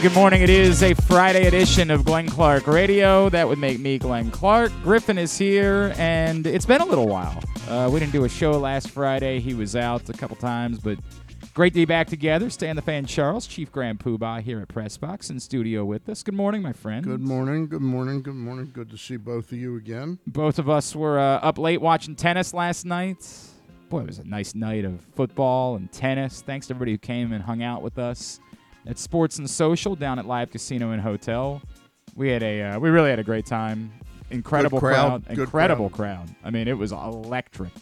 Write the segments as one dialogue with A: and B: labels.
A: Good morning. It is a Friday edition of Glenn Clark Radio. That would make me Glenn Clark. Griffin is here, and it's been a little while. Uh, we didn't do a show last Friday. He was out a couple times, but great to be back together. Stan the Fan Charles, Chief Grand Poobah here at Pressbox in studio with us. Good morning, my friend.
B: Good morning, good morning, good morning. Good to see both of you again.
A: Both of us were uh, up late watching tennis last night. Boy, it was a nice night of football and tennis. Thanks to everybody who came and hung out with us at Sports and Social down at Live Casino and Hotel. We had a uh, we really had a great time. Incredible
B: Good crowd, good
A: incredible
B: crowd.
A: crowd. I mean, it was electric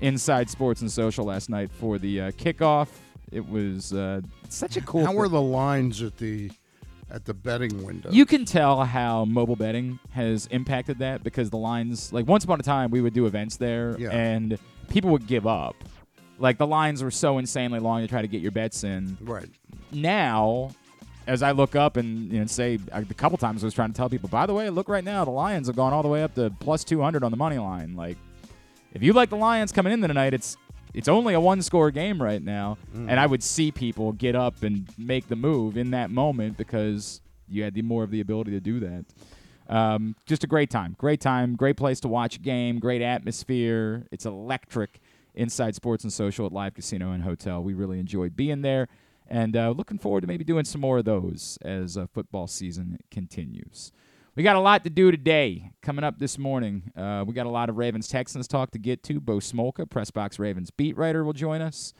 A: inside Sports and Social last night for the uh, kickoff. It was uh, such a cool.
B: How were the lines at the at the betting window?
A: You can tell how mobile betting has impacted that because the lines, like once upon a time, we would do events there
B: Yeah.
A: and people would give up. Like the lines were so insanely long to try to get your bets in.
B: right.
A: Now, as I look up and you know, say a couple times, I was trying to tell people, by the way, look right now, the Lions have gone all the way up to plus 200 on the money line. Like, if you like the Lions coming in tonight, it's it's only a one score game right now, and I would see people get up and make the move in that moment because you had the more of the ability to do that. Um, just a great time, great time, great place to watch a game, great atmosphere. It's electric inside Sports and Social at Live Casino and Hotel. We really enjoyed being there, and uh, looking forward to maybe doing some more of those as uh, football season continues. We got a lot to do today. Coming up this morning, uh, we got a lot of Ravens Texans talk to get to. Bo Smolka, Pressbox Ravens beat writer, will join us.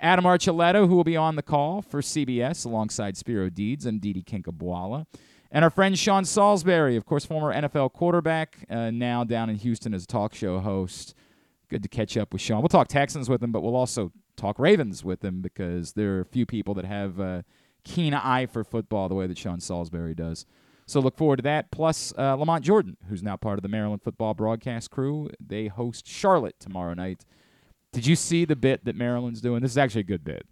A: Adam Archuleta, who will be on the call for CBS alongside Spero Dedes and Didi Kinkhabwala. And our friend Sean Salisbury, of course, former NFL quarterback, uh, now down in Houston as a talk show host. Good to catch up with Sean. We'll talk Texans with him, but we'll also talk Ravens with him because there are a few people that have a keen eye for football the way that Sean Salisbury does. So look forward to that. Plus, uh, Lamont Jordan, who's now part of the Maryland football broadcast crew. They host Charlotte tomorrow night. Did you see the bit that Maryland's doing? This is actually a good bit.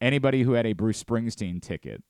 A: Anybody who had a Bruce Springsteen ticket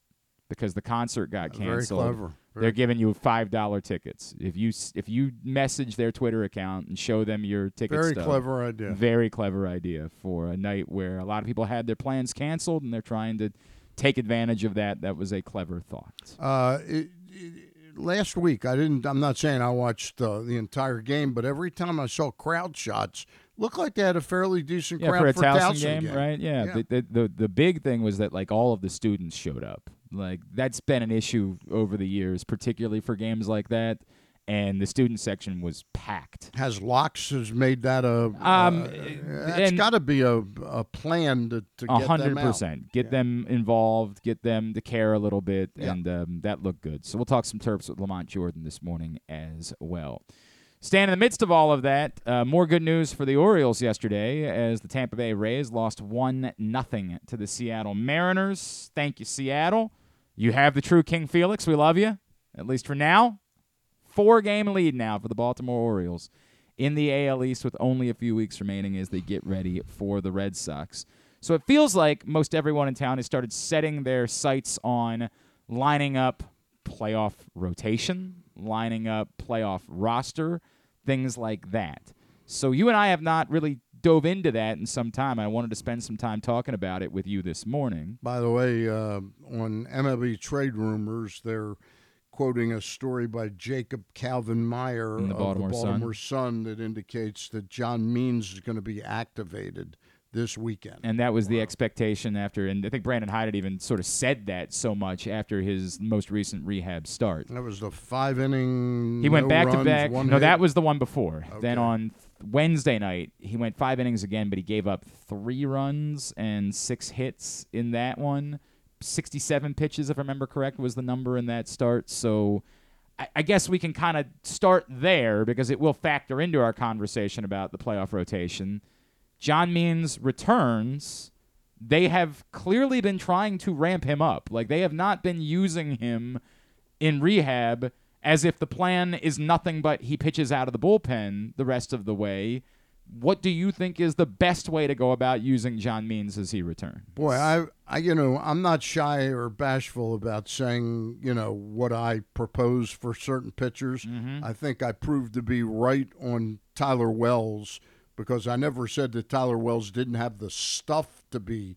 A: because the concert got canceled.
B: Very clever.
A: they're giving you five dollar tickets. If you if you message their Twitter account and show them your ticket
B: Very
A: stub,
B: clever idea.
A: very clever idea for a night where a lot of people had their plans canceled and they're trying to take advantage of that. That was a clever thought.
B: Uh, it, it- last week, I didn't. I'm not saying I watched uh, the entire game, but every time I saw crowd shots, looked like they had a fairly decent
A: Yeah,
B: crowd
A: for a
B: for
A: Towson
B: Towson
A: game, right? Yeah.
B: Yeah.
A: The, the the the big thing was that like all of the students showed up. Like that's been an issue over the years, particularly for games like that. And the student section was packed.
B: Has Locks has made that a?
A: Um,
B: uh,
A: and-
B: got to be a, a plan to, to
A: A
B: get
A: hundred percent. Get them involved. Get them to care a little bit,
B: Yeah.
A: and um, that looked good. So we'll talk some Terps with Lamont Jordan this morning as well. Stand in the midst of all of that, uh, more good news for the Orioles yesterday as the Tampa Bay Rays lost one nothing to the Seattle Mariners. Thank you, Seattle. You have the true King Felix. We love you, at least for now. Four game lead now for the Baltimore Orioles in the AL East with only a few weeks remaining as they get ready for the Red Sox. So it feels like most everyone in town has started setting their sights on lining up playoff rotation, lining up playoff roster, things like that. So you and I have not really dove into that in some time. I wanted to spend some time talking about it with you this morning.
B: By the way, uh, on MLB trade rumors, they're quoting a story by Jacob Calvin Meyer
A: the
B: of
A: Baltimore
B: the Baltimore Sun that indicates that John Means is going to be activated this weekend.
A: And that was the expectation after, and I think Brandon Hyde even sort of said that so much after his most recent rehab start.
B: that was the five inning.
A: He went
B: no
A: back to back. No,
B: hit.
A: that was the one before. Then on Wednesday night, he went five innings again, but he gave up three runs and six hits in that one. 67 pitches, if I remember correct, was the number in that start. So I, I guess we can kind of start there because it will factor into our conversation about the playoff rotation. John Means returns. They have clearly been trying to ramp him up. Like they have not been using him in rehab as if the plan is nothing but he pitches out of the bullpen the rest of the way. What do you think is the best way to go about using John Means as he returns?
B: Boy, I, I, you know, I'm not shy or bashful about saying, you know, what I propose for certain pitchers.
A: Mm-hmm.
B: I think I proved to be right on Tyler Wells because I never said that Tyler Wells didn't have the stuff to be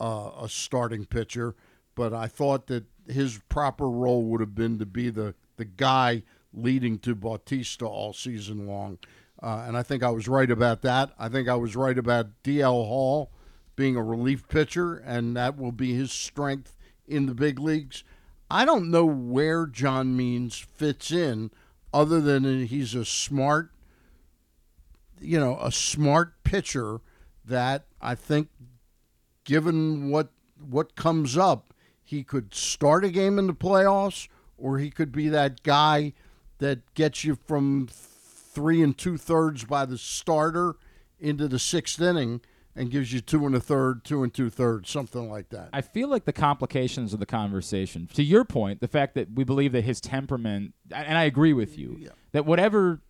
B: uh, a starting pitcher, but I thought that his proper role would have been to be the the guy leading to Bautista all season long. Uh, and I think I was right about that. I think I was right about DL Hall being a relief pitcher, and that will be his strength in the big leagues. I don't know where John Means fits in, other than he's a smart, you know, a smart pitcher that I think, given what what comes up, he could start a game in the playoffs, or he could be that guy that gets you from three and two thirds by the starter into the sixth inning and gives you two and a third, two and two thirds, something like that.
A: I feel like the complications of the conversation, to your point, the fact that we believe that his temperament, and I agree with you,
B: Yeah.
A: that whatever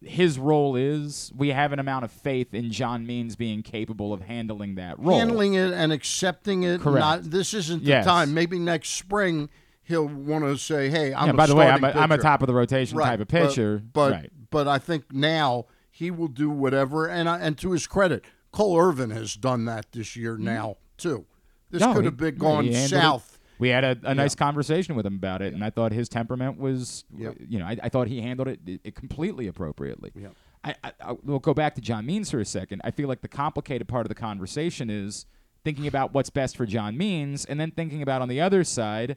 A: his role is, we have an amount of faith in John Means being capable of handling that role.
B: handling it and accepting it.
A: Correct.
B: Not this isn't the
A: Yes.
B: time. Maybe next spring he'll want to say, "Hey, I'm
A: yeah,
B: a
A: by the way, I'm a, I'm a top of the rotation
B: right,
A: type of pitcher.
B: But
A: right.
B: but I think now he will do whatever. And I, and to his credit, Cole Irvin has done that this year now too. This
A: Mm-hmm. No,
B: could have been gone
A: he handled it.
B: south.
A: We had a, a nice conversation with him about it, and I thought his temperament was, you know, I, I thought he handled it, it completely appropriately. I, I, I we'll go back to John Means for a second. I feel like the complicated part of the conversation is thinking about what's best for John Means, and then thinking about on the other side,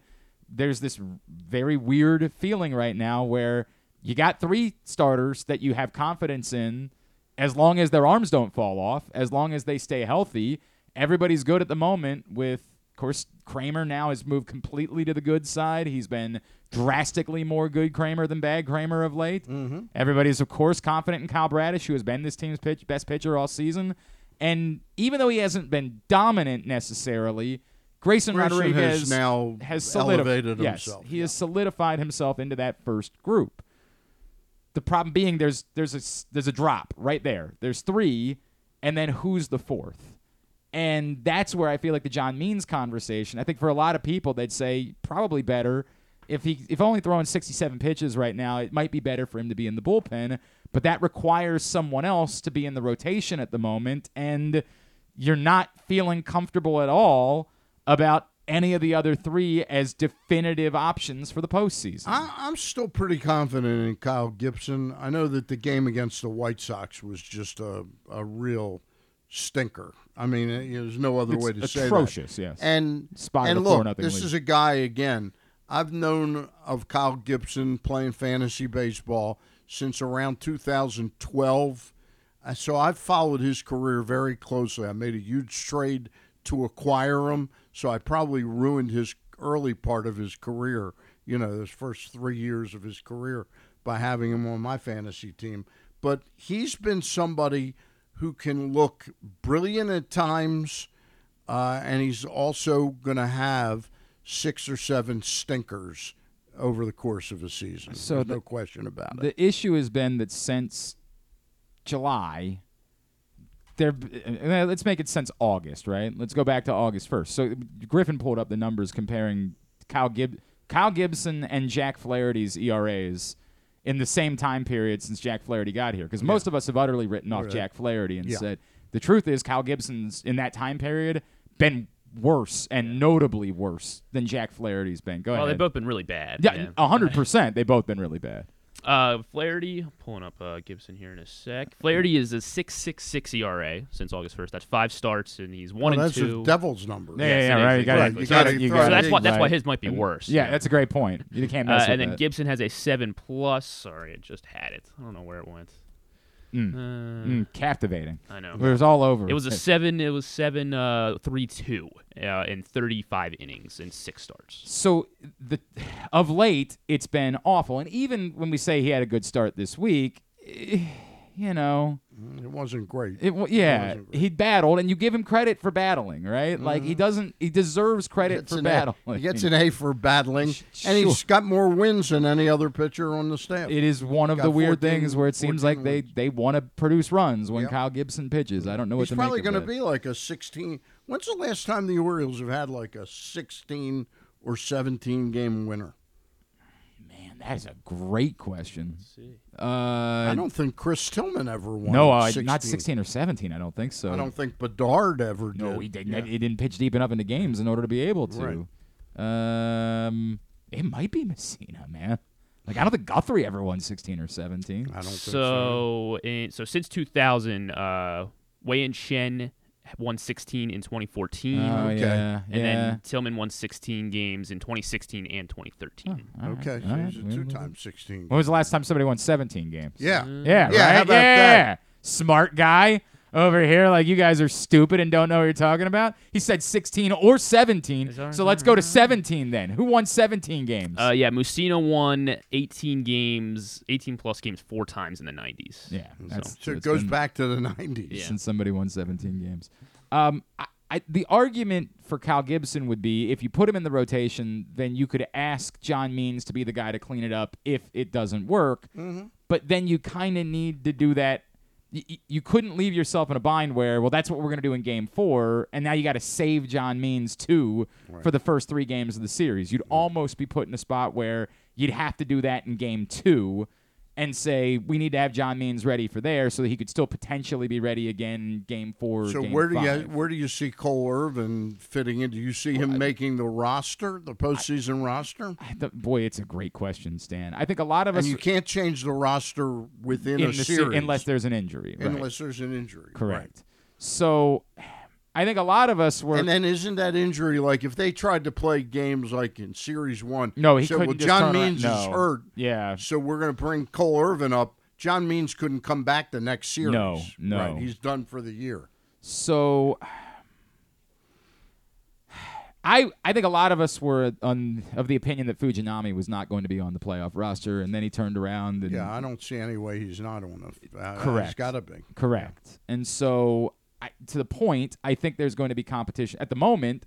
A: there's this very weird feeling right now where you got three starters that you have confidence in, as long as their arms don't fall off, as long as they stay healthy. Everybody's good at the moment with of course, Kremer now has moved completely to the good side. He's been drastically more good Kremer than bad Kremer of late. Mm-hmm. Everybody's, of course, confident in Kyle Bradish, who has been this team's pitch, best pitcher all season. And even though he hasn't been dominant necessarily, Grayson,
B: Grayson
A: Rodriguez
B: has now
A: has solidif-
B: elevated
A: yes,
B: himself,
A: He
B: yeah.
A: has solidified himself into that first group. The problem being there's there's a there's a drop right there. There's three, and then who's the fourth? And that's where I feel like the John Means conversation. I think for a lot of people, they'd say probably better if he if only throwing 67 pitches right now. It might be better for him to be in the bullpen, but that requires someone else to be in the rotation at the moment, and you're not feeling comfortable at all about any of the other three as definitive options for the postseason.
B: I, I'm still pretty confident in Kyle Gibson. I know that the game against the White Sox was just a, a real stinker. I mean, uh, there's no other
A: It's
B: way to say that.
A: atrocious, yes.
B: And
A: Spotted
B: and look, this
A: lead.
B: is a guy again. I've known of Kyle Gibson playing fantasy baseball since around 2012. Uh, So I've followed his career very closely. I made a huge trade to acquire him, so I probably ruined his early part of his career, you know, those first three years of his career by having him on my fantasy team. But he's been somebody who can look brilliant at times, uh, and he's also going to have six or seven stinkers over the course of a season.
A: So
B: There's
A: the-
B: no question about it.
A: the issue has been that since July, there. uh, Let's make it since August, right? Let's go back to August first. So Griffin pulled up the numbers comparing Kyle Gib, Kyle Gibson and Jack Flaherty's ERAs in the same time period since Jack Flaherty got here. Because most of us have utterly written off
B: Right.
A: Jack Flaherty and
B: Yeah.
A: said the truth is Kyle Gibson's in that time period been worse and notably worse than Jack Flaherty's been. Go
C: Well,
A: ahead.
C: they've both been really bad.
A: yeah, a hundred percent. They've both been really bad.
C: Uh, Flaherty, pulling up uh, Gibson here in a sec. Flaherty is a 6.66 ERA since August 1st. That's five starts, and he's one
B: Well,
C: and
B: that's
C: two.
B: a devil's number.
A: Yeah,
C: Yes,
A: yeah,
C: it is,
A: right. You gotta,
C: exactly.
A: you
B: So
A: gotta,
B: that's-
A: you
B: so
A: gotta.
C: so that's why that's why his might be worse.
A: Yeah, that's a great point. You can't mess
C: Uh,
A: with
C: and then
A: that.
C: Gibson has a seven plus. Sorry, I just had it. I don't know where it went.
A: Mm.
C: Uh,
A: Mm, captivating.
C: I know.
A: It was all over.
C: It was a seven. It was seven, uh, three, two, uh, in 35 innings and six starts.
A: so the of late it's been awful, and even when we say he had a good start this week, eh, you know, mm,
B: It wasn't great.
A: it yeah
B: wasn't great.
A: he battled, and you give him credit for battling, right? Like he mm-hmm. doesn't, he deserves credit for battling.
B: A, he gets an A for battling,
A: Sh-
B: and he's got more wins than any other pitcher on the staff.
A: It is one of the weird
B: 14
A: things where it seems like they,
B: wins.
A: they want to produce runs when
B: Yep.
A: Kyle Gibson pitches. I don't know what
B: He's
A: to
B: probably going to be like a 16. When's the last time the Orioles have had like a 16 or 17 game winner?
A: Man, that is a great question. Uh,
B: I don't think Chris Tillman ever won.
A: no, uh,
B: 16.
A: not 16 or 17. I don't think so.
B: I don't think Bedard ever did.
A: No, he, did,
B: Yeah.
A: he didn't pitch deep enough into games in order to be able to.
B: Right.
A: Um, it might be Mussina, man. Like I don't think Guthrie ever won 16 or 17.
B: I don't think so.
C: So, in, so since 2000, uh, Wei-Yin Chen won 16 in 2014,
A: Oh
B: Okay.
A: yeah,
C: and
A: yeah.
C: then Tillman won 16 games in 2016 and 2013.
A: All right,
B: Okay,
A: all
B: so
A: right.
B: he's a two times 16.
A: When was the last time somebody won 17 games?
B: Yeah. Mm.
A: Yeah,
B: Yeah,
A: right.
B: how about
A: yeah.
B: that?
A: Smart guy over here, like you guys are stupid and don't know what you're talking about. He said 16 or 17. So let's go to 17 then. Who won 17 games?
C: Uh, yeah, Mussina won 18 games, 18 plus games four times in the 90s.
A: yeah, that's,
B: So it goes
A: been-
B: back to the 90s.
C: Yeah.
A: since somebody won 17 games. Um, I, I, the argument for Cal Gibson would be if you put him in the rotation, then you could ask John Means to be the guy to clean it up if it doesn't work. But then you kind of need to do that. Y- You couldn't leave yourself in a bind where, well, that's what we're going to do in game four, and now you got to save John Means too for the first three games of the series. You'd almost be put in a spot where you'd have to do that in game two and say we need to have John Means ready for there so that he could still potentially be ready again game four.
B: So
A: game
B: where do you where do you see Cole Irvin fitting in? Do you see him making the roster, the postseason roster?
A: I th- boy, it's a great question, Stan. I think a lot of
B: And
A: us
B: you can't change the roster within a
A: the se-
B: series
A: unless there's an injury. right.
B: unless there's an injury.
A: correct. So I think a lot of us were
B: And then isn't that injury like if they tried to play games like in series one?
A: no, he couldn't
B: well, John Means
A: no.
B: is hurt,
A: Yeah,
B: so we're going to bring Cole Irvin up. John Means couldn't come back the next series.
A: No, no.
B: Right, he's done for the year.
A: So I I think a lot of us were on, of the opinion that Fujinami was not going to be on the playoff roster, and then he turned around and
B: Yeah, I don't see any way he's not on the. Uh, He's
A: Correct.
B: got to be.
A: Correct. And so, I, to the point, I think there's going to be competition. At the moment,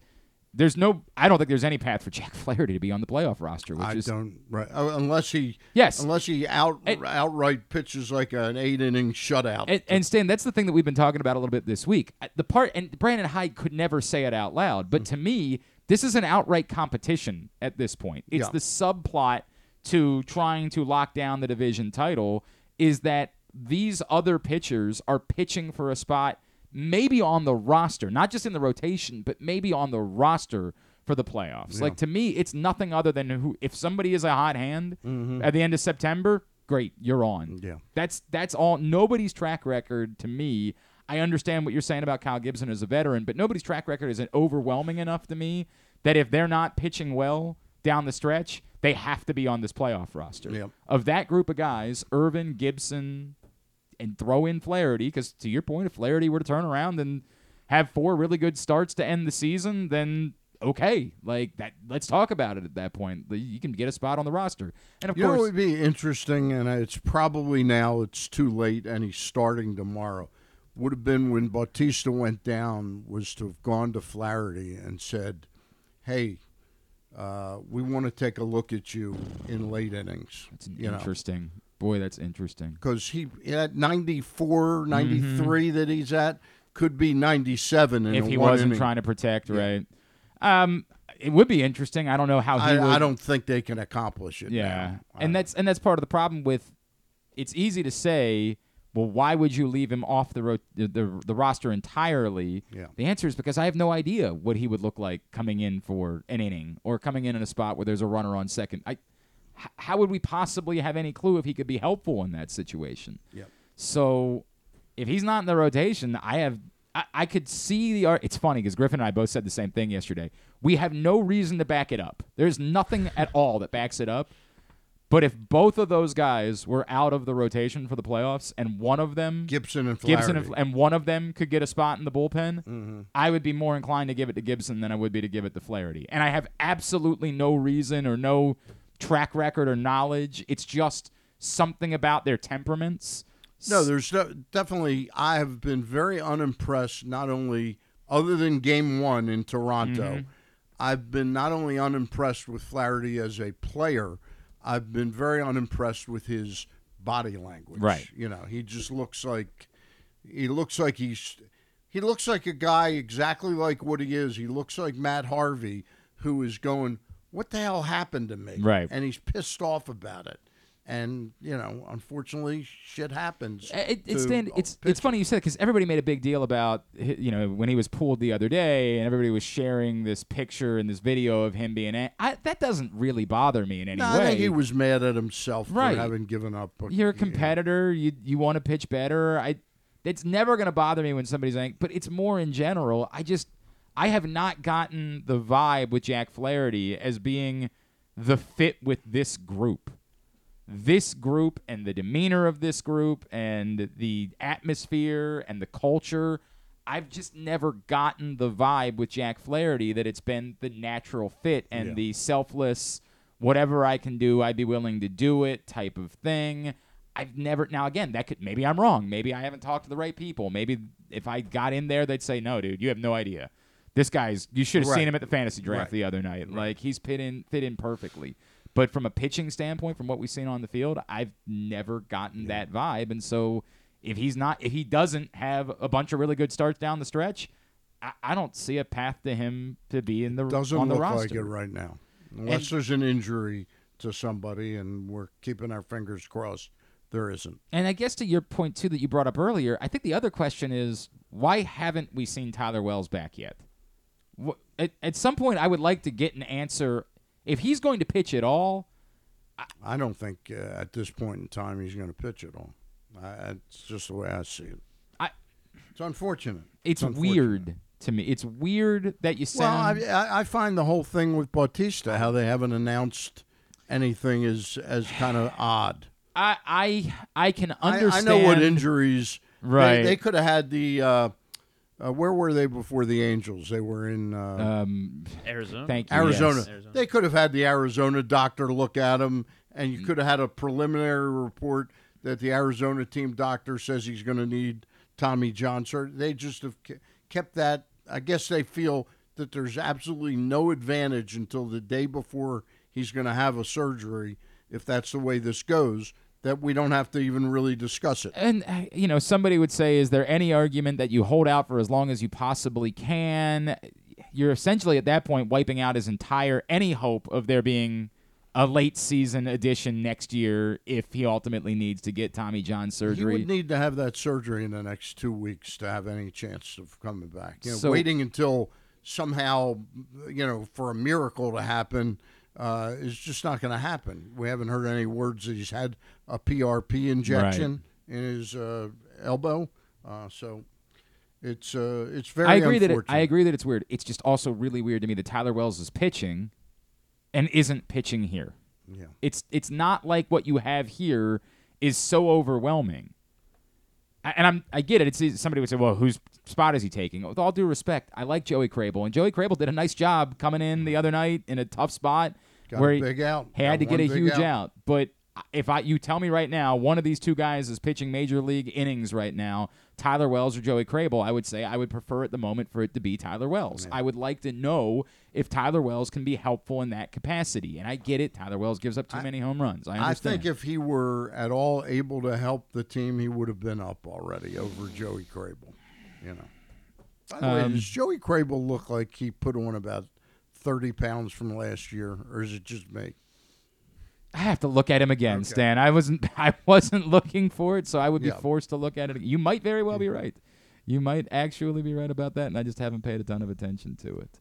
A: there's no. I don't think there's any path for Jack Flaherty to be on the playoff roster. Which
B: I
A: is
B: don't right uh, unless he
A: yes.
B: unless he out
A: And-
B: outright pitches like an eight inning shutout.
A: And, and Stan, that's the thing that we've been talking about a little bit this week. Uh, The part, and Brandon Hyde could never say it out loud, but to me, this is an outright competition at this point. It's
B: Yeah.
A: the subplot to trying to lock down the division title is that these other pitchers are pitching for a spot maybe on the roster, not just in the rotation, but maybe on the roster for the playoffs. Like to me, it's nothing other than who if somebody is a hot hand mm-hmm. at the end of September, great, you're on.
B: Yeah.
A: That's that's all nobody's track record to me. I understand what you're saying about Kyle Gibson as a veteran, but nobody's track record isn't overwhelming enough to me that if they're not pitching well down the stretch, they have to be on this playoff roster. Of that group of guys, Irvin, Gibson, and throw in Flaherty, because to your point, if Flaherty were to turn around and have four really good starts to end the season, then okay, like that. Let's talk about it at that point. You can get a spot on the roster, and of
B: you know what
A: course,
B: would be interesting, and it's probably now it's too late, and he's starting tomorrow. Would have been when Bautista went down was to have gone to Flaherty and said, "Hey, uh, we want to take a look at you in late innings."
A: it's
B: you know,
A: interesting. Boy, that's interesting.
B: because he at 94,
A: Mm-hmm.
B: 93 that he's at could be 97
A: if he wasn't
B: inning.
A: trying to protect, right? Um, it would be interesting. I don't know how he
B: I,
A: would.
B: I don't think they can accomplish it.
A: Yeah, and that's and that's part of the problem with. It's easy to say, well, why would you leave him off the ro- the, the the roster entirely?
B: Yeah.
A: The answer is because I have no idea what he would look like coming in for an inning or coming in in a spot where there's a runner on second. I, h- how would we possibly have any clue if he could be helpful in that situation?
B: Yep.
A: So, if he's not in the rotation, I have. I, I could see the art. It's funny because Griffin and I both said the same thing yesterday. We have no reason to back it up. There's nothing at all that backs it up. But if both of those guys were out of the rotation for the playoffs, and one of them
B: Gibson and Flaherty.
A: Gibson and, and one of them could get a spot in the bullpen, mm-hmm. I would be more inclined to give it to Gibson than I would be to give it to Flaherty. And I have absolutely no reason or no track record or knowledge. It's just something about their temperaments.
B: No, there's de- definitely. I have been very unimpressed. Not only other than Game One in Toronto,
A: Mm-hmm.
B: I've been not only unimpressed with Flaherty as a player. I've been very unimpressed with his body language.
A: Right.
B: You know, he just looks like he looks like he's he looks like a guy exactly like what he is. He looks like Matt Harvey, who is going, "What the hell happened to me?"
A: Right.
B: and he's pissed off about it. and you know, unfortunately, shit happens.
A: Uh, it, it's
B: to
A: Dan, it's it's funny you said because everybody made a big deal about you know when he was pulled the other day, and everybody was sharing this picture and this video of him being. A- I, that doesn't really bother me in any
B: No,
A: way.
B: I think he was mad at himself
A: Right.
B: for having given up. But,
A: You're a
B: you know,
A: competitor. You you want to pitch better. I. It's never gonna bother me when somebody's like, but it's more in general. I just I have not gotten the vibe with Jack Flaherty as being the fit with this group. This group and the demeanor of this group and the atmosphere and the culture. I've just never gotten the vibe with Jack Flaherty that it's been the natural fit and
B: Yeah.
A: the selfless, whatever I can do, I'd be willing to do it type of thing. I've never now again that could maybe I'm wrong. Maybe I haven't talked to the right people. Maybe if I got in there, they'd say, "No, dude, you have no idea. This guy's you should have
B: Right.
A: seen him at the fantasy draft
B: Right.
A: the other night. Like he's fit in fit in perfectly." But from a pitching standpoint, from what we've seen on the field, I've never gotten that vibe. And so if he's not if he doesn't have a bunch of really good starts down the stretch, I, I don't see a path to him to be in the
B: doesn't
A: on the
B: look
A: roster.
B: like it right now, unless
A: And-
B: there's an injury to somebody, and we're keeping our fingers crossed. There isn't.
A: And I guess to your point too that you brought up earlier, I think the other question is why haven't we seen Tyler Wells back yet? At, at some point, I would like to get an answer. If he's going to pitch at all,
B: I don't think uh, at this point in time he's going to pitch at all. I, it's just the way I see it.
A: I-
B: it's unfortunate.
A: it's
B: unfortunate.
A: weird to me. It's weird that you sound.
B: Well, I. I I find the whole thing with Bautista, how they haven't announced anything, is as kind of odd.
A: I, I I can understand.
B: I know what injuries. they-
A: Right.
B: They, could have had the. Uh, uh, where were they before the Angels? They were in uh,
A: Um,
C: Arizona.
A: thank you.
B: Arizona.
A: yes.
C: Arizona.
B: They could have had the Arizona doctor look at him, and
A: Mm.
B: you could have had a preliminary report that the Arizona team doctor says he's going to need Tommy John surgery. They just have kept that. I guess they feel that there's absolutely no advantage until the day before he's going to have a surgery, if that's the way this goes, that we don't have to even really discuss it.
A: And uh, you know, somebody would say, "Is there any argument that you hold out for as long as you possibly can?" You're essentially at that point wiping out his entire any hope of there being a late season addition next year if he ultimately needs to get Tommy John surgery.
B: He would need to have that surgery in the next two weeks to have any chance of coming back. You know,
A: So-
B: waiting until somehow, you know, for a miracle to happen uh, is just not going to happen. We haven't heard any words that he's had a PRP injection in his uh, elbow, uh, so it's uh, it's very.
A: I agree that it. I agree that it's weird. It's just also really weird to me that Tyler Wells is pitching and isn't pitching here.
B: Yeah.
A: It's it's not like what you have here is so overwhelming. And I'm I get it. It's somebody would say, "Well, whose spot is he taking?" With all due respect, I like Joey Krehbiel, and Joey Krehbiel did a nice job coming in the other night in a tough spot
B: Got
A: where
B: a
A: he
B: big out.
A: had to get a huge
B: out.
A: out. But if I you tell me right now, one of these two guys is pitching major league innings right now, Tyler Wells or Joey Krehbiel, I would say I would prefer at the moment for it to be Tyler Wells. I would like to know if Tyler Wells can be helpful in that capacity. And I get it, Tyler Wells gives up too many home runs. I understand.
B: I think if he were at all able to help the team, he would have been up already over Joey Krehbiel. You know. By the way,
A: Um,
B: does Joey Krehbiel look like he put on about thirty pounds from last year, or is it just me?
A: I have to look at him again,
B: Okay.
A: Stan. I wasn't I wasn't looking for it, so I would be
B: Yeah.
A: forced to look at it. You might very well be right. You might actually be right about that, and I just haven't paid a ton of attention to it.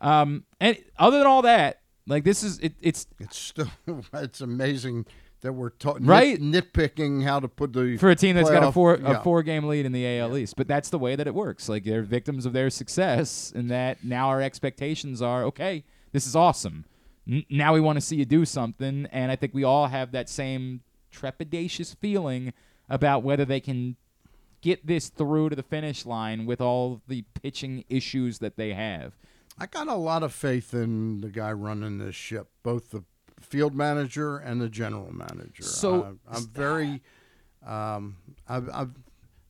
A: Um, and other than all that, like this is it, it's
B: It's still it's amazing that we're ta- nit-
A: Right.
B: nitpicking how to put the
A: for a team that's got a four
B: yeah.
A: a four game lead in the AL East. But that's the way that it works. Like they're victims of their success, and that now our expectations are okay. This is awesome. N- now we want to see you do something, and I think we all have that same trepidatious feeling about whether they can get this through to the finish line with all the pitching issues that they have.
B: I got a lot of faith in the guy running this ship, both the field manager and the general manager.
A: So-
B: Uh, I'm very, um, I've, I've,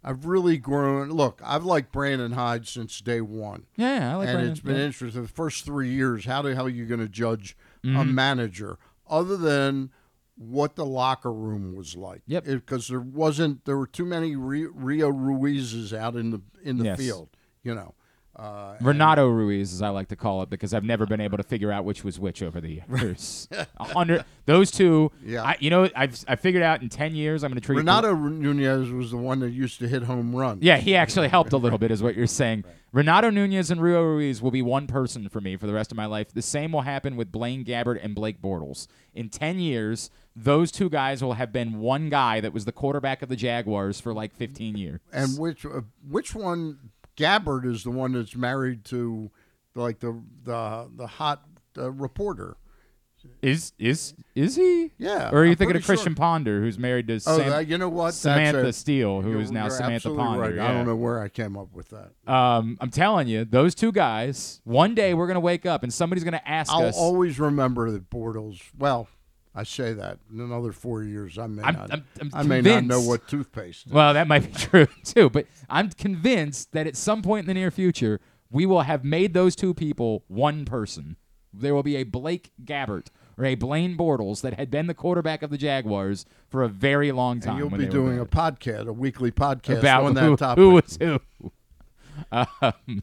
B: I've really grown. Look, I've liked Brandon Hyde since day one,
A: Yeah, I like
B: and
A: Brandon.
B: it's been
A: yeah.
B: interesting. The first three years, how the hell are you going to judge a
A: Mm-hmm.
B: manager other than what the locker room was like?
A: Yep.
B: Because there wasn't, there were too many Rio Ruizes out in the in the
A: Yes.
B: field. You know, Uh,
A: Renato Ruiz, as I like to call it, because I've never been able to figure out which was which over the years. Hundred, those two.
B: Yeah.
A: I, you know, I've I figured out in ten years I'm going to treat
B: Renato Nunez was the one that used to hit home runs.
A: Yeah, he actually helped a little bit, is what you're saying. Renato Nunez and Rio Ruiz will be one person for me for the rest of my life. The same will happen with Blaine Gabbert and Blake Bortles. In 10 years, those two guys will have been one guy that was the quarterback of the Jaguars for like 15 years.
B: And which uh, which one? Gabbert is the one that's married to like the the the hot uh, reporter.
A: is is is he?
B: Yeah,
A: Or are you
B: I'm
A: thinking of Christian
B: sure.
A: Ponder, who's married to
B: Oh,
A: Sam-
B: that, you know what?
A: Samantha
B: a-
A: Steele, who now Samantha Ponder?
B: Right. I don't know where I came up with that.
A: Um, I'm telling you, those two guys. One day we're gonna wake up and somebody's gonna ask us.
B: I'll always remember that Bortles. Well, I say that in another four years, I may
A: I'm-
B: not.
A: I'm- I'm
B: I may not know what toothpaste. Is.
A: Well, that might be true too, but I'm convinced that at some point in the near future, we will have made those two people one person. There will be a Blake Gabbert or a Blaine Bortles that had been the quarterback of the Jaguars for a very long time.
B: and you'll be doing a podcast, a weekly podcast
A: about
B: on that topic.
A: who was who. Um,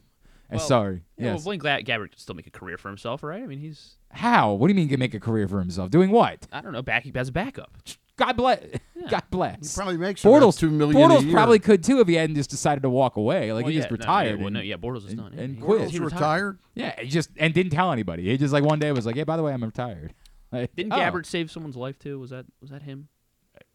C: Well,
A: sorry.
C: Yeah,
A: yes.
C: well, Blaine Gabbert could still make a career for himself, right? I mean, he's
A: How? What do you mean? He can make a career for himself? Doing what?
C: I don't know, back as a backup.
A: God bless. God bless.
B: He probably makes about
A: Bortles
B: two million a
A: Bortles
B: year.
A: probably could too if he hadn't just decided to walk away. Like
C: Well,
A: he
C: yeah,
A: just
C: no,
A: retired.
C: yeah, well, no, yeah, Bortles is
A: and-
C: done.
A: and
C: He-
A: quit.
C: he
B: retired.
A: Yeah, he just and didn't tell anybody. He just like one day was like, "Hey, by the way, I'm retired." Like,
C: Didn't
A: oh,
C: Gabbert save someone's life too? Was that was that him?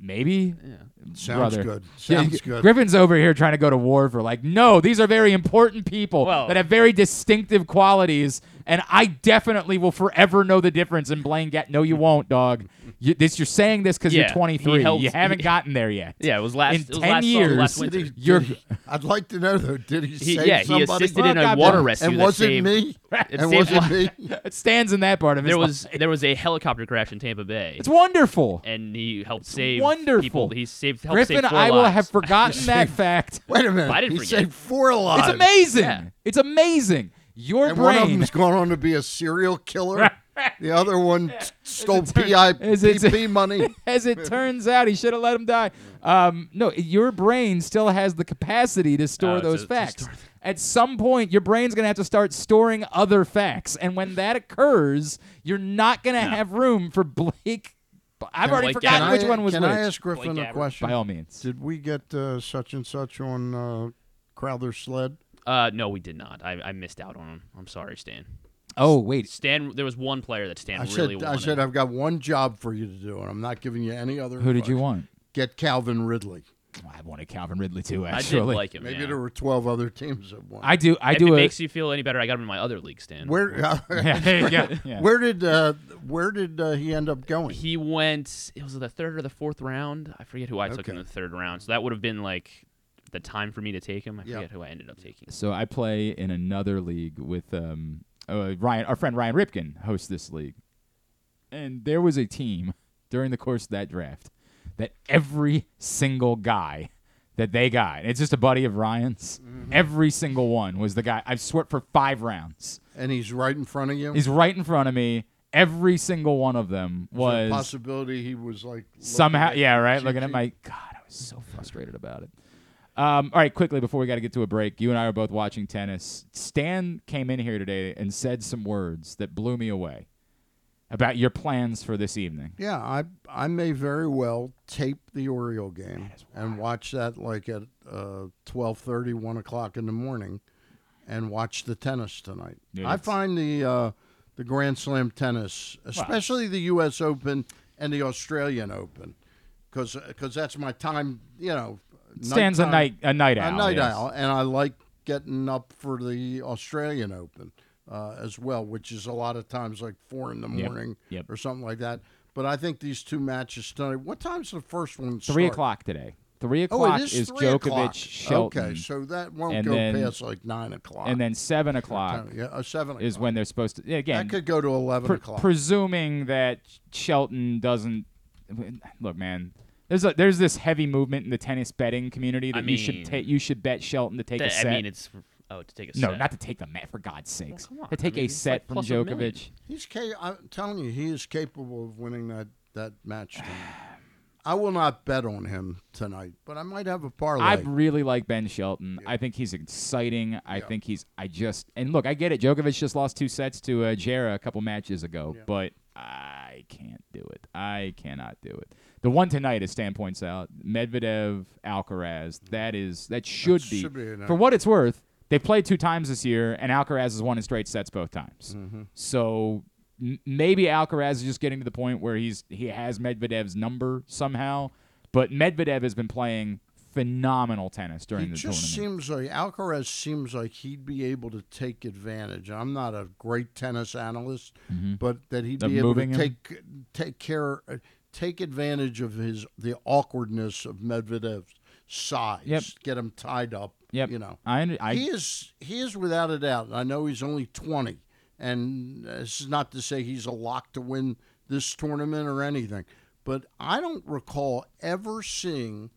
A: Maybe.
C: Yeah.
B: Sounds
A: brother.
B: good.
A: Yeah,
B: Sounds good.
A: Griffin's over here trying to go to war for like, no, these are very important people
C: Well-
A: that have very distinctive qualities, and I definitely will forever know the difference in Blaine Gatt. No, you won't, dog. You, this you're saying this because
C: Yeah,
A: you're
C: he
A: 23.
C: helped-
A: you haven't
C: he-
A: gotten there yet.
C: Yeah, it was last.
A: In
C: it was
A: 10
C: last
A: years,
C: summer, last winter.
B: he,
A: You're-
B: he- I'd like to know though. Did he,
C: He,
B: save
C: yeah, he assisted
A: Well,
C: in a water
A: damn.
C: rescue.
B: and was it me? And was it me?
A: It stands in that part of it.
C: There was
A: life.
C: there was a helicopter crash in Tampa Bay,
A: It's wonderful.
C: and he helped save
A: wonderful.
C: people. He saved helped
A: Griffin,
C: save four
A: I will have forgotten that fact.
B: Wait a minute.
C: I didn't
B: he
C: forget.
B: saved four lives.
A: It's amazing.
C: Yeah.
A: It's amazing. Your
B: And one of
A: brain.
B: them's going on to be a serial killer. the other one t- stole
A: turn- is
B: PIPP money.
A: As it turns out, he should have let him die. Um, no, your brain still has the capacity to store
C: Oh,
A: those
C: to
A: facts.
C: store
A: At some point, your brain's going to have to start storing other facts. And when that occurs, you're not going to have room for Blake. I've already
C: Blake
A: forgotten
B: Can
A: which
B: I,
A: one was
B: can
A: which.
B: I ask Griffin
C: Blake
B: a question?
A: By all means.
B: Did we get uh, such and such on uh, Crowther's sled?
C: Uh, no, we did not. I, I missed out on him. I'm sorry, Stan.
A: Oh, wait.
C: Stan, there was one player that Stan
B: I
C: really
B: said, I said I've got one job for you to do, and I'm not giving you any other.
A: Who did you want?
B: Get Calvin Ridley.
A: I wanted Calvin Ridley too, Actually,
C: I did
A: actually.
C: like him.
B: Maybe
C: yeah.
B: there were 12 other teams that won.
A: I do. I
C: if
A: do
C: it
A: a.
C: makes you feel any better, I got him in my other league, Stan.
B: where
A: yeah, yeah, yeah.
B: where did uh, where did uh, he end up going?
C: He went. It was the third or the fourth round. I forget who I took in the third round. So that would have been like the time for me to take him. I
B: Yeah.
C: forget who I ended up taking.
A: So I play in another league with um, uh, Ryan. Our friend Ryan Ripken hosts this league, and there was a team during the course of that draft that every single guy that they got, it's just a buddy of Ryan's. Every single one was the guy. I've swear for five rounds.
B: And he's right in front of you.
A: He's right in front of me. Every single one of them
B: Is there
A: was
B: possibility he was like
A: somehow
B: at
A: yeah right looking at my god i was so frustrated about it um, all right quickly before we got to get to a break you and i are both watching tennis stan came in here today and said some words that blew me away about your plans for this evening
B: Yeah, I I may very well tape the Oriole game and watch that like at uh, 12:30, 1 o'clock in the morning, and watch the tennis tonight. I find the uh, the Grand Slam tennis, especially the U.S. Open and the Australian Open, because that's my time. You know,
A: stan's a night a night
B: a night
A: yes.
B: owl, and I like getting up for the Australian Open uh, as well, which is a lot of times like four in the morning
A: yep.
B: or something like that. But I think these two matches tonight. What time's the first one?
A: three o'clock today Three o'clock
B: it is,
A: is Djokovic
B: o'clock.
A: Shelton
B: Okay, so that won't
A: And
B: go
A: then-
B: past like nine o'clock.
A: and then seven o'clock
B: yeah, uh, seven
A: is when they're supposed to yeah, again
B: that could go to eleven
A: pre-
B: o'clock.
A: presuming that Shelton doesn't look, man. There's a there's this heavy movement in the tennis betting community that
C: I
A: you should
C: mean-
A: take you should bet Shelton to take a set.
C: I mean, it's oh to take a set.
A: no,
C: set.
A: not to take the mat for God's sakes.
C: come on.
A: To take
C: I mean,
A: a set
C: like
A: from
C: plus.
A: Djokovic.
B: He's ca- I'm telling you, he is capable of winning that that match. tonight. I will not bet on him tonight, but I might have a parlay.
A: I really like Ben Shelton. I think he's exciting. I
B: Yeah.
A: think he's. I just and look, I get it. Djokovic just lost two sets to uh, Djere a couple matches ago, but I can't do it. I cannot do it. The one tonight, as Stan points out, Medvedev, Alcaraz. That is that should
B: That
A: be,
B: should be
A: for what it's worth. They've played two times this year, and Alcaraz has won in straight sets both times.
B: Mm-hmm.
A: So m- maybe Alcaraz is just getting to the point where he's he has Medvedev's number somehow. But Medvedev has been playing phenomenal tennis during
B: he
A: the
B: just
A: tournament.
B: seems like Alcaraz seems like he'd be able to take advantage. I'm not a great tennis analyst, but that he'd
A: Mm-hmm.
B: Be able to
A: him?
B: take take care, uh, take advantage of his the awkwardness of Medvedev's size.
A: Yep.
B: Get him tied up.
A: Yep.
B: You know,
A: I, I
B: he is he is without a doubt. I know he's only 20, and this is not to say he's a lock to win this tournament or anything, but I don't recall ever seeing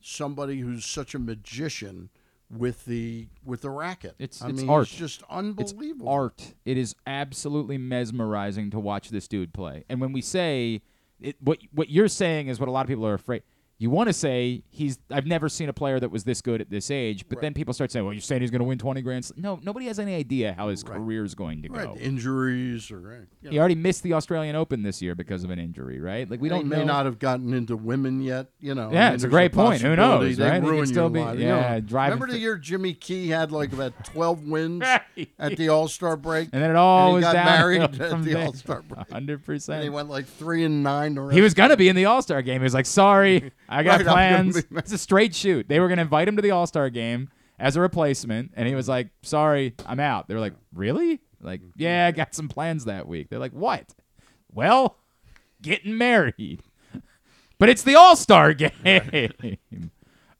B: somebody who's such a magician with the with the racket.
A: It's-
B: I
A: it's
B: mean,
A: art.
B: It's just
A: it's
B: unbelievable.
A: art. It is absolutely mesmerizing to watch this dude play. And when we say it, what what you're saying is what a lot of people are afraid. You want to say he's. I've never seen a player that was this good at this age. But then people start saying, "Well, you're saying he's going to win 20 grand." Sl-" No, nobody has any idea how his
B: Right.
A: career is going to
B: right,
A: go.
B: injuries or eh, you know,
A: He already missed the Australian Open this year because of an injury, right? Like we don't
B: may
A: know.
B: not have gotten into women yet. You know, I
A: Yeah,
B: mean,
A: it's a great point. Who knows,
B: They
A: right?
B: Ruin
A: still
B: your
A: be-.
B: You
A: yeah, driving
B: Remember the
A: th-
B: year Jimmy Key had like about 12 wins at the All Star break,
A: and then it all was
B: got married at the
A: there.
B: All Star break.
A: Hundred
B: And he went like three and nine. The
A: He was gonna be in the All Star game. He was like, "Sorry, I got
B: Right,
A: plans." It's a straight shoot. They were gonna invite him to the All Star game as a replacement, and he was like, "Sorry, I'm out." They were like, "Really?" Like, "Yeah, I got some plans that week." They're like, "What?" Well, getting married, but it's the All Star game.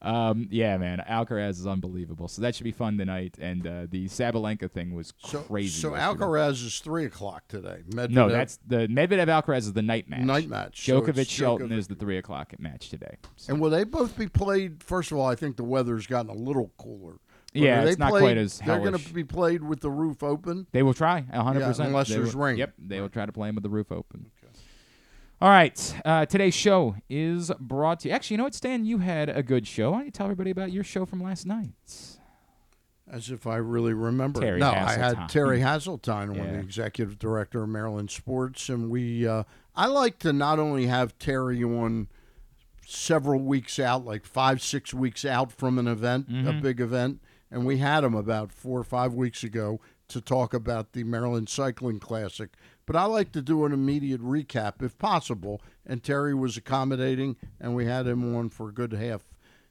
A: Um, yeah, man, Alcaraz is unbelievable. So that should be fun tonight. And uh, the Sabalenka thing was
B: so,
A: crazy.
B: So
A: yesterday.
B: Alcaraz is three o'clock today. Medvedev,
A: No, that's the Medvedev Alcaraz is the night match.
B: Night match.
A: Djokovic Shelton is the three o'clock match today. So-
B: And will they both be played? First of all, I think the weather's gotten a little cooler. But
A: Yeah,
B: they
A: it's not
B: played-
A: quite as
B: They're going to be played with the roof open.
A: they will try hundred
B: Yeah,
A: percent
B: unless there's rain.
A: Yep, they will try to play them with the roof open. All right, uh, today's show is brought to you. Actually, you know what, Stan? You had a good show. Why don't you tell everybody about your show from last night?
B: As if I really remember.
A: Terry
B: no, I had Terry Hasseltine, one
A: Yeah.
B: the executive director of Maryland Sports, and we. Uh, I like to not only have Terry on several weeks out, like five, six weeks out from an event, a
A: Mm-hmm.
B: big event, and we had him about four or five weeks ago to talk about the Maryland Cycling Classic. But I like to do an immediate recap if possible, and Terry was accommodating, and we had him on for a good half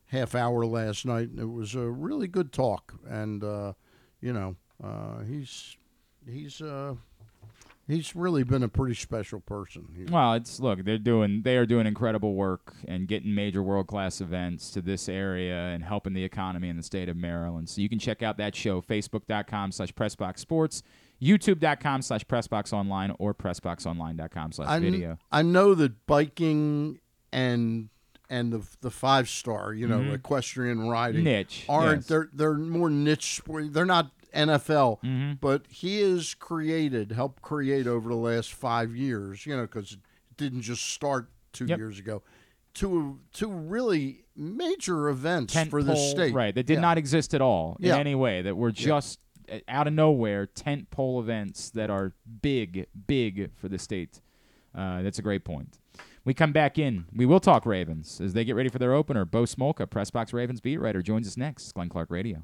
B: half hour last night, and it was a really good talk. And uh, you know, uh, he's he's uh, he's really been a pretty special person.
A: Well, it's look, they're doing they are doing incredible work and getting major world class events to this area and helping the economy in the state of Maryland. So you can check out that show, facebook.com slash pressbox sports, youtube.com slash pressbox or pressboxonline.com slash video.
B: I know that biking and and the the five star, you know, equestrian riding
A: Niche,
B: aren't
A: yes.
B: they're they're more niche sport. They're not NFL,
A: Mm-hmm.
B: but he has created, helped create over the last five years. You know, because it didn't just start two
A: Yep.
B: years ago. Two two really major events
A: tent
B: for the state,
A: Right, that did
B: Yeah.
A: not exist at all in
B: Yeah.
A: any way. That were just uh, out of nowhere tent pole events that are big, big for the state. Uh, that's a great point. We come back in. We will talk Ravens as they get ready for their opener. Bo Smolka, Pressbox Ravens beat writer, joins us next. Glenn Clark Radio.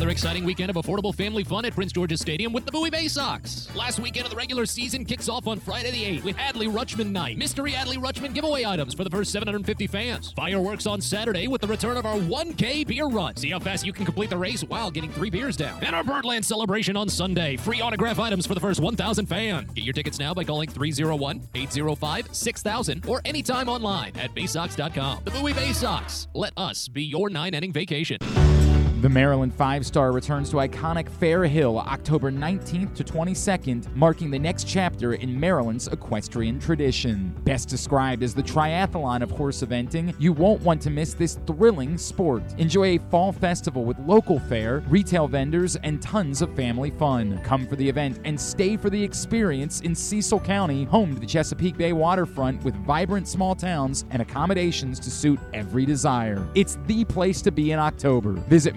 D: Another exciting weekend of affordable family fun at Prince George's Stadium with the Bowie Bay Sox. Last weekend of the regular season kicks off on Friday the 8th with Adley Rutschman Night. Mystery Adley Rutschman giveaway items for the first 750 fans. Fireworks on Saturday with the return of our 1K beer run. See how fast you can complete the race while getting three beers down. And our Birdland celebration on Sunday. Free autograph items for the first 1,000 fans. Get your tickets now by calling 301 805 6000 or anytime online at baysox.com. The Bowie Bay Sox. Let us be your nine inning vacation.
A: The Maryland Five Star returns to iconic Fair Hill October 19th to 22nd, marking the next chapter in Maryland's equestrian tradition. Best described as the triathlon of horse eventing, you won't want to miss this thrilling sport. Enjoy a fall festival with local fare, retail vendors, and tons of family fun. Come for the event and stay for the experience in Cecil County, home to the Chesapeake Bay waterfront with vibrant small towns and accommodations to suit every desire. It's the place to be in October. Visit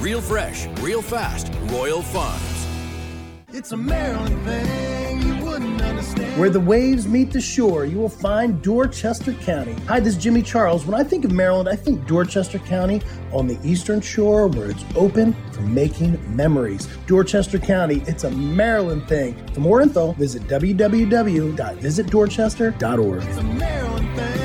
E: Real fresh, real fast, Royal Farms.
F: It's a Maryland thing you wouldn't understand.
G: Where the waves meet the shore, you will find Dorchester County. Hi, this is Jimmy Charles. When I think of Maryland, I think Dorchester County on the eastern shore where it's open for making memories. Dorchester County, it's a Maryland thing. For more info, visit www.visitdorchester.org.
F: It's a Maryland thing.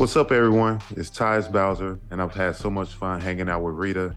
H: What's up, everyone? It's Tyus Bowser, and I've had so much fun hanging out with Rita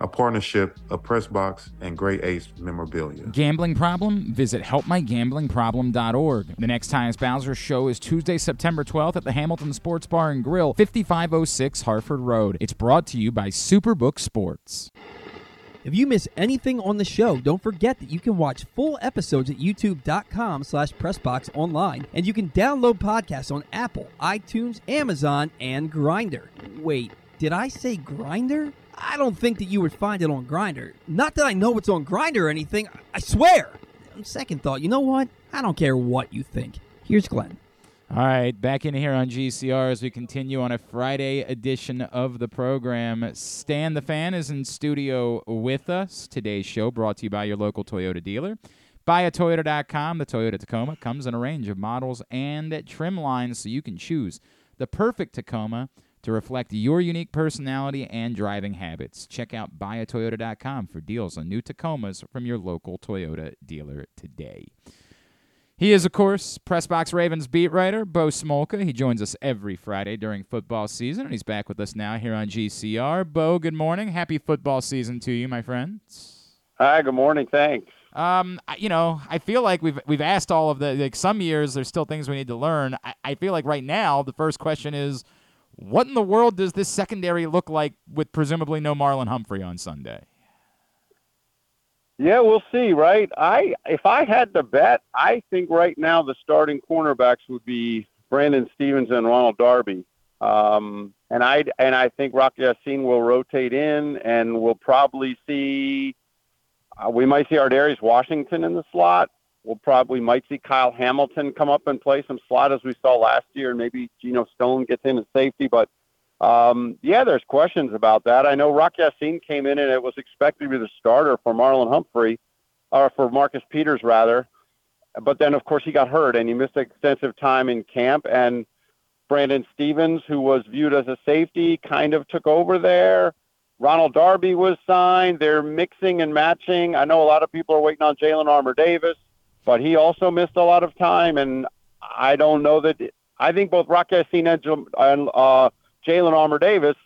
H: a partnership of Pressbox and Great Ace Memorabilia.
A: Gambling problem? Visit helpmygamblingproblem.org. The next Tyus Bowser show is Tuesday, September 12th at the Hamilton Sports Bar and Grill, 5506 Harford Road. It's brought to you by Superbook Sports.
I: If you miss anything on the show, don't forget that you can watch full episodes at youtube.com slash pressboxonline, and you can download podcasts on Apple, iTunes, Amazon, and Grinder. Wait, did I say Grinder? I don't think that you would find it on Grinder. Not that I know it's on Grinder or anything, I swear. Second thought, you know what? I don't care what you think. Here's Glenn.
A: All right, back in here on GCR as we continue on a Friday edition of the program. Stan the Fan is in studio with us. Today's show brought to you by your local Toyota dealer. BuyAToyota.com. The Toyota Tacoma comes in a range of models and trim lines so you can choose the perfect Tacoma to reflect your unique personality and driving habits. Check out BuyAToyota.com for deals on new Tacomas from your local Toyota dealer today. He is, of course, Pressbox Ravens beat writer Bo Smolka. He joins us every Friday during football season, and he's back with us now here on GCR. Bo, good morning. Happy football season to you, my friends.
J: Hi, good morning. Thanks.
A: Um, you know, I feel like we've we've asked all of the like some years. There's still things we need to learn. I, I feel like right now the first question is, what in the world does this secondary look like with presumably no Marlon Humphrey on Sunday?
J: Yeah, we'll see, right? I if I had to bet, I think right now the starting cornerbacks would be Brandon Stephens and Ronald Darby. Um, and I and I think Rocky Ya-Sin will rotate in, and we'll probably see. Uh, we might see Ardarius Washington in the slot. We'll probably might see Kyle Hamilton come up and play some slot as we saw last year, and maybe Geno Stone gets in as safety. But um, yeah, there's questions about that. I know Rock Ya-Sin came in and it was expected to be the starter for Marlon Humphrey, or for Marcus Peters rather. But then, of course, he got hurt and he missed extensive time in camp. And Brandon Stephens, who was viewed as a safety, kind of took over there. Ronald Darby was signed. They're mixing and matching. I know a lot of people are waiting on Jalen Armour Davis, but he also missed a lot of time. And I don't know that I think both Rock and, uh, Jalen Armour Davis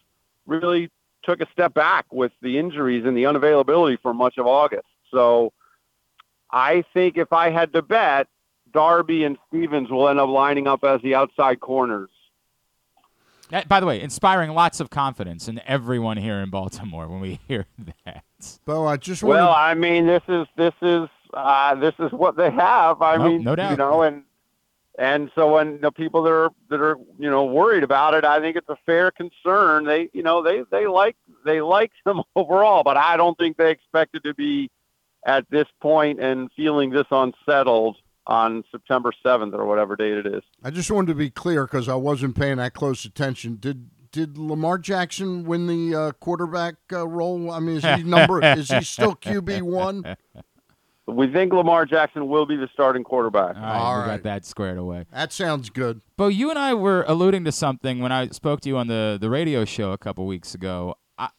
J: really took a step back with the injuries and the unavailability for much of August. So I think if I had to bet, Darby and Stephens will end up lining up as the outside corners.
A: Uh, By the way, inspiring lots of confidence in everyone here in Baltimore when we hear that.
B: Bo, I just want
J: Well, I mean, this is this is uh, this is what they have. I
A: No-
J: mean,
A: no doubt.
J: you know, and and so when the people that are that are you know worried about it, I think it's a fair concern. They you know they they like they like them overall, but I don't think they expected to be at this point and feeling this unsettled on September seventh or whatever date it is.
B: I just wanted to be clear because I wasn't paying that close attention. Did did Lamar Jackson win the uh, quarterback uh, role? I mean, is he number? is he still QB one?
J: We think Lamar Jackson will be the starting quarterback.
A: All right,
B: All
A: we
B: right.
A: got that squared away.
B: That sounds good.
A: Bo, you and I were alluding to something when I spoke to you on the, the radio show a couple weeks ago. I,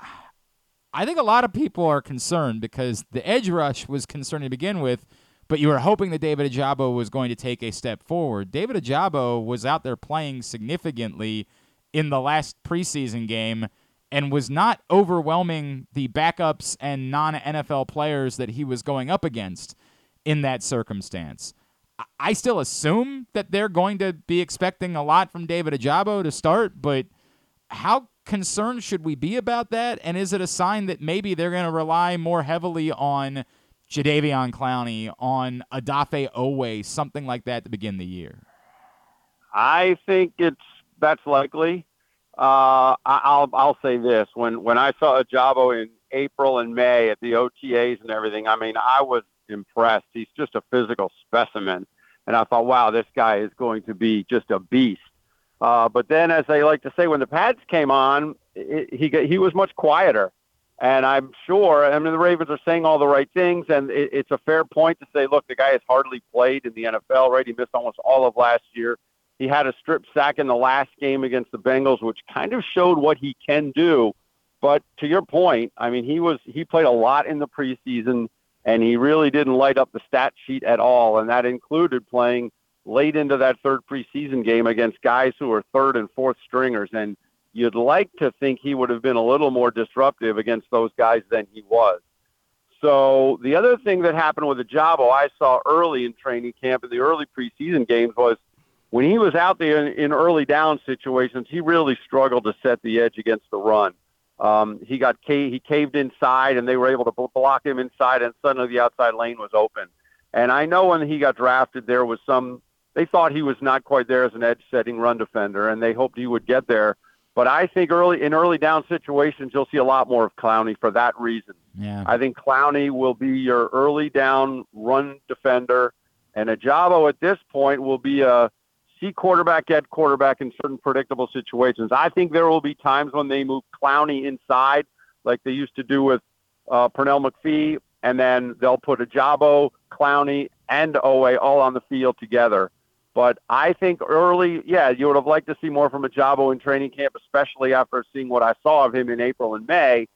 A: I think a lot of people are concerned because the edge rush was concerning to begin with, but you were hoping that David Ojabo was going to take a step forward. David Ojabo was out there playing significantly in the last preseason game and was not overwhelming the backups and non NFL players that he was going up against in that circumstance. I- still assume that they're going to be expecting a lot from David Ojabo to start, but how concerned should we be about that? And is it a sign that maybe they're going to rely more heavily on Jadeveon Clowney, on Odafe Oweh, something like that to begin the year?
J: I think it's that's likely. Uh, I, I'll I'll say this: when when I saw Ojabo in April and May at the OTAs and everything, I mean, I was impressed. He's just a physical specimen, and I thought, wow, this guy is going to be just a beast. Uh, but then, as they like to say, when the pads came on, it, he he was much quieter. And I'm sure, I mean, the Ravens are saying all the right things, and it, it's a fair point to say, look, the guy has hardly played in the NFL, right? He missed almost all of last year. He had a strip sack in the last game against the Bengals, which kind of showed what he can do. But to your point, I mean, he was he played a lot in the preseason, and he really didn't light up the stat sheet at all, and that included playing late into that third preseason game against guys who are third and fourth stringers. And you'd like to think he would have been a little more disruptive against those guys than he was. So the other thing that happened with Ojabo I saw early in training camp in the early preseason games was when he was out there in, in early down situations, he really struggled to set the edge against the run. Um, he got he caved inside, and they were able to block him inside, and suddenly the outside lane was open. And I know when he got drafted, there was some. They thought he was not quite there as an edge-setting run defender, and they hoped he would get there. But I think early in early down situations, you'll see a lot more of Clowney for that reason.
A: Yeah.
J: I think Clowney will be your early down run defender, and Ojabo at this point will be a see quarterback at quarterback in certain predictable situations. I think there will be times when they move Clowney inside, like they used to do with uh, Pernell McPhee, and then they'll put Ojabo, Clowney, and Oweh all on the field together. But I think early, yeah, you would have liked to see more from Ojabo in training camp, especially after seeing what I saw of him in April and May.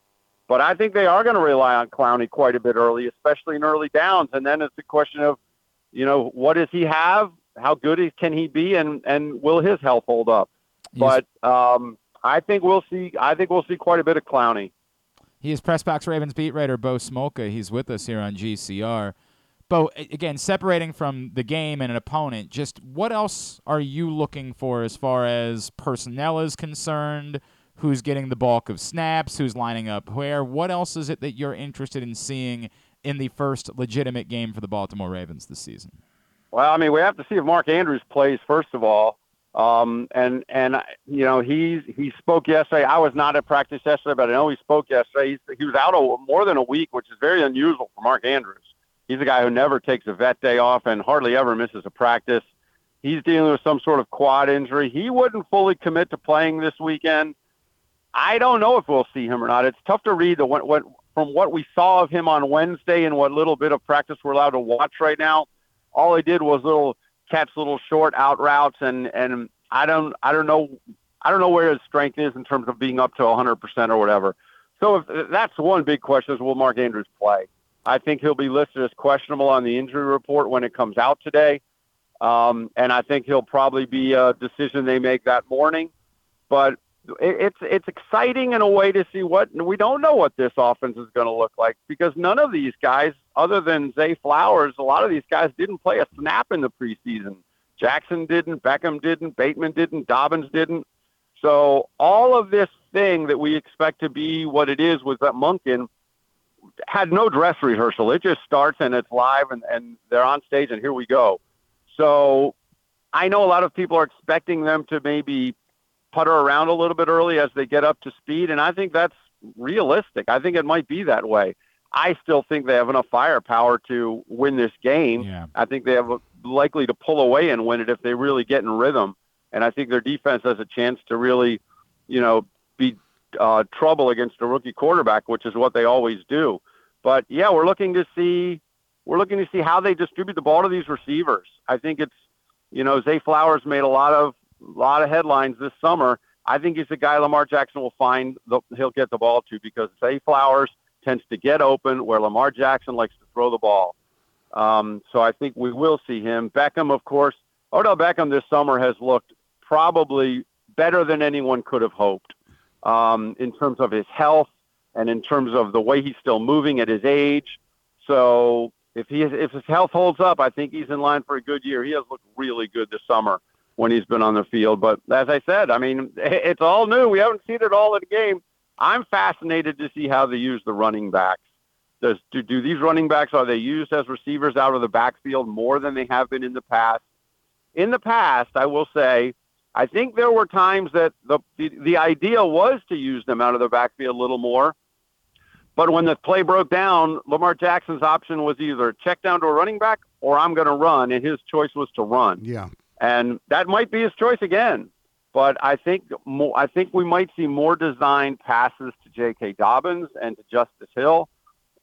J: But I think they are going to rely on Clowney quite a bit early, especially in early downs. And then it's a question of, you know, what does he have? How good can he be? And, and will his health hold up? But um, I think we'll see. I think we'll see quite a bit of Clowney.
A: He is Press Box Ravens beat writer Bo Smolka. He's with us here on GCR. Bo, again, separating from the game and an opponent, just what else are you looking for as far as personnel is concerned? Who's getting the bulk of snaps? Who's lining up where? What else is it that you're interested in seeing in the first legitimate game for the Baltimore Ravens this season?
J: Well, I mean, we have to see if Mark Andrews plays first of all. Um, and and you know he's he spoke yesterday. I was not at practice yesterday, but I know he spoke yesterday. He's, he was out a, more than a week, which is very unusual for Mark Andrews. He's a guy who never takes a vet day off and hardly ever misses a practice. He's dealing with some sort of quad injury. He wouldn't fully commit to playing this weekend. I don't know if we'll see him or not. It's tough to read the what, what from what we saw of him on Wednesday and what little bit of practice we're allowed to watch right now. All he did was little catch little short out routes and and I don't I don't know I don't know where his strength is in terms of being up to 100% or whatever. So if that's one big question is will Mark Andrews play? I think he'll be listed as questionable on the injury report when it comes out today. Um, and I think he'll probably be a decision they make that morning. But it, it's it's exciting in a way to see what we don't know what this offense is going to look like because none of these guys, other than Zay Flowers, a lot of these guys didn't play a snap in the preseason. Jackson didn't, Beckham didn't, Bateman didn't, Dobbins didn't. So all of this thing that we expect to be what it is was that Monken had no dress rehearsal. It just starts and it's live and, and they're on stage and here we go. So I know a lot of people are expecting them to maybe putter around a little bit early as they get up to speed, and I think that's realistic. I think it might be that way. I still think they have enough firepower to win this game.
A: Yeah.
J: I think they have a, likely to pull away and win it if they really get in rhythm. And I think their defense has a chance to really, you know, be uh, trouble against a rookie quarterback, which is what they always do. But yeah, we're looking to see we're looking to see how they distribute the ball to these receivers. I think it's you know Zay Flowers made a lot of lot of headlines this summer. I think he's the guy Lamar Jackson will find the, he'll get the ball to because Zay Flowers tends to get open where Lamar Jackson likes to throw the ball. Um, so I think we will see him. Beckham, of course, Odell Beckham this summer has looked probably better than anyone could have hoped um, in terms of his health and in terms of the way he's still moving at his age. So if he if his health holds up, I think he's in line for a good year. He has looked really good this summer when he's been on the field. But as I said, I mean, it's all new. We haven't seen it all in a game. I'm fascinated to see how they use the running backs. Does do, do these running backs are they used as receivers out of the backfield more than they have been in the past? In the past, I will say, I think there were times that the the, the idea was to use them out of the backfield a little more. But when the play broke down, Lamar Jackson's option was either check down to a running back or I'm going to run, and his choice was to run.
B: Yeah.
J: And that might be his choice again. But I think more, I think we might see more designed passes to J.K. Dobbins and to Justice Hill.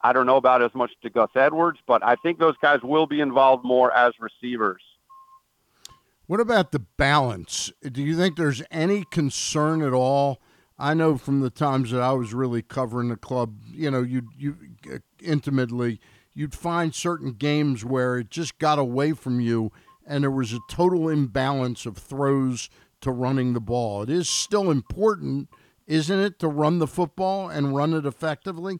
J: I don't know about as much to Gus Edwards, but I think those guys will be involved more as receivers.
B: What about the balance? Do you think there's any concern at all? I know from the times that I was really covering the club, you know, you you intimately, you'd find certain games where it just got away from you and there was a total imbalance of throws to running the ball. It is still important, isn't it, to run the football and run it effectively?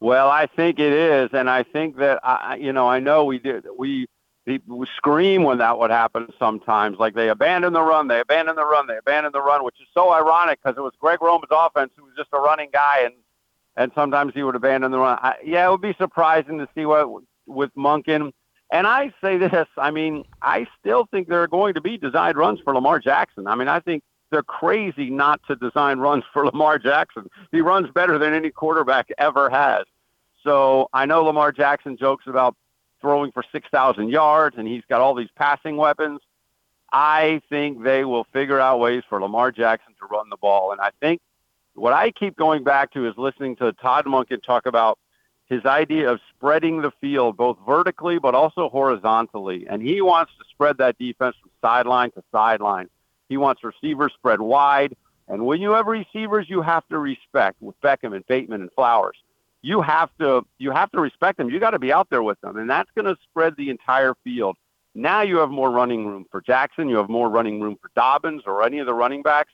J: Well, I think it is, and I think that I, you know, I know we did we we scream when that would happen sometimes. Like they abandon the run, they abandon the run, they abandon the run, which is so ironic because it was Greg Roman's offense who was just a running guy, and and sometimes he would abandon the run. I, yeah, it would be surprising to see what with Monken. And I say this, I mean, I still think there are going to be designed runs for Lamar Jackson. I mean, I think they're crazy not to design runs for Lamar Jackson. He runs better than any quarterback ever has. So I know Lamar Jackson jokes about throwing for 6,000 yards and he's got all these passing weapons. I think they will figure out ways for Lamar Jackson to run the ball. And I think what I keep going back to is listening to Todd Monken talk about his idea of spreading the field both vertically but also horizontally. And he wants to spread that defense from sideline to sideline. He wants receivers spread wide. And when you have receivers you have to respect with Beckham and Bateman and Flowers, you have to you have to respect them. You got to be out there with them. And that's going to spread the entire field. Now you have more running room for Jackson, you have more running room for Dobbins or any of the running backs.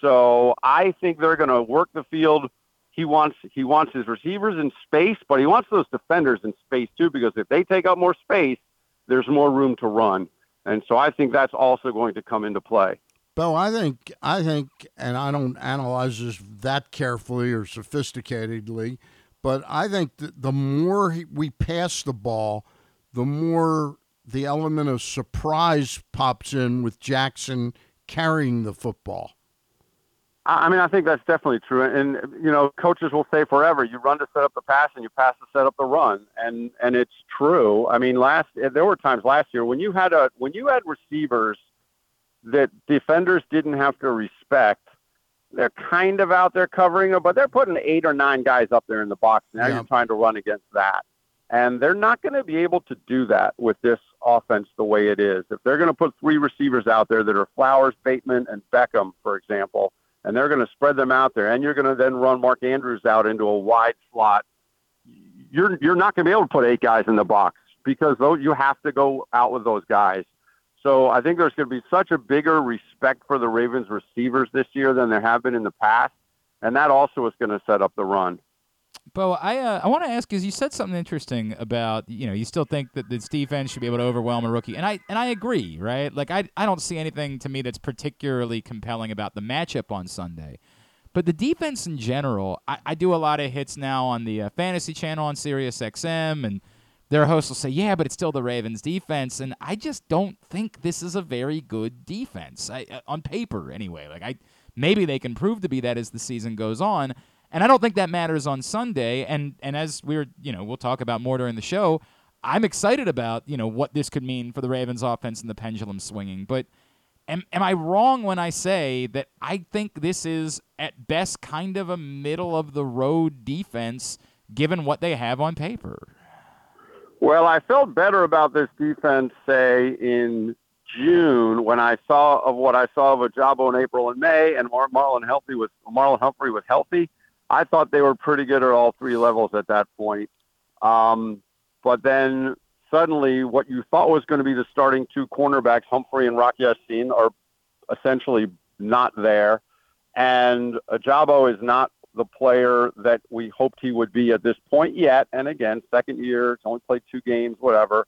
J: So I think they're going to work the field he wants he wants his receivers in space, but he wants those defenders in space too because if they take up more space, there's more room to run. And so I think that's also going to come into play.
B: Bill, I think I think, and I don't analyze this that carefully or sophisticatedly, but I think that the more we pass the ball, the more the element of surprise pops in with Jackson carrying the football.
J: I mean, I think that's definitely true. And, you know, coaches will say forever, you run to set up the pass and you pass to set up the run. And, and it's true. I mean, last, there were times last year when you had a, when you had receivers that defenders didn't have to respect, they're kind of out there covering them, but they're putting eight or nine guys up there in the box. Now
B: Yeah.
J: you're trying to run against that. And they're not going to be able to do that with this offense the way it is. If they're going to put three receivers out there that are Flowers, Bateman, and Beckham, for example, and they're going to spread them out there, and you're going to then run Mark Andrews out into a wide slot. You're you're not going to be able to put eight guys in the box because those, you have to go out with those guys. So I think there's going to be such a bigger respect for the Ravens receivers this year than there have been in the past, and that also is going to set up the run.
A: Bo, I uh, I want to ask because you said something interesting about you know you still think that this defense should be able to overwhelm a rookie, and I and I agree, right? Like I I don't see anything to me that's particularly compelling about the matchup on Sunday, but the defense in general, I, I do a lot of hits now on the uh, fantasy channel on Sirius XM, and their hosts will say, yeah, but it's still the Ravens defense, and I just don't think this is a very good defense I, uh, on paper anyway. Like I maybe they can prove to be that as the season goes on. And I don't think that matters on Sunday. And and as we're you know we'll talk about more during the show. I'm excited about you know what this could mean for the Ravens offense and the pendulum swinging. But am am I wrong when I say that I think this is at best kind of a middle of the road defense given what they have on paper?
J: Well, I felt better about this defense, say in June when I saw of what I saw of a Ojabo in April and May, and Marlon healthy was Marlon Humphrey was healthy. I thought they were pretty good at all three levels at that point. Um, but then suddenly, what you thought was going to be the starting two cornerbacks, Humphrey and Rocky Ya-Sin, are essentially not there. And Ojabo is not the player that we hoped he would be at this point yet. And again, second year, only played two games, whatever.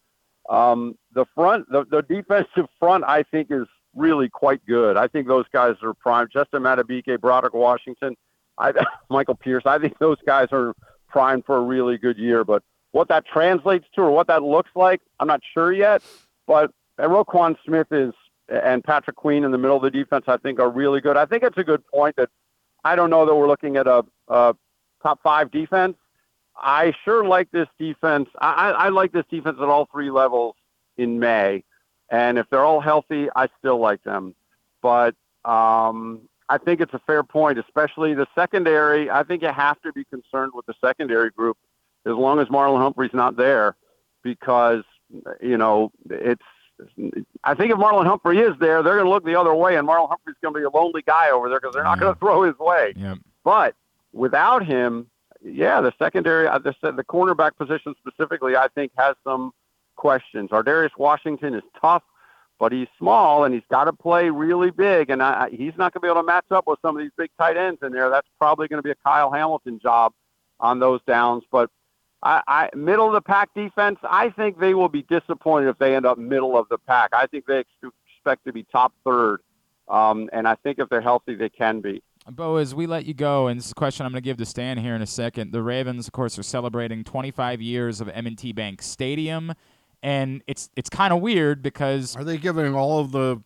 J: Um, the front, the, the defensive front, I think is really quite good. I think those guys are prime. Justin Madubuike, Broderick Washington, I, Michael Pierce. I think those guys are primed for a really good year. But what that translates to or what that looks like, I'm not sure yet. But Roquan Smith is and Patrick Queen in the middle of the defense, I think, are really good. I think it's a good point that I don't know that we're looking at a, a top five defense. I sure like this defense. I, I like this defense at all three levels in May. And if they're all healthy, I still like them. But um, I think it's a fair point, especially the secondary. I think you have to be concerned with the secondary group as long as Marlon Humphrey's not there, because you know it's. I think if Marlon Humphrey is there, they're going to look the other way, and Marlon Humphrey's going to be a lonely guy over there because they're not going to throw his way.
A: Yep.
J: But without him, yeah, the secondary, I just said the cornerback position specifically, I think has some questions. Ar'Darius Washington is tough but he's small and he's got to play really big, and I, he's not going to be able to match up with some of these big tight ends in there. That's probably going to be a Kyle Hamilton job on those downs. But I, I middle of the pack defense, I think they will be disappointed if they end up middle of the pack. I think they expect to be top third, um, and I think if they're healthy, they can be.
A: Bo, as we let you go, and this is a question I'm going to give to Stan here in a second. The Ravens, of course, are celebrating 25 years of M&T Bank Stadium and it's it's kind of weird because
B: are they giving all of the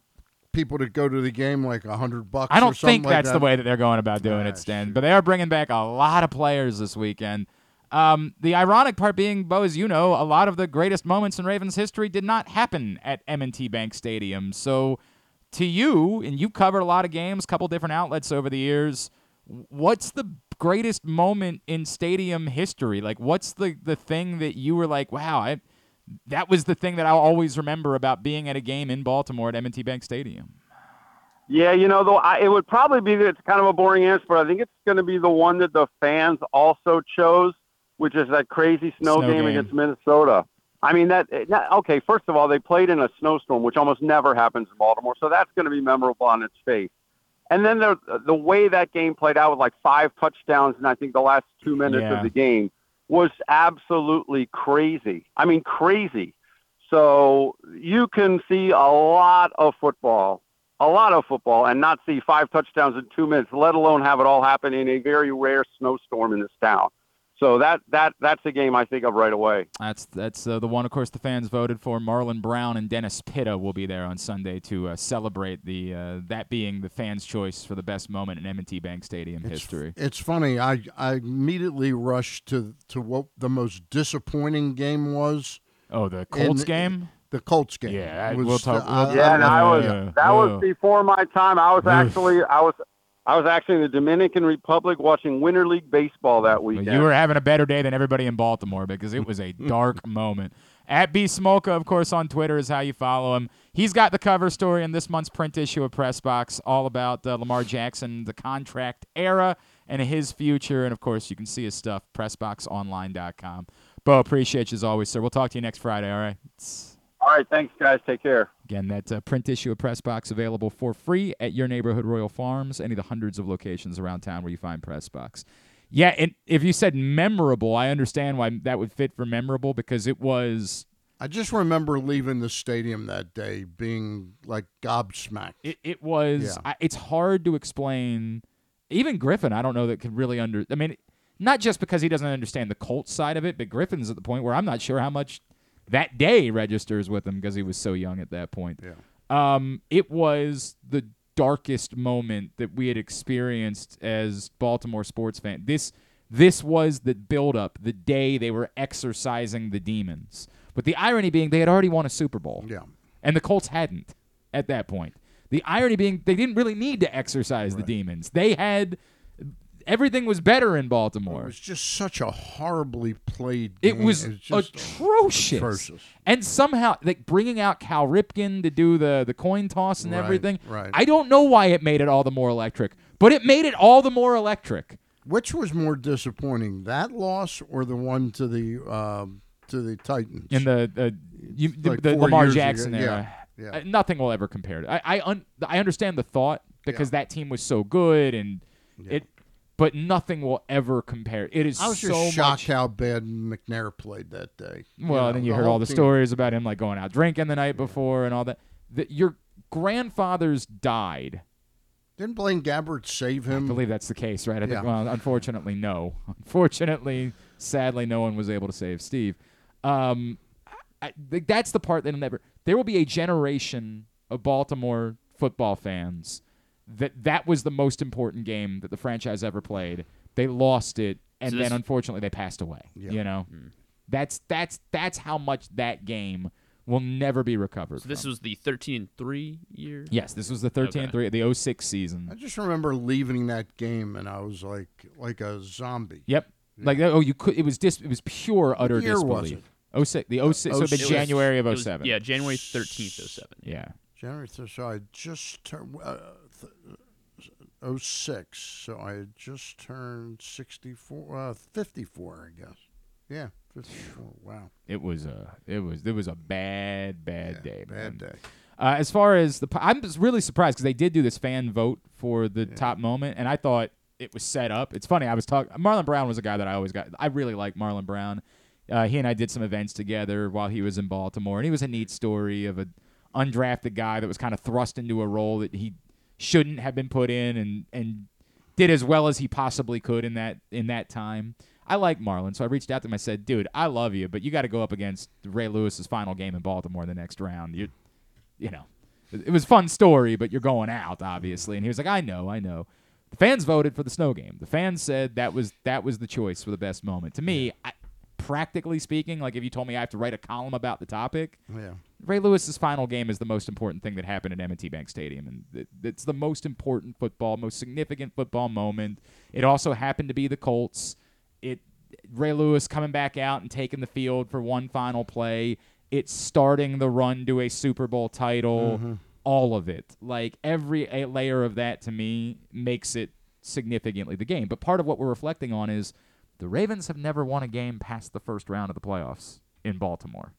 B: people to go to the game like a hundred bucks?
A: I don't think
B: like
A: that's
B: that?
A: the way that they're going about doing
B: Ah,
A: it, Stan. But they are bringing back a lot of players this weekend. Um, the ironic part being, Bo, as you know, a lot of the greatest moments in Ravens history did not happen at M&T Bank Stadium. So, to you, and you've covered a lot of games, a couple different outlets over the years. What's the greatest moment in stadium history? Like, what's the the thing that you were like, wow, I that was the thing that I'll always remember about being at a game in Baltimore at M&T Bank Stadium.
J: Yeah, you know, though I, it would probably be that it's kind of a boring answer, but I think it's going to be the one that the fans also chose, which is that crazy snow,
A: Snow
J: game,
A: game.
J: against Minnesota. I mean, that, that okay. First of all, they played in a snowstorm, which almost never happens in Baltimore, so that's going to be memorable on its face. And then the the way that game played out with like five touchdowns in I think the last two minutes
A: Yeah.
J: of the game was absolutely crazy. I mean, crazy. So you can see a lot of football, a lot of football, and not see five touchdowns in two minutes, let alone have it all happen in a very rare snowstorm in this town. So that that that's the game I think of right away.
A: That's that's uh, the one, of course, the fans voted for. Marlon Brown and Dennis Pitta will be there on Sunday to uh, celebrate the uh, that being the fans' choice for the best moment in M&T Bank Stadium history.
B: It's funny. I I immediately rushed to to what the most disappointing game was.
A: Oh, the Colts
B: in-
A: game.
B: The Colts game.
A: Yeah,
B: was
A: we'll talk-
B: the-
A: we'll-
J: Yeah, and I was
A: yeah,
J: that
A: yeah.
J: was before my time. I was
A: Oof.
J: actually I was I was actually in the Dominican Republic watching Winter League baseball that
A: Well,
J: weekend.
A: you were having a better day than everybody in Baltimore because it was a dark moment. At B Smolka, of course, on Twitter is how you follow him. He's got the cover story in this month's print issue of Press Box, all about uh, Lamar Jackson, the contract era, and his future. And of course, you can see his stuff, PressBoxOnline.com. Bo, appreciate you as always, sir. We'll talk to you next Friday. All right. It's-
J: All right, thanks, guys. Take care.
A: Again, that uh, print issue of Press Box available for free at your neighborhood Royal Farms, any of the hundreds of locations around town where you find Press Box. Yeah, and if you said memorable, I understand why that would fit for memorable because it was
B: I just remember leaving the stadium that day being like gobsmacked.
A: it, it was
B: Yeah.
A: I, it's hard to explain. Even Griffin, I don't know that could really under. I mean, not just because he doesn't understand the Colts side of it, but Griffin's at the point where I'm not sure how much that day registers with him because he was so young at that point.
B: Yeah.
A: Um, it was the darkest moment that we had experienced as Baltimore sports fan. This this was the buildup, the day they were exercising the demons. But the irony being they had already won a Super Bowl.
B: Yeah.
A: And the Colts hadn't at that point. The irony being they didn't really need to exercise the demons. They had everything was better in Baltimore.
B: It was just such a horribly played Game.
A: It was
B: It's just
A: atrocious.
B: atrocious.
A: And somehow, like bringing out Cal Ripken to do the the coin toss and
B: Right,
A: everything.
B: right.
A: I don't know why it made it all the more electric, but it made it all the more electric.
B: Which was more disappointing, that loss or the one to the um, to the Titans?
A: In the uh, you, the,
B: Like
A: the
B: four
A: Lamar
B: years ago,
A: Jackson
B: yeah,
A: era,
B: yeah.
A: Uh, nothing will ever compare. to- I I, un, I understand the thought because that team was so good and it, but nothing will ever compare. It is
B: I was just
A: so
B: shocked
A: much.
B: how bad McNair played that day.
A: Well,
B: know,
A: then you heard all the
B: team-
A: stories about him like going out drinking the night before and all that. That your grandfathers died.
B: Didn't Blaine Gabbert save him?
A: I believe that's the case, right? I think.
B: Yeah.
A: Well, unfortunately, no. Unfortunately, sadly, no one was able to save Steve. Um, I, I, that's the part that'll never. There will be a generation of Baltimore football fans that that was the most important game that the franchise ever played. They lost it, and
C: So
A: then unfortunately they passed away. You know, that's that's that's how much that game will never be recovered.
C: So this
A: from.
C: was the 13 and 3 year?
A: yes, this was the 13-3, the 06 season.
B: I just remember leaving that game and I was like like a zombie.
A: Yep. Like oh, you could. It was dis. It was pure utter
B: year was
A: disbelief. Oh six. The 06. So it'd
B: was-
A: January of
C: It was-
A: 07.
C: Yeah, January 13th, 07.
A: Yeah.
B: January 13th, So I just turned uh, th- 06. So I had just turned 64, uh, 54, I guess. Yeah, 54. Wow.
A: It was a. It was. It was a bad, bad day. man.
B: Bad day.
A: Uh, as far as the, I'm just really surprised because they did do this fan vote for the top moment, and I thought it was set up. It's funny. I was talking. Marlon Brown was a guy that I always got. I really like Marlon Brown. Uh, he and I did some events together while he was in Baltimore, and he was a neat story of a undrafted guy that was kind of thrust into a role that he shouldn't have been put in, and and did as well as he possibly could in that in that time. I like Marlon, so I reached out to him. I said, "Dude, I love you, but you got to go up against Ray Lewis's final game in Baltimore the next round. You, you know, it was a fun story, but you're going out, obviously." And he was like, "I know, I know." The fans voted for the snow game. The fans said that was that was the choice for the best moment. To me, I, practically speaking, like if you told me I have to write a column about the topic,
B: Yeah.
A: Ray Lewis's final game is the most important thing that happened at M&T Bank Stadium, and it, it's the most important football, most significant football moment. It also happened to be the Colts. It Ray Lewis coming back out and taking the field for one final play. It's starting the run to a Super Bowl title. Mm-hmm. All of it, like every a layer of that, to me makes it significantly the game. But part of what we're reflecting on is the Ravens have never won a game past the first round of the playoffs in Baltimore.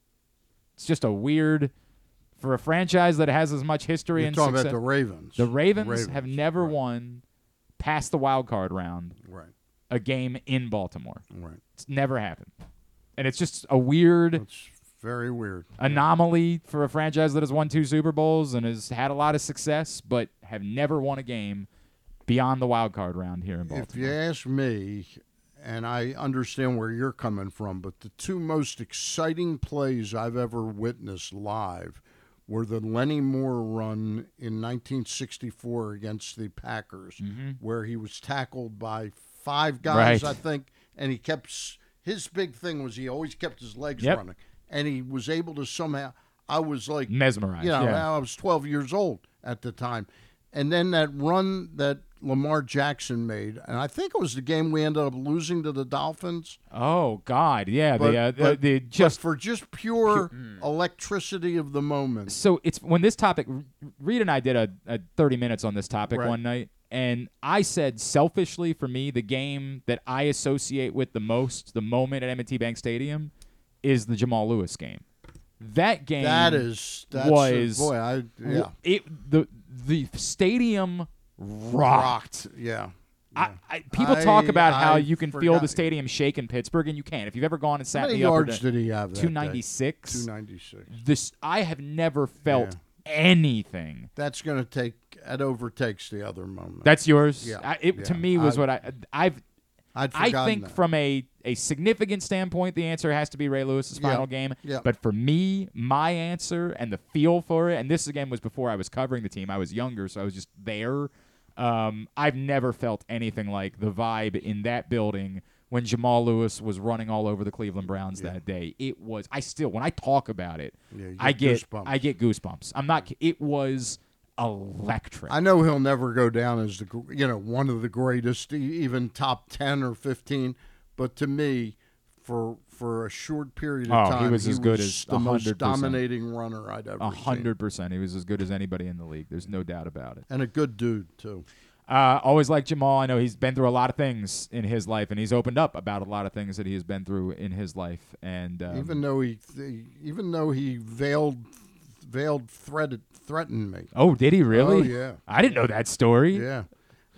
A: It's just a weird for a franchise that has as much history
B: You're
A: and
B: talking
A: success.
B: about the Ravens.
A: The Ravens,
B: Ravens,
A: have never
B: right.
A: won past the wild card round
B: Right.
A: a game in Baltimore.
B: Right.
A: It's never happened. And it's just a weird
B: It's very weird.
A: anomaly for a franchise that has won two Super Bowls and has had a lot of success, but have never won a game beyond the wild card round here in Baltimore.
B: If you ask me, and I understand where you're coming from, but the two most exciting plays I've ever witnessed live were the Lenny Moore run in 1964 against the Packers, where he was tackled by five guys,
A: Mm-hmm. Right.
B: I think, and he kept his big thing was he always kept his legs
A: Yep.
B: running, and he was able to somehow. I was like
A: Mesmerized,
B: You know,
A: yeah.
B: I was 12 years old at the time. And then that run that Lamar Jackson made, and I think it was the game we ended up losing to the Dolphins.
A: oh God, yeah,
B: But,
A: the, uh,
B: but-
A: the, the
B: but
A: just
B: for just pure electricity of the moment.
A: so it's when this topic reed and i did a, a 30 minutes on this topic
B: Right.
A: one night And I said selfishly for me, the game that I associate with the most, the moment at M&T Bank Stadium, is the Jamal Lewis game. That game
B: That is that's
A: was
B: boy. I yeah
A: it the the stadium rocked.
B: Yeah.
A: I, I, people talk
B: I-
A: about how
B: I
A: you can feel the
B: forgot-
A: stadium shake in Pittsburgh, and you can. If you've ever gone and sat
B: How many
A: in the upper
B: yards did he have that day?
A: 296.
B: 296.
A: This I have never felt anything.
B: That's going to take. It overtakes the other moment.
A: That's yours.
B: Yeah.
A: I, it to
B: yeah.
A: me was
B: I-
A: what I I've
B: I'd
A: I
B: forgotten
A: think
B: that.
A: from a a significant standpoint, the answer has to be Ray Lewis's
B: Yeah.
A: final game.
B: Yeah.
A: But for me, my answer and the feel for it, and this again was before I was covering the team. I was younger, so I was just there. Um, I've never felt anything like the vibe in that building when Jamal Lewis was running all over the Cleveland Browns that day. It was. I still, when I talk about it,
B: Yeah,
A: I
B: get goosebumps.
A: I get goosebumps. I'm not. It was electric.
B: I know he'll never go down as the you know one of the greatest, even top ten or fifteen. But to me, for for a short period of
A: Oh, he
B: time,
A: was as good as
B: the most
A: 100%.
B: dominating runner I'd ever
A: A hundred percent. He was as good as anybody in the league. There's no doubt about it.
B: and a good dude too.
A: Uh, always like Jamal. I know he's been through a lot of things in his life, and he's opened up about a lot of things that he has been through in his life. And um,
B: even though he, th- even though he veiled, veiled threatened threatened me.
A: oh, did he really?
B: Oh yeah,
A: I didn't know that story.
B: yeah.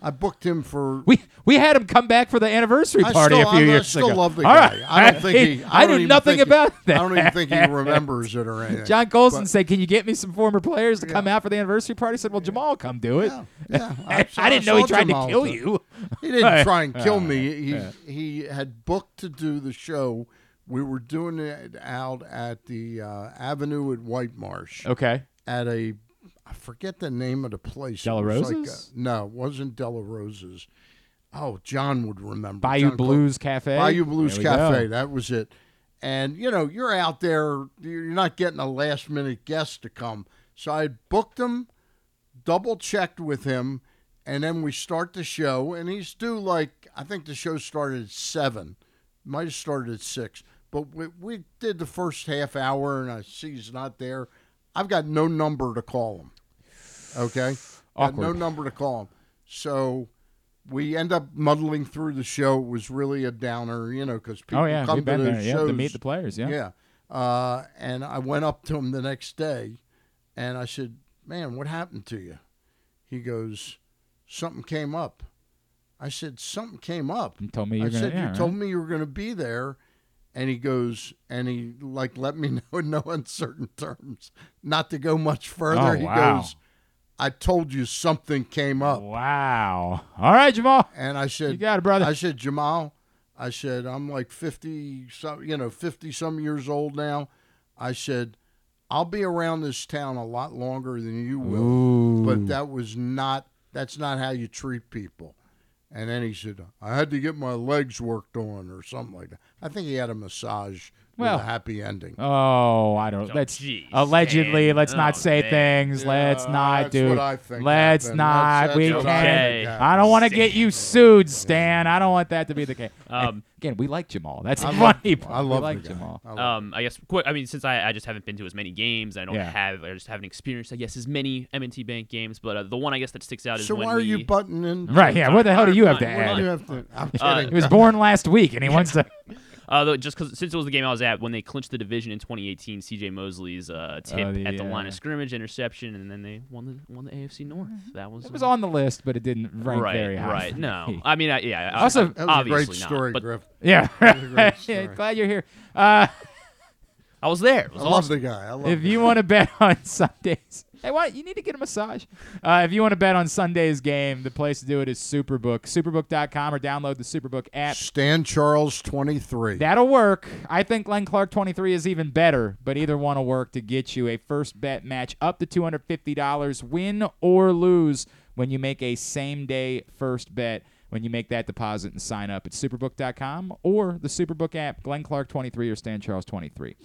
B: I booked him for.
A: We we had him come back for the anniversary
B: I
A: party
B: still,
A: a few
B: I'm- I
A: years
B: still
A: ago.
B: love the
A: All
B: guy.
A: right.
B: I don't think he. I,
A: I knew nothing
B: think he-
A: about that.
B: I don't even think he remembers it or anything.
A: John Colson
B: But-
A: said, "Can you get me some former players to
B: Yeah.
A: come out for the anniversary party?" I said, "Well, Jamal, come do it."
B: Yeah, yeah.
A: I,
B: saw-
A: didn't know he tried
B: Jamal
A: to kill you.
B: He didn't try and kill me. He
A: yeah.
B: he had booked to do the show. We were doing it out at the uh, Avenue at White Marsh
A: Okay.
B: at a I forget the name of the place.
A: Della
B: was like a- no, it wasn't Della Rosa's. Oh, John would remember.
A: Bayou
B: John
A: Blues Cafe.
B: Bayou Blues Cafe.
A: go.
B: That was it. And you know, you're out there. You're not getting a last minute guest to come. So I booked him, double checked with him, and then we start the show. And he's due like I think the show started at seven, might have started at six. But we, we did the first half hour, and I see he's not there. I've got no number to call him. Okay, Got no number to call him. So we end up muddling through the show. It was really a downer, you know, because people
A: Oh yeah,
B: come
A: we've
B: to
A: been
B: those
A: there. Yeah, to meet the players. Yeah.
B: yeah. Uh, and I went up to him the next day and I said, Man, what happened to you? He goes, Something came up. I said, Something came up.
A: You told me you
B: I
A: were gonna.
B: said,
A: yeah,
B: You told
A: right.
B: me you were going to be there. And he goes, and he like let me know in no uncertain terms not to go much further.
A: Oh,
B: he
A: wow.
B: goes, I told you something came up.
A: Wow. All right, Jamal.
B: And I said,
A: You got it, brother.
B: I said, Jamal, I said, I'm like 50, some, you know, 50 some years old now. I said, I'll be around this town a lot longer than you will.
A: Ooh.
B: But that was not, that's not how you treat people. And then he said, I had to get my legs worked on or something like that. I think he had a massage
A: Well-
B: with a happy ending.
A: Oh, I don't.
C: Oh,
A: Let's
C: jeez,
A: allegedly.
C: Dan.
A: Let's not
C: Oh,
A: say
C: man.
A: things. let's not
B: that's
A: do.
B: what I think
A: let's
B: happened.
A: not.
B: That's-
A: we
B: that's
C: what
A: can't. I don't want to get you sued, Stan. I don't want that to be the case.
C: Um,
A: Again, we like Jamal. That's
B: I
A: the
B: love-
A: funny part.
B: I love
A: we like
B: the.
A: Jamal.
B: I love
C: Um, I guess quick. I mean, since I, I just haven't been to as many games, I don't
A: Yeah.
C: have, I just haven't experienced, I guess, as many M&T Bank games. But uh, the one I guess that sticks out is
B: so
C: when
B: why are
C: we,
B: you butting in?
A: Right? Yeah. What the hell do you have to
C: Fine,
B: Why do
A: add?
B: you? I'm
C: Uh,
B: kidding.
A: He was born last week, and he wants to.
C: Uh, just because since it was the game I was at when they clinched the division in 2018, C.J. Mosley's uh, tip
A: Oh, the,
C: at the line of scrimmage, interception, and then they won the won the AFC North. That was
A: It was
C: uh,
A: on the list, but it didn't rank
C: right,
A: very high.
C: right. No. I mean, I, yeah.
A: Also-
C: I-
B: That was a
C: obviously
B: great story,
C: but
B: Griff.
A: Yeah.
B: was a great
A: yeah.
B: story.
A: Glad you're here. Uh,
C: I was there. It was
B: I love the guy. I love
A: if you
B: guy.
A: want to bet on Sundays, hey, why you need to get a massage? Uh, if you want to bet on Sunday's game, the place to do it is Superbook. Superbook.com or download the Superbook app.
B: Stan Charles 23.
A: That'll work. I think Glenn Clark 23 is even better, but either one will work to get you a first bet match up to $250, win or lose when you make a same day first bet. When you make that deposit and sign up at superbook.com or the Superbook app, Glenn Clark 23 or Stan Charles 23.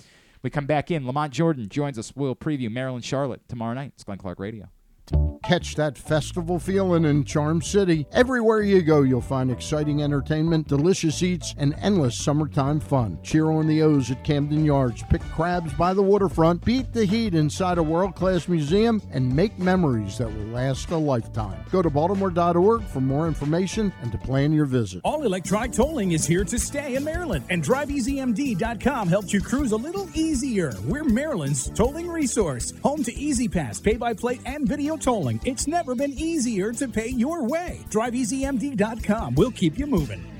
A: We come back in. Lamont Jordan joins us. We'll preview Maryland Charlotte tomorrow night. It's Glenn Clark Radio.
B: Catch that festival feeling in Charm City. Everywhere you go, you'll find exciting entertainment, delicious eats, and endless summertime fun. Cheer on the O's at Camden Yards, pick crabs by the waterfront, beat the heat inside a world class museum, and make memories that will last a lifetime. Go to baltimore.org for more information and to plan your visit.
K: All electronic tolling is here to stay in Maryland, and DriveEasyMD.com helps you cruise a little easier. We're Maryland's tolling resource, home to E-ZPass, pay by plate, and video tolling. It's never been easier to pay your way. DriveEasyMD.com We'll keep you moving.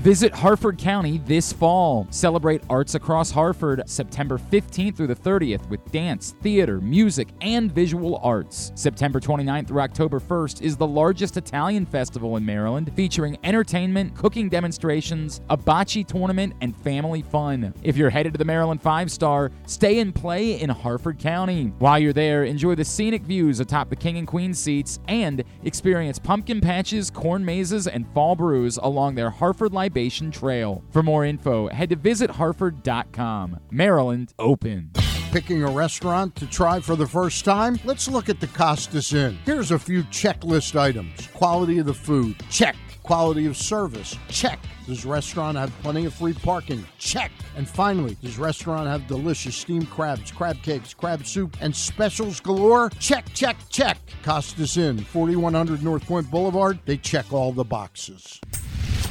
A: Visit Harford County this fall. Celebrate arts across Harford September 15th through the 30th with dance, theater, music, and visual arts. September 29th through October 1st is the largest Italian festival in Maryland, featuring entertainment, cooking demonstrations, a bocce tournament, and family fun. If you're headed to the Maryland Five Star, stay and play in Harford County. While you're there, enjoy the scenic views atop the King and Queen seats and experience pumpkin patches, corn mazes, and fall brews along their Harford Libation Trail. For more info, head to visitharford.com. Maryland open.
B: Picking a restaurant to try for the first time? Let's look at the Costas Inn. Here's a few checklist items quality of the food, check. Quality of service, check. Does restaurant have plenty of free parking? Check. And finally, does restaurant have delicious steamed crabs, crab cakes, crab soup, and specials galore? Check, check, check. Costas Inn, 4100 North Point Boulevard. They check all the boxes.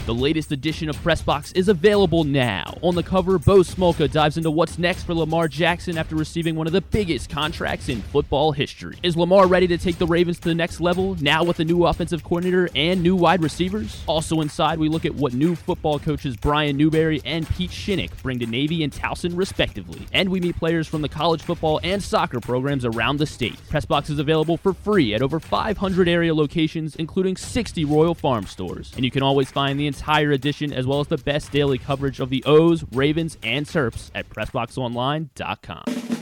C: The latest edition of Pressbox is available now. On the cover, Bo Smolka dives into what's next for Lamar Jackson after receiving one of the biggest contracts in football history. Is Lamar ready to take the Ravens to the next level, now with a new offensive coordinator and new wide receivers? Also inside, we look at what new football coaches Brian Newberry and Pete Shinnick bring to Navy and Towson, respectively. And we meet players from the college football and soccer programs around the state. Pressbox is available for free at over 500 area locations, including 60 Royal Farm stores. And you can always find the entire edition as well as the best daily coverage of the O's, Ravens, and Terps at PressBoxOnline.com.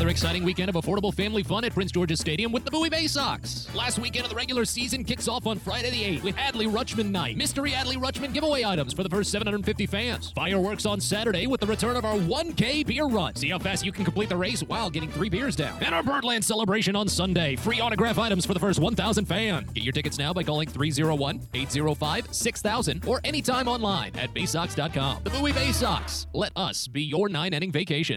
D: Another exciting weekend of affordable family fun at Prince George's Stadium with the Bowie Bay Sox. Last weekend of the regular season kicks off on Friday the 8th with Adley Rutschman Night. Mystery Adley Rutschman giveaway items for the first 750 fans. Fireworks on Saturday with the return of our 1K beer run. See how fast you can complete the race while getting three beers down. And our Birdland celebration on Sunday. Free autograph items for the first 1,000 fan. Get your tickets now by calling 301-805-6000 or anytime online at baysox.com. The Bowie Bay Sox. Let us be your nine-inning vacation.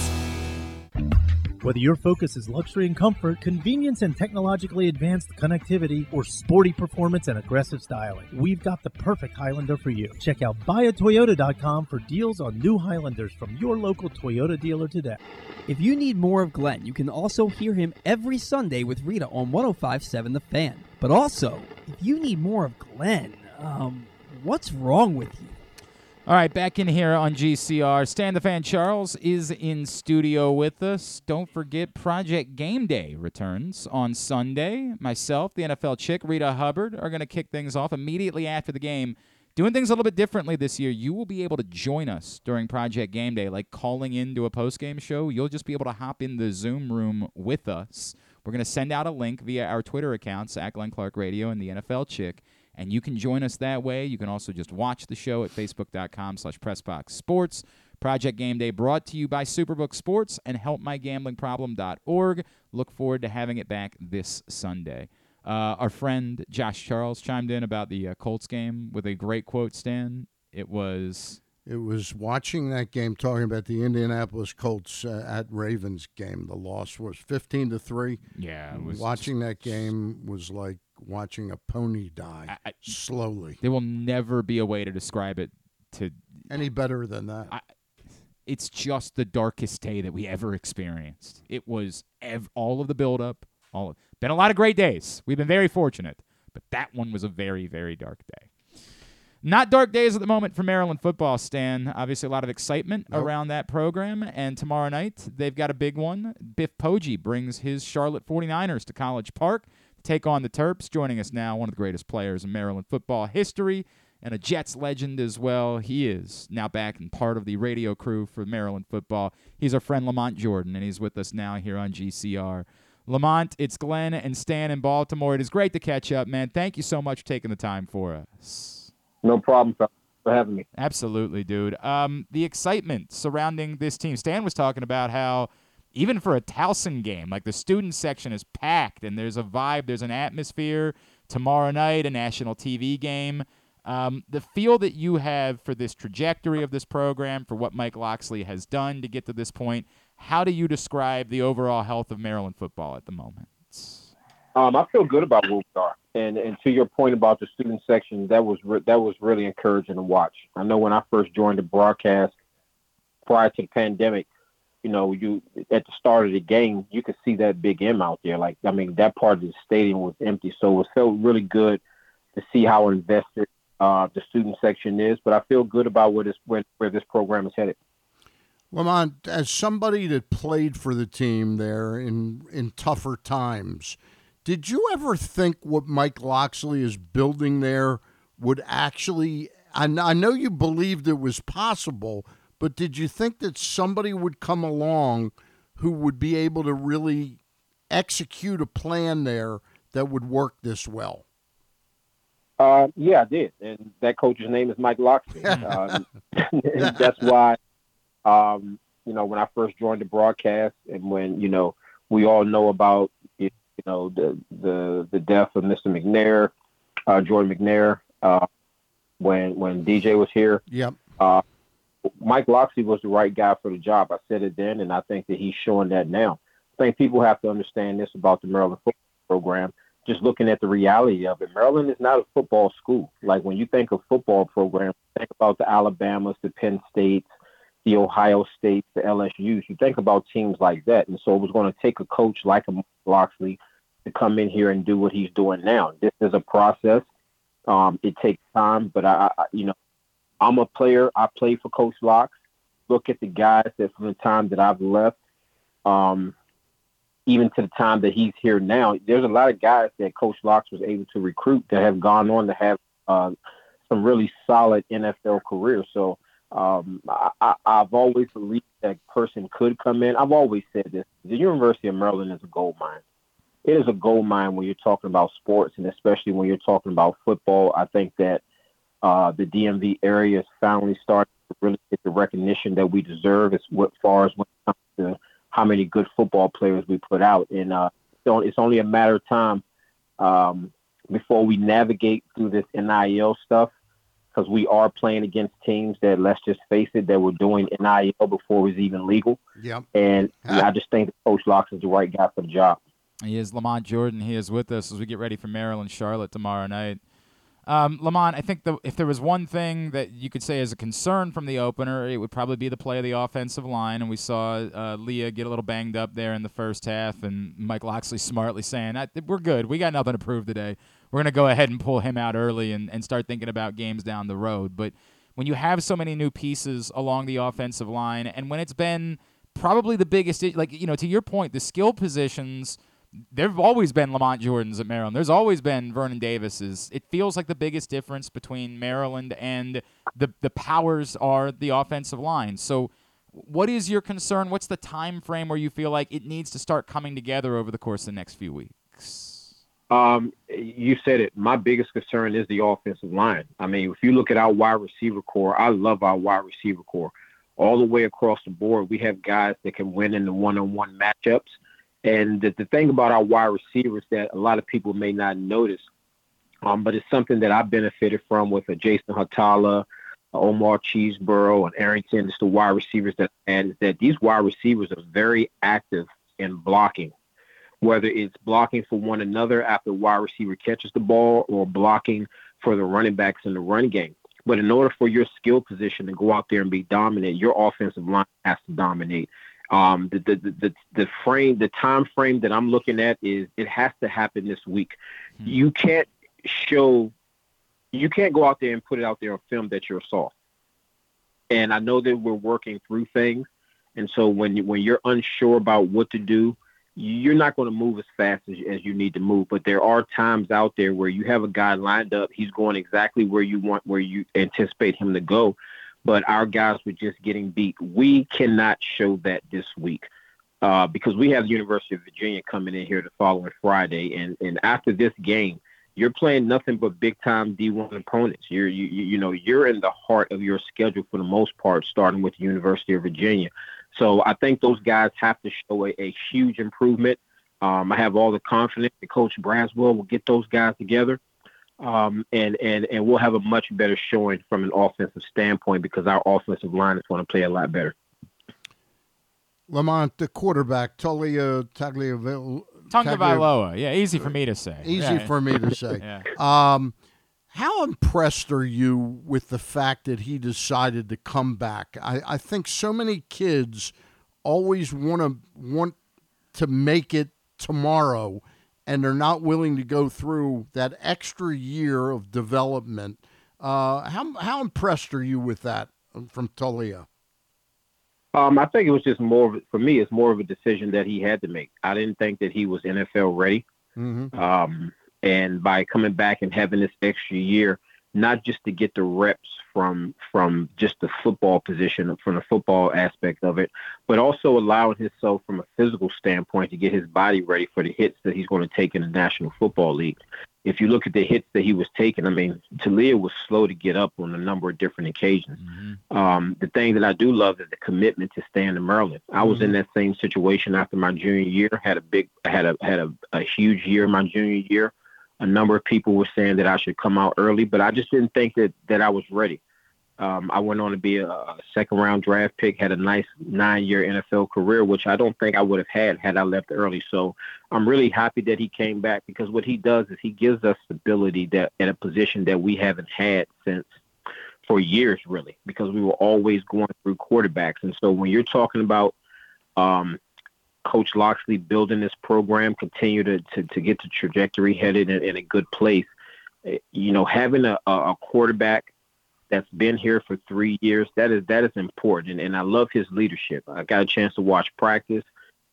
L: Whether your focus is luxury and comfort, convenience and technologically advanced connectivity, or sporty performance and aggressive styling, we've got the perfect Highlander for you. Check out buyatoyota.com for deals on new Highlanders from your local Toyota dealer today.
I: If you need more of Glenn, you can also hear him every Sunday with Rita on 1057 The Fan. But also, if you need more of Glenn, um, what's wrong with you?
A: All right, back in here on GCR. Stan the Fan Charles is in studio with us. Don't forget, Project Game Day returns on Sunday. Myself, the NFL chick, Rita Hubbard, are going to kick things off immediately after the game. Doing things a little bit differently this year. You will be able to join us during Project Game Day, like calling into a post game show. You'll just be able to hop in the Zoom room with us. We're going to send out a link via our Twitter accounts at Glenn Clark Radio and the NFL chick and you can join us that way. You can also just watch the show at facebook.com slash pressboxsports. Project Game Day brought to you by Superbook Sports and helpmygamblingproblem.org. Look forward to having it back this Sunday. Uh, our friend Josh Charles chimed in about the uh, Colts game with a great quote, Stan. It was
B: It was watching that game, talking about the Indianapolis Colts uh, at Ravens game. The loss was fifteen to three.
A: Yeah, it was
B: watching that game was like watching a pony die
A: I-
B: slowly.
A: There will never be a way to describe it to
B: Any better than that?
A: I, it's just the darkest day that we ever experienced. It was ev- all of the buildup. All of, been a lot of great days. We've been very fortunate, but that one was a very very dark day. Not dark days at the moment for Maryland football, Stan. Obviously, a lot of excitement
B: Nope.
A: around that program. And tomorrow night, they've got a big one. Biff Poggi brings his Charlotte 49ers to College Park take on the Terps. Joining us now, one of the greatest players in Maryland football history and a Jets legend as well. He is now back and part of the radio crew for Maryland football. He's our friend Lamont Jordan, and he's with us now here on GCR. Lamont, it's Glenn and Stan in Baltimore. It is great to catch up, man. Thank you so much for taking the time for us.
M: No problem for having me.
A: Absolutely, dude. Um, the excitement surrounding this team. Stan was talking about how even for a Towson game, like the student section is packed and there's a vibe, there's an atmosphere. Tomorrow night, a national TV game. Um, the feel that you have for this trajectory of this program, for what Mike Locksley has done to get to this point, how do you describe the overall health of Maryland football at the moment?
M: Um, I feel good about where we are, and and to your point about the student section, that was re- that was really encouraging to watch. I know when I first joined the broadcast prior to the pandemic, you know, you at the start of the game, you could see that big M out there. Like, I mean, that part of the stadium was empty, so it felt really good to see how invested uh, the student section is. But I feel good about where this where, where this program is headed.
B: Lamont, as somebody that played for the team there in in tougher times, did you ever think what Mike Locksley is building there would actually? I, I know you believed it was possible, but did you think that somebody would come along who would be able to really execute a plan there that would work this well?
M: Uh, yeah, I did, and that coach's name is Mike Locksley. um, that's why, um, you know, when I first joined the broadcast, and when you know we all know about you know the the the death of Mr. McNair, uh, Jordan McNair, uh, when when DJ was here.
B: Yep.
M: Uh, Mike Locksley was the right guy for the job. I said it then, and I think that he's showing that now. I think people have to understand this about the Maryland football program. Just looking at the reality of it, Maryland is not a football school. Like when you think of football program, think about the Alabamas, the Penn States, the Ohio States, the LSU's. You think about teams like that, and so it was going to take a coach like a Locksley to come in here and do what he's doing now. This is a process. Um, it takes time, but I, I, you know, I'm a player. I play for Coach Locks. Look at the guys that from the time that I've left, um, even to the time that he's here now. There's a lot of guys that Coach Locks was able to recruit that have gone on to have uh, some really solid NFL careers. So um, I, I've always believed that person could come in. I've always said this: the University of Maryland is a gold mine. It is a gold mine when you're talking about sports, and especially when you're talking about football. I think that uh, the DMV area is finally starting to really get the recognition that we deserve as far as when it comes to how many good football players we put out. And uh, it's only a matter of time um, before we navigate through this NIL stuff because we are playing against teams that, let's just face it, that were doing NIL before it was even legal.
B: Yep.
M: And I just think that Coach Locks is the right guy for the job.
A: He is Lamont Jordan. He is with us as we get ready for Maryland Charlotte tomorrow night. Um, Lamont, I think the, if there was one thing that you could say is a concern from the opener, it would probably be the play of the offensive line. And we saw uh, Leah get a little banged up there in the first half, and Mike Locksley smartly saying, "I- "We're good. We got nothing to prove today. We're going to go ahead and pull him out early and, and start thinking about games down the road." But when you have so many new pieces along the offensive line, and when it's been probably the biggest, like you know, to your point, the skill positions there've always been Lamont Jordans at Maryland. There's always been Vernon Davises. It feels like the biggest difference between Maryland and the the powers are the offensive line. So what is your concern? What's the time frame where you feel like it needs to start coming together over the course of the next few weeks?
M: Um, you said it. My biggest concern is the offensive line. I mean, if you look at our wide receiver core, I love our wide receiver core. All the way across the board, we have guys that can win in the one-on-one matchups. And the, the thing about our wide receivers that a lot of people may not notice, um, but it's something that I benefited from with a Jason Hatala, Omar Cheeseborough and Arrington, just the wide receivers that and that these wide receivers are very active in blocking, whether it's blocking for one another after wide receiver catches the ball or blocking for the running backs in the run game. But in order for your skill position to go out there and be dominant, your offensive line has to dominate. Um, the, the, the, the frame, the time frame that I'm looking at is it has to happen this week.
A: Hmm.
M: You can't show, you can't go out there and put it out there on film that you're soft. And I know that we're working through things, and so when you, when you're unsure about what to do, you're not going to move as fast as, as you need to move. But there are times out there where you have a guy lined up, he's going exactly where you want, where you anticipate him to go, but our guys were just getting beat. We cannot show that this week. Uh, because we have the University of Virginia coming in here the following Friday, and, and after this game, you're playing nothing but big time D1 opponents. You're you you know you're in the heart of your schedule for the most part, starting with the University of Virginia. So I think those guys have to show a, a huge improvement. Um, I have all the confidence that Coach Braswell will get those guys together, um, and and and we'll have a much better showing from an offensive standpoint because our offensive line is going to play a lot better.
B: Lamont, the quarterback, Tulia Tagliaville.
A: Tagovailoa. Yeah, easy for me to say.
B: Easy
A: Yeah.
B: for me to say.
A: Yeah.
B: um, how impressed are you with the fact that he decided to come back? I, I think so many kids always want to want to make it tomorrow, and they're not willing to go through that extra year of development. Uh, how how impressed are you with that from Taulia?
M: Um, I think it was just more of, for me. It's more of a decision that he had to make. I didn't think that he was NFL ready.
B: Mm-hmm.
M: Um, and by coming back and having this extra year, not just to get the reps from from just the football position, from the football aspect of it, but also allowing himself from a physical standpoint to get his body ready for the hits that he's going to take in the National Football League. If you look at the hits that he was taking, I mean, Taulia was slow to get up on a number of different occasions. Um, the thing that I do love is the commitment to staying in Maryland. I was in that same situation after my junior year. Had a big, had a had a, a huge year my junior year. A number of people were saying that I should come out early, but I just didn't think that that I was ready. Um, I went on to be a, second round draft pick, had a nice nine year NFL career, which I don't think I would have had had I left early. So I'm really happy that he came back because what he does is he gives us stability that at a position that we haven't had since for years, really, because we were always going through quarterbacks. And so when you're talking about um, Coach Locksley building this program, continue to, to, to get the trajectory headed in, in a good place, eh, you know, having a, a quarterback that's been here for three years, that is that is important. And, and I love his leadership. I got a chance to watch practice.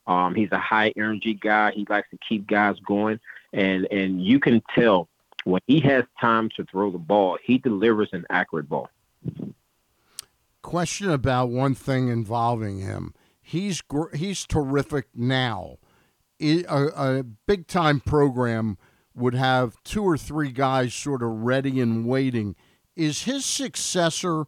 M: Um, he's a high energy guy. He likes to keep guys going, and and you can tell when he has time to throw the ball, he delivers an accurate ball.
B: question about one thing involving him. He's gr- he's terrific now. A big time program would have two or three guys sort of ready and waiting. Is his successor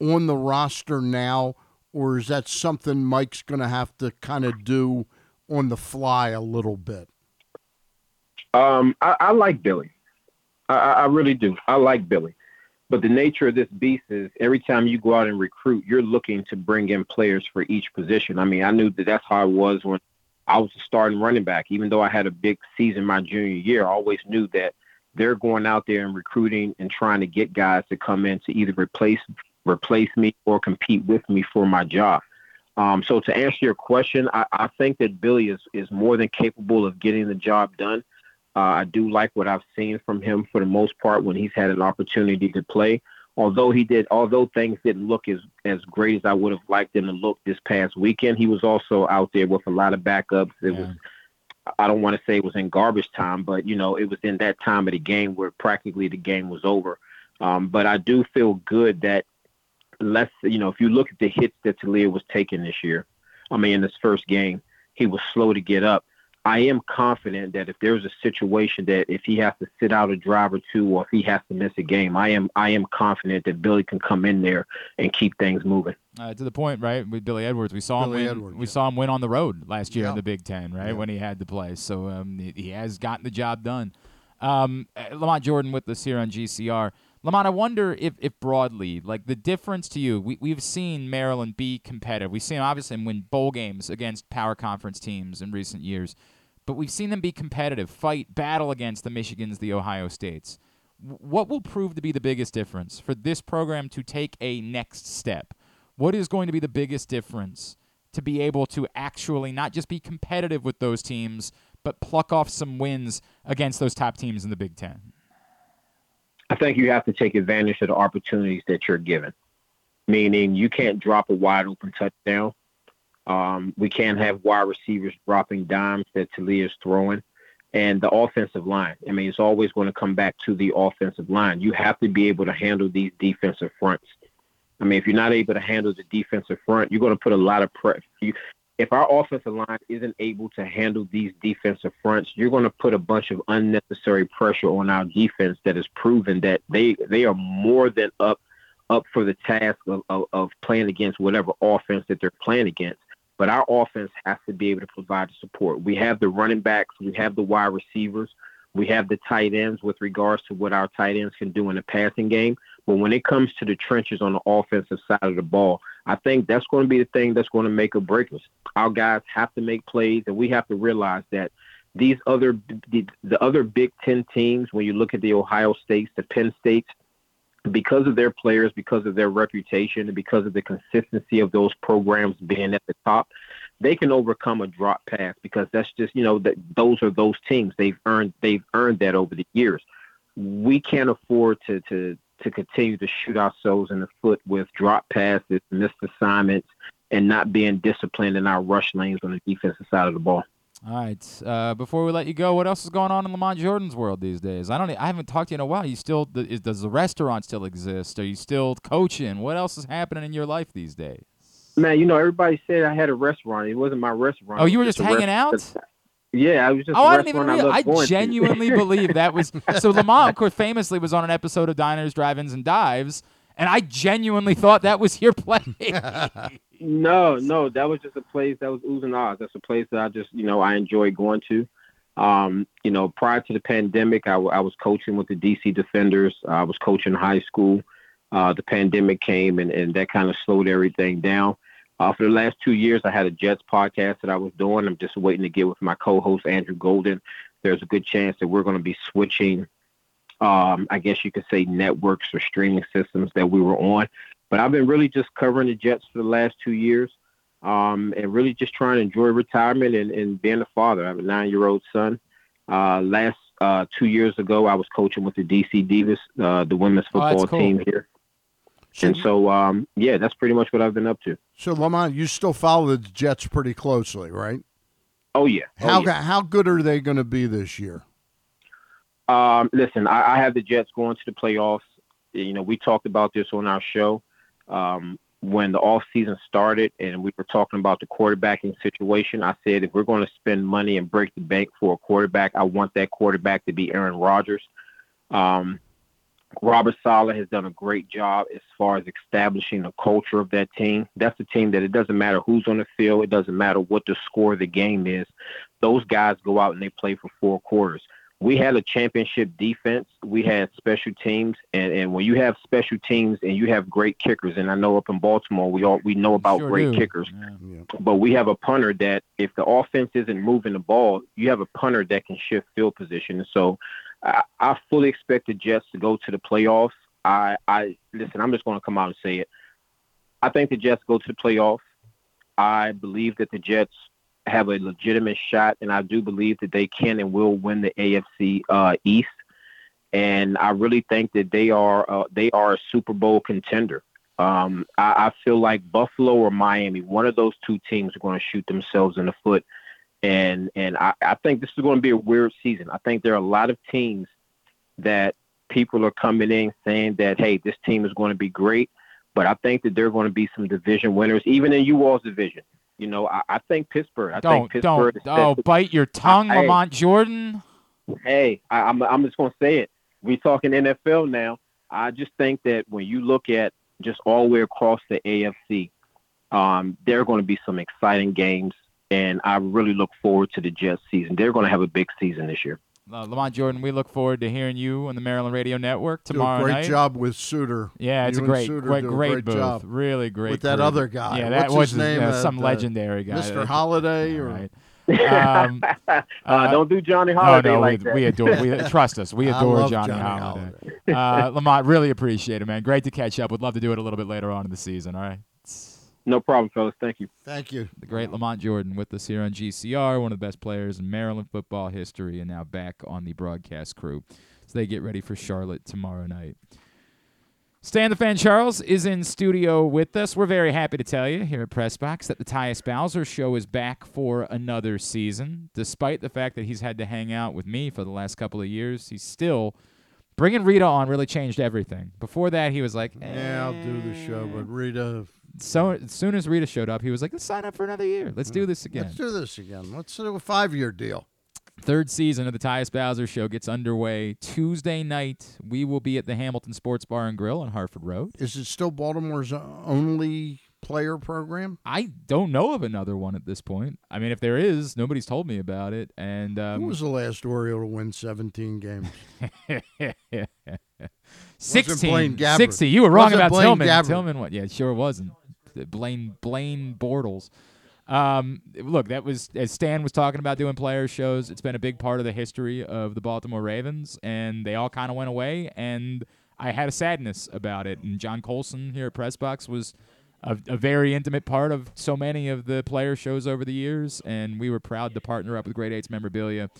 B: on the roster now, or is that something Mike's going to have to kind of do on the fly a little bit?
M: Um, I, I like Billy. I I really do. I like Billy. But the nature of this beast is every time you go out and recruit, you're looking to bring in players for each position. I mean, I knew that that's how I was when I was a starting running back. Even though I had a big season my junior year, I always knew that they're going out there and recruiting and trying to get guys to come in to either replace replace me or compete with me for my job. Um, so to answer your question, I, I think that Billy is is more than capable of getting the job done. Uh, I do like what I've seen from him for the most part when he's had an opportunity to play. Although he did, although things didn't look as as great as I would have liked them to look this past weekend, he was also out there with a lot of backups. It was, I don't want to say it was in garbage time, but you know, it was in that time of the game where practically the game was over. Um, but I do feel good that less, you know, if you look at the hits that Taulia was taking this year, I mean, in this first game, he was slow to get up. I am confident that if there's a situation that if he has to sit out a drive or two, or if he has to miss a game, I am I am confident that Billy can come in there and keep things moving.
A: Uh, to the point, right, with Billy Edwards, we saw
B: Billy
A: him win.
B: Edwards,
A: we saw him win on the road last year
B: Yeah.
A: in the Big Ten, right,
B: Yeah.
A: when he had to play. So um, he, he has gotten the job done. Um, uh, Lamont Jordan with us here on GCR. Lamont, I wonder if, if broadly, like the difference to you, we, we've seen Maryland be competitive. We've seen obviously win bowl games against power conference teams in recent years, but we've seen them be competitive, fight, battle against the Michigans, the Ohio States. What will prove to be the biggest difference for this program to take a next step? What is going to be the biggest difference to be able to actually not just be competitive with those teams, but pluck off some wins against those top teams in the Big Ten?
M: I think you have to take advantage of the opportunities that you're given. Meaning, you can't drop a wide open touchdown. Um, we can't have wide receivers dropping dimes that Taulia's throwing, and the offensive line. I mean, it's always going to come back to the offensive line. You have to be able to handle these defensive fronts. I mean, if you're not able to handle the defensive front, you're going to put a lot of pressure. If our offensive line isn't able to handle these defensive fronts, you're going to put a bunch of unnecessary pressure on our defense that has proven that they they are more than up up for the task of, of, of playing against whatever offense that they're playing against. But our offense has to be able to provide the support. We have the running backs, we have the wide receivers, we have the tight ends with regards to what our tight ends can do in the passing game. But when it comes to the trenches on the offensive side of the ball, I think that's going to be the thing that's going to make or break us. Our guys have to make plays, and we have to realize that these other the, the other Big Ten teams, when you look at the Ohio States, the Penn States, because of their players, because of their reputation, and because of the consistency of those programs being at the top, they can overcome a drop pass because that's just you know that those are those teams. They've earned they've earned that over the years. We can't afford to to to continue to shoot ourselves in the foot with drop passes, missed assignments, and not being disciplined in our rush lanes on the defensive side of the ball.
A: All right. Uh, before we let you go, what else is going on in Lamont Jordan's world these days? I don't. I haven't talked to you in a while. You still? Is, does the restaurant still exist? Are you still coaching? What else is happening in your life these days?
M: Man, you know, everybody said I had a restaurant. It wasn't my restaurant.
A: Oh, you were just
M: a
A: hanging
M: rest-
A: out?
M: Yeah, I was just.
A: Oh, I didn't even realize.
M: I,
A: I,
M: loved going to.
A: genuinely believe that was so. Lamont, of course, famously was on an episode of Diners, Drive-ins, and Dives, and I genuinely thought that was your place.
M: No, no, that was just a place that was oozing oz. That's a place that I just, you know, I enjoy going to. Um, you know, prior to the pandemic, I, was coaching with the DC Defenders. I was coaching high school. Uh, the pandemic came and, and that kind of slowed everything down. Uh, for the last two years, I had a Jets podcast that I was doing. I'm just waiting to get with my co-host Andrew Golden. There's a good chance that we're going to be switching. Um, I guess you could say networks or streaming systems that we were on. But I've been really just covering the Jets for the last two years, um, and really just trying to enjoy retirement and, and being a father. I have a nine-year-old son. Uh, last uh, two years ago, I was coaching with the DC Divas, uh, the women's
B: Oh,
M: football
B: cool.
M: team here. and so, um, yeah, that's pretty much what I've been up to.
B: So Lamont, you still follow the Jets pretty closely, right?
M: Oh yeah. Oh,
B: How
M: yeah.
B: how good are they going to be this year?
M: Um, listen, I, I have the Jets going to the playoffs. You know, we talked about this on our show um, when the off season started, and we were talking about the quarterbacking situation. I said if we're going to spend money and break the bank for a quarterback, I want that quarterback to be Aaron Rodgers. Um, Robert Saleh has done a great job as far as establishing the culture of that team. That's a team that it doesn't matter who's on the field, it doesn't matter what the score of the game is. Those guys go out and they play for four quarters. We had a championship defense. We had special teams, and, and when you have special teams and you have great kickers, and I know up in Baltimore we all we know about
A: Sure
M: great
A: do.
M: kickers, but we have a punter that if the offense isn't moving the ball, you have a punter that can shift field position. And so I, I fully expect the Jets to go to the playoffs. I, I listen. I'm just going to come out and say it. I think the Jets go to the playoffs. I believe that the Jets have a legitimate shot, and I do believe that they can and will win the AFC uh, East. And I really think that they are uh, they are a Super Bowl contender. Um, I, I feel like Buffalo or Miami, one of those two teams, are going to shoot themselves in the foot. And and I, I think this is going to be a weird season. I think there are a lot of teams that people are coming in saying that hey, this team is going to be great. But I think that there are going to be some division winners, even in you all's division. You know, I, I think Pittsburgh. I
A: don't
M: think Pittsburgh.
A: don't oh bite your tongue,
M: Hey.
A: Lamont Jordan.
M: hey, I, I'm I'm just gonna say it. We talking NFL now. I just think that when you look at just all the way across the AFC, um, there are going to be some exciting games, and I really look forward to the Jets season. They're going to have a big season this year.
A: Uh, Lamont Jordan, we look forward to hearing you on the Maryland Radio Network
B: Do
A: tomorrow
B: a great
A: night.
B: job with Suter.
A: Yeah, it's
B: You
A: a great,
B: Suter
A: great, great,
B: great
A: booth.
B: job.
A: Really great.
B: With that
A: crew.
B: other guy.
A: Yeah, that
B: What's
A: was
B: his name
A: yeah,
B: at,
A: some
B: uh,
A: legendary guy.
B: Mr.
A: that-
B: Holliday or
A: Right. Um,
M: Uh, don't do Johnny
A: no,
M: Holliday
A: no,
M: like
A: we,
M: that.
A: we adore. We trust us. We adore
B: love
A: Johnny,
B: Johnny
A: Holliday. uh, Lamont, really appreciate it, man. Great to catch up. Would love to do it a little bit later on in the season. All right.
M: No problem, fellas. Thank you.
B: Thank you.
A: The great Lamont Jordan with us here on GCR, one of the best players in Maryland football history, and now back on the broadcast crew. So they get ready for Charlotte tomorrow night. Stan the Fan Charles is in studio with us. We're very happy to tell you here at Pressbox that the Tyus Bowser Show is back for another season. Despite the fact that he's had to hang out with me for the last couple of years, he's still bringing Rita on. Really changed everything. Before that, he was like,
B: Yeah, I'll do the show, eh. but Rita.
A: so as soon as Rita showed up, he was like, "Let's sign up for another year. Let's do this again."
B: Let's do this again. Let's do a five-year deal.
A: Third season of the Tyus Bowser Show gets underway Tuesday night. We will be at the Hamilton Sports Bar and Grill on Harford Road.
B: Is it still Baltimore's only player program?
A: I don't know of another one at this point. I mean, if there is, nobody's told me about it. And um,
B: Who was the last Oriole to win 17 games?
A: 16,
B: Blaine Gabbert.
A: 60. You were wrong
B: Wasn't
A: about
B: Blaine
A: Tillman.
B: Gabbert.
A: Tillman, what? Yeah, it sure wasn't. Blaine Blaine Bortles. Um, look, that was as Stan was talking about doing player shows. It's been a big part of the history of the Baltimore Ravens, and they all kind of went away. And I had a sadness about it. And John Colson here at Press Box was a, a very intimate part of so many of the player shows over the years, and we were proud to partner up with Great Eights Memorabilia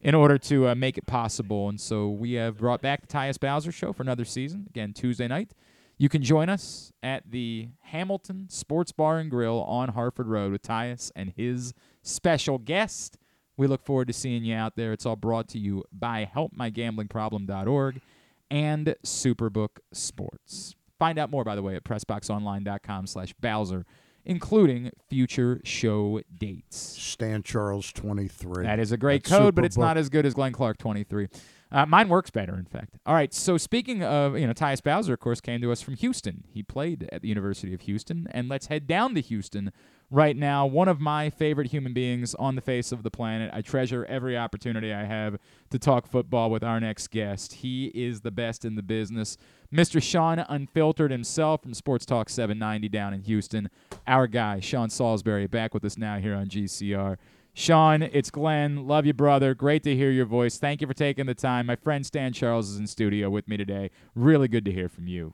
A: in order to uh, make it possible. And so we have brought back the Tyus Bowser Show for another season, again, Tuesday night. You can join us at the Hamilton Sports Bar and Grill on Harford Road with Tyus and his special guest. We look forward to seeing you out there. It's all brought to you by HelpMyGamblingProblem.org and Superbook Sports. Find out more, by the way, at PressBoxOnline.com slash Bowser, including future show dates.
B: Stan Charles 23.
A: That is a great
B: That's
A: code, but it's
B: Superbook.
A: not as good as Glenn Clark 23. Uh, mine works better, in fact. All right, so speaking of, you know, Tyus Bowser, of course, came to us from Houston. He played at the University of Houston, and let's head down to Houston right now. One of my favorite human beings on the face of the planet. I treasure every opportunity I have to talk football with our next guest. He is the best in the business. Mr. Sean Unfiltered himself from Sports Talk 790 down in Houston. Our guy, Sean Salisbury, back with us now here on GCR. Sean, it's Glenn. Love you, brother. Great to hear your voice. Thank you for taking the time. My friend Stan Charles is in studio with me today. Really good to hear from you.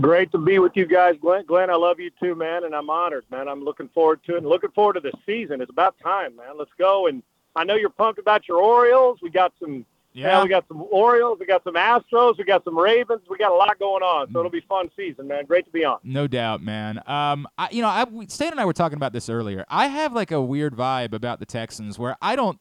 N: Great to be with you guys, Glenn. Glenn, I love you too, man, and I'm honored, man. I'm looking forward to it and looking forward to the season. It's about time, man. Let's go. And I know you're pumped about your Orioles. We got some, yeah, we got some Orioles. We got some Astros. We got some Ravens. We got a lot going on, so it'll be fun season, man. Great to be on.
A: No doubt, man. Um, I, you know, I, Stan and I were talking about this earlier. I have like a weird vibe about the Texans where I don't.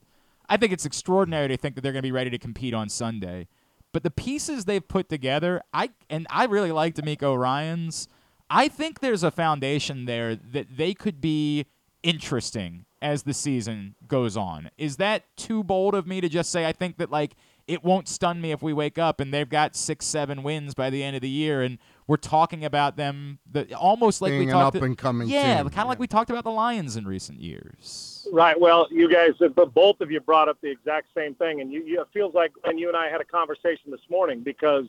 A: I think it's extraordinary to think that they're going to be ready to compete on Sunday, but the pieces they've put together, I and I really like DeMeco Ryans. I think there's a foundation there that they could be interesting as the season goes on. Is that too bold of me to just say I think that like it won't stun me if we wake up and they've got six, seven wins by the end of the year, and we're talking about them the, almost like we
B: Being an
A: talked
B: up-and-coming
A: yeah, kind of like we talked about the Lions in recent years.
N: Right. Well, you guys, but both of you brought up the exact same thing, and you, you it feels like when you and I had a conversation this morning because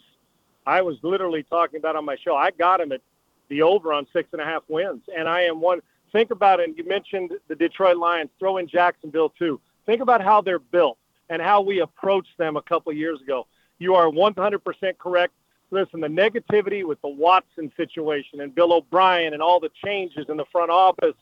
N: I was literally talking about on my show. I got him at the over on six and a half wins, and I am one. Think about it. And you mentioned the Detroit Lions. Throw in Jacksonville too. Think about how they're built and how we approached them a couple of years ago. You are 100% correct. Listen, the negativity with the Watson situation and Bill O'Brien and all the changes in the front office,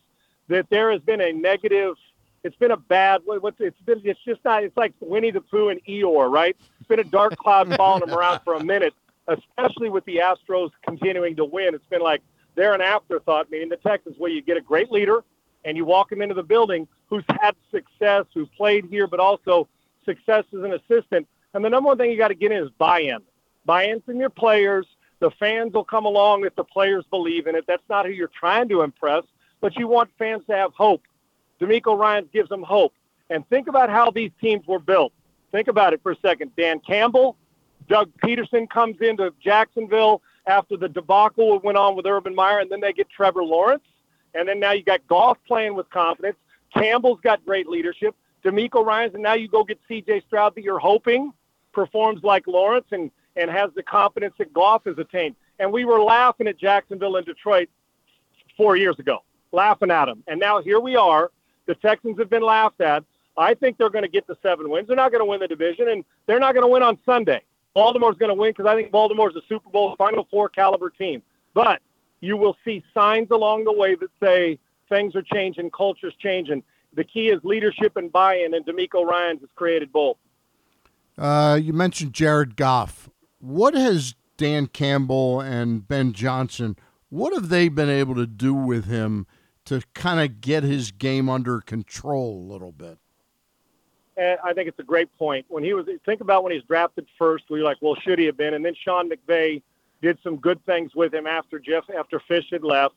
N: that there has been a negative. It's been a bad. what- What's it's been? It's just not. It's like Winnie the Pooh and Eeyore, right? It's been a dark cloud following them around for a minute, especially with the Astros continuing to win. It's been like they're an afterthought. Meaning the Texans, where you get a great leader and you walk him into the building who's had success, who played here, but also success as an assistant. And the number one thing you got to get in is buy-in. Buy-in from your players. The fans will come along if the players believe in it. That's not who you're trying to impress, but you want fans to have hope. DeMeco Ryan gives them hope. And think about how these teams were built. Think about it for a second. Dan Campbell, Doug Pederson comes into Jacksonville after the debacle that went on with Urban Meyer, and then they get Trevor Lawrence. And then now you got Goff playing with confidence. Campbell's got great leadership. DeMeco Ryans, and now you go get C.J. Stroud that you're hoping performs like Lawrence and and has the confidence that Goff has attained. And we were laughing at Jacksonville and Detroit four years ago, laughing at them, and now here we are. The Texans have been laughed at. I think they're going to get the seven wins. They're not going to win the division, and they're not going to win on Sunday. Baltimore's going to win because I think Baltimore's a Super Bowl Final Four caliber team. But you will see signs along the way that say things are changing, culture's changing. The key is leadership and buy-in, and DeMeco Ryans has created both.
B: Uh, you mentioned Jared Goff. What has Dan Campbell and Ben Johnson? What have they been able to do with him to kind of get his game under control a little bit?
N: And I think it's a great point. When he was, think about when he was drafted first, we were like, well, should he have been? And then Sean McVay did some good things with him after Jeff, after Fish had left,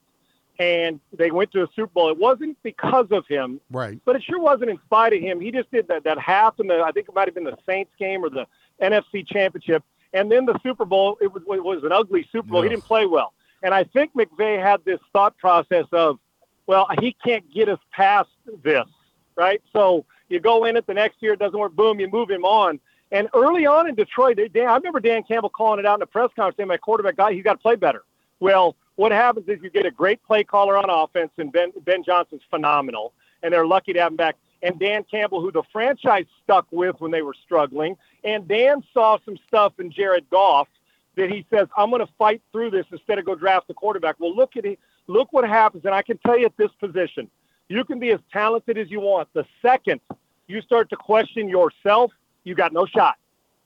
N: and they went to a Super Bowl. It wasn't because of him,
B: right?
N: But it sure wasn't in spite of him. He just did that that half in the, I think it might have been the Saints game or the NFC Championship, and then the Super Bowl. It was it was an ugly Super Bowl. He didn't play well, and I think McVay had this thought process of, well, he can't get us past this, right? So you go in it the next year, it doesn't work. Boom, you move him on. And early on in Detroit, they, Dan, I remember Dan Campbell calling it out in a press conference saying, my quarterback guy, he's got to play better. Well, what happens is you get a great play caller on offense, and Ben, ben Johnson's phenomenal, and they're lucky to have him back. And Dan Campbell, who the franchise stuck with when they were struggling, and Dan saw some stuff in Jared Goff that he says, I'm going to fight through this instead of go draft the quarterback. Well, look at it. Look what happens. And I can tell you at this position, you can be as talented as you want. The second you start to question yourself, you got no shot.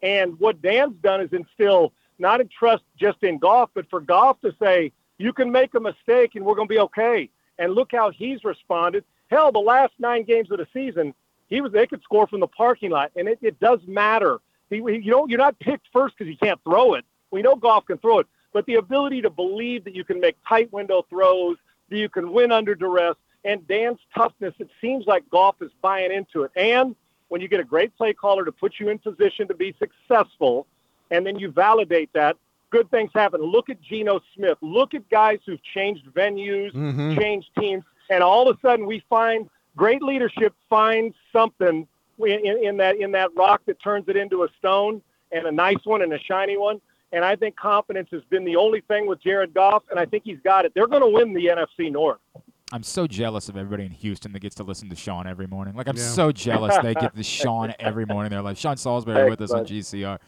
N: And what Dan's done is instill not in trust just in Goff, but for Goff to say, you can make a mistake and we're going to be okay. And look how he's responded. Hell, the last nine games of the season, he was they could score from the parking lot, and it, it does matter. He, you know, you're not picked first because you can't throw it. We know Goff can throw it, but the ability to believe that you can make tight window throws, that you can win under duress, and Dan's toughness, it seems like Goff is buying into it. And when you get a great play caller to put you in position to be successful, and then you validate that, good things happen. Look at Geno Smith. Look at guys who've changed venues,
B: Mhm.
N: changed teams, and all of a sudden we find great leadership finds something in, in, in that in that rock that turns it into a stone and a nice one and a shiny one. And I think confidence has been the only thing with Jared Goff, and I think he's got it. They're going to win the NFC North.
A: I'm so jealous of everybody in Houston that gets to listen to Sean every morning. Like I'm
N: Yeah.
A: so jealous they get the Sean every morning. They're like Sean Salisbury
N: Thanks,
A: with us on. GCR.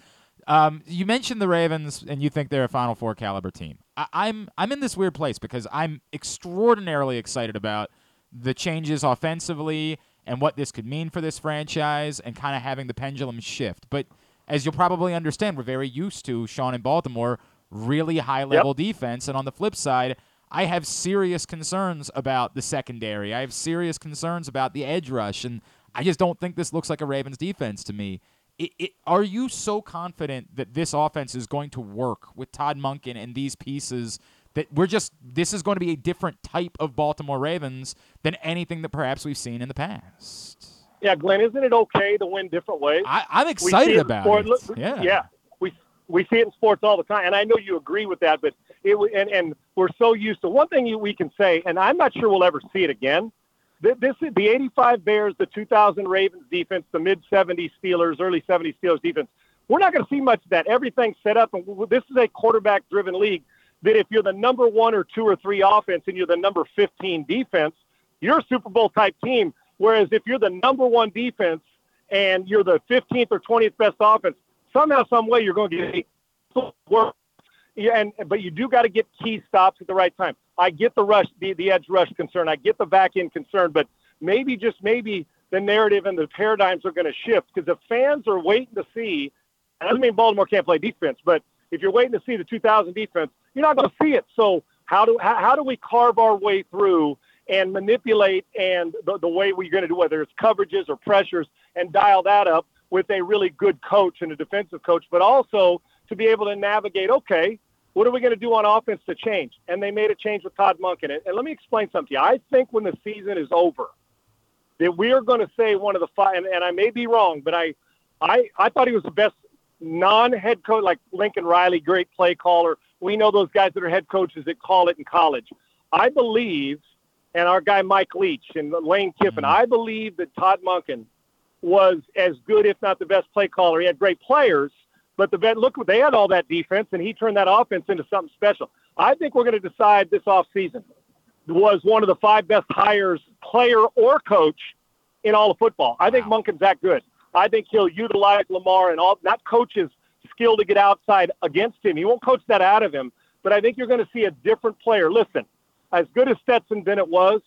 A: Um, you mentioned the Ravens, and you think they're a Final Four caliber team. I, I'm I'm in this weird place because I'm extraordinarily excited about the changes offensively and what this could mean for this franchise, and kind of having the pendulum shift. But as you'll probably understand, we're very used to Sean in Baltimore, really high level defense, and on the flip side. I have serious concerns about the secondary. I have serious concerns about the edge rush, and I just don't think this looks like a Ravens defense to me. It, it, are you so confident that this offense is going to work with Todd Monken and these pieces that we're just this is going to be a different type of Baltimore Ravens than anything that perhaps we've seen in the past?
N: Yeah, Glenn, isn't it okay to win different ways?
A: I, I'm excited
N: in
A: about
N: sport-
A: it.
N: look-
A: Yeah.
N: yeah. We we see it in sports all the time, and I know you agree with that. But it and and we're so used to one thing you, we can say, and I'm not sure we'll ever see it again. Th- This is the '85 Bears, the 2000 Ravens defense, the mid '70s Steelers, early '70s Steelers defense. We're not going to see much of that. Everything's set up, and this is a quarterback-driven league. That if you're the number one or two or three offense, and you're the number 15 defense, you're a Super Bowl type team. Whereas if you're the number one defense and you're the 15th or 20th best offense, somehow, some way, you're going to get a work. Yeah, and but you do got to get key stops at the right time. I get the rush, the, the edge rush concern. I get the back end concern, but maybe just maybe the narrative and the paradigms are going to shift because the fans are waiting to see. I doesn't mean Baltimore can't play defense, but if you're waiting to see the 2000 defense, you're not going to see it. So how do how, how do we carve our way through and manipulate and the, the way we're going to do whether it's coverages or pressures and dial that up with a really good coach and a defensive coach, but also to be able to navigate. Okay, what are we going to do on offense to change? And they made a change with Todd Monken. And, and let me explain something to you. I think when the season is over, that we are going to say one of the five, and, and I may be wrong, but I, I, I thought he was the best non-head coach, like Lincoln Riley, great play caller. We know those guys that are head coaches that call it in college. I believe, and our guy Mike Leach and Lane Kiffin, mm-hmm. I believe that Todd Monken was as good, if not the best play caller. He had great players, but the vet, look, they had all that defense, and he turned that offense into something special. I think we're going to decide this offseason was one of the five best hires, player or coach, in all of football. I think Monken's that good. I think he'll utilize Lamar and all, not coach's skill to get outside against him. He won't coach that out of him, but I think you're going to see a different player. Listen, as good as Stetson Bennett was,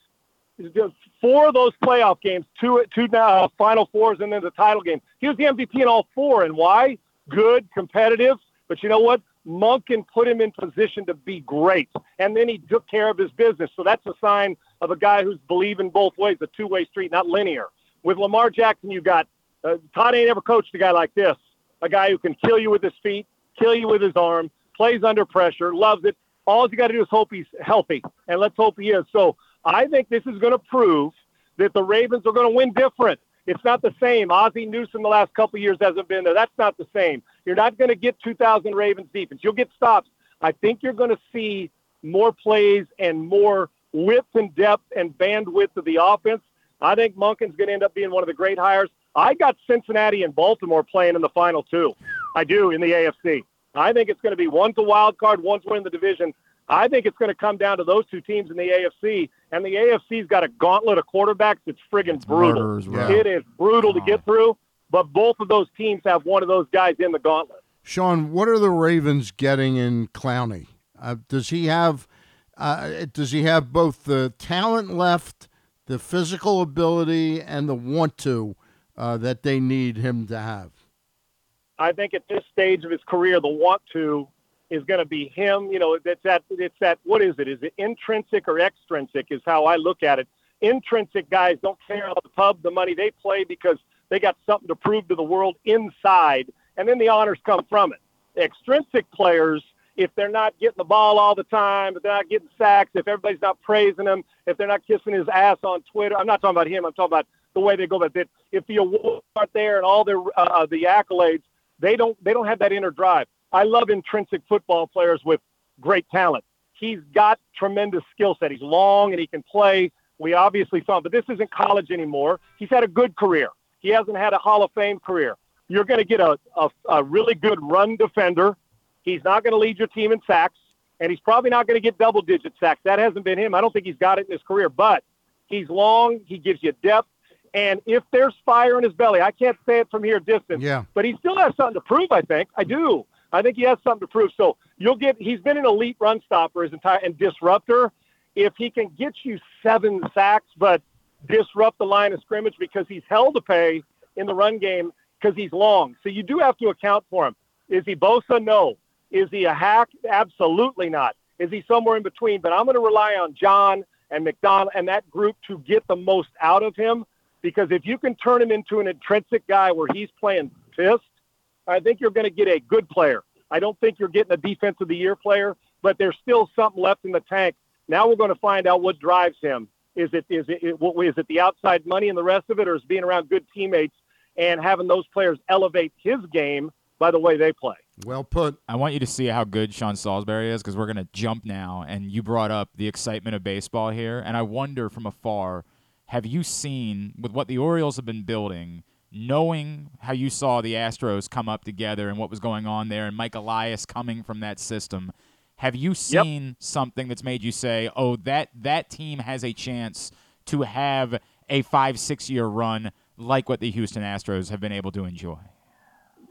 N: four of those playoff games, two two uh, Final Fours, and then the title game. He was the MVP in all four, and why? Good, competitive. But you know what? Monken put him in position to be great, and then he took care of his business. So that's a sign of a guy who's believing both ways, a two-way street, not linear. With Lamar Jackson, you got uh, Todd ain't ever coached a guy like this, a guy who can kill you with his feet, kill you with his arm, plays under pressure, loves it. All you got to do is hope he's healthy, and let's hope he is. So I think this is going to prove that the Ravens are going to win different. It's not the same. Ozzie Newsome the last couple years hasn't been there. That's not the same. You're not going to get 2,000 Ravens defense. You'll get stops. I think you're going to see more plays and more width and depth and bandwidth of the offense. I think Monken's going to end up being one of the great hires. I got Cincinnati and Baltimore playing in the final two. I do in the AFC. I think it's going to be one's a wild card, one's winning the division. I think it's going to come down to those two teams in the AFC, and the AFC's got a gauntlet of quarterbacks that's friggin' brutal.
A: Right.
N: It is brutal to get through, but both of those teams have one of those guys in the gauntlet.
B: Sean, what are the Ravens getting in Clowney? Uh, does he have uh, does he have both the talent left, the physical ability, and the want to uh, that they need him to have?
N: I think at this stage of his career, the want to is going to be him. You know, it's that it's that what is it? Is it intrinsic or extrinsic? Is how I look at it. Intrinsic guys don't care about the pub, the money they play because they got something to prove to the world inside, and then the honors come from it. Extrinsic players, if they're not getting the ball all the time, if they're not getting sacks, if everybody's not praising them, if they're not kissing his ass on Twitter, I'm not talking about him. I'm talking about the way they go about it. If the awards aren't there and all their uh, the accolades, they don't they don't have that inner drive. I love intrinsic football players with great talent. He's got tremendous skill set. He's long and he can play. We obviously saw him, but this isn't college anymore. He's had a good career. He hasn't had a Hall of Fame career. You're going to get a, a, a really good run defender. He's not going to lead your team in sacks, and he's probably not going to get double digit sacks. That hasn't been him. I don't think he's got it in his career, but he's long. He gives you depth. And if there's fire in his belly, I can't say it from here distance,
B: Yeah.
N: but he still has something to prove, I think. I do. I think he has something to prove. So you'll get he's been an elite run stopper his entire and disruptor. If he can get you seven sacks but disrupt the line of scrimmage because he's held to pay in the run game because he's long. So you do have to account for him. Is he Bosa? No. Is he a hack? Absolutely not. Is he somewhere in between? But I'm going to rely on John and Macdonald and that group to get the most out of him because if you can turn him into an intrinsic guy where he's playing pissed, I think you're going to get a good player. I don't think you're getting a defense of the year player, but there's still something left in the tank. Now we're going to find out what drives him. Is it is it, it what is it the outside money and the rest of it, or is being around good teammates and having those players elevate his game by the way they play?
B: Well put.
A: I want you to see how good Sean Salisbury is because we're going to jump now. And you brought up the excitement of baseball here. And I wonder from afar, have you seen with what the Orioles have been building, knowing how you saw the Astros come up together and what was going on there, and Mike Elias coming from that system? Have you seen something that's made you say, "Oh, that that team has a chance to have a five six year run like what the Houston Astros have been able to enjoy"?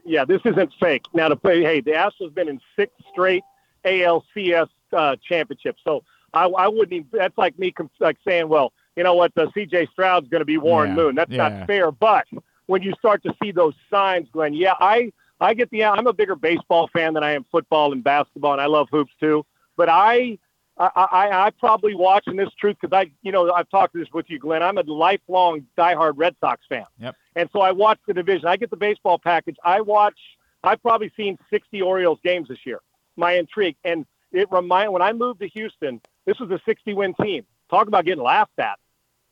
N: yeah, this isn't fake. Now to play, hey, the Astros been in six straight ALCS uh, championships, so I, I wouldn't. Even, that's like me like saying, well, you know what, the C.J. Stroud's going to be Warren
A: Yeah,
N: Moon. That's
A: yeah.
N: not fair. But when you start to see those signs, Glenn, yeah, I I get the. I'm a bigger baseball fan than I am football and basketball, and I love hoops too. But I. I, I, I probably watch, and this truth because I, you know, I've talked this with you, Glenn. I'm a lifelong diehard Red Sox fan.
A: Yep.
N: And so I watch the division. I get the baseball package. I watch. I've probably seen 60 Orioles games this year. My intrigue, and it remind when I moved to Houston, this was a 60 win team. Talk about getting laughed at.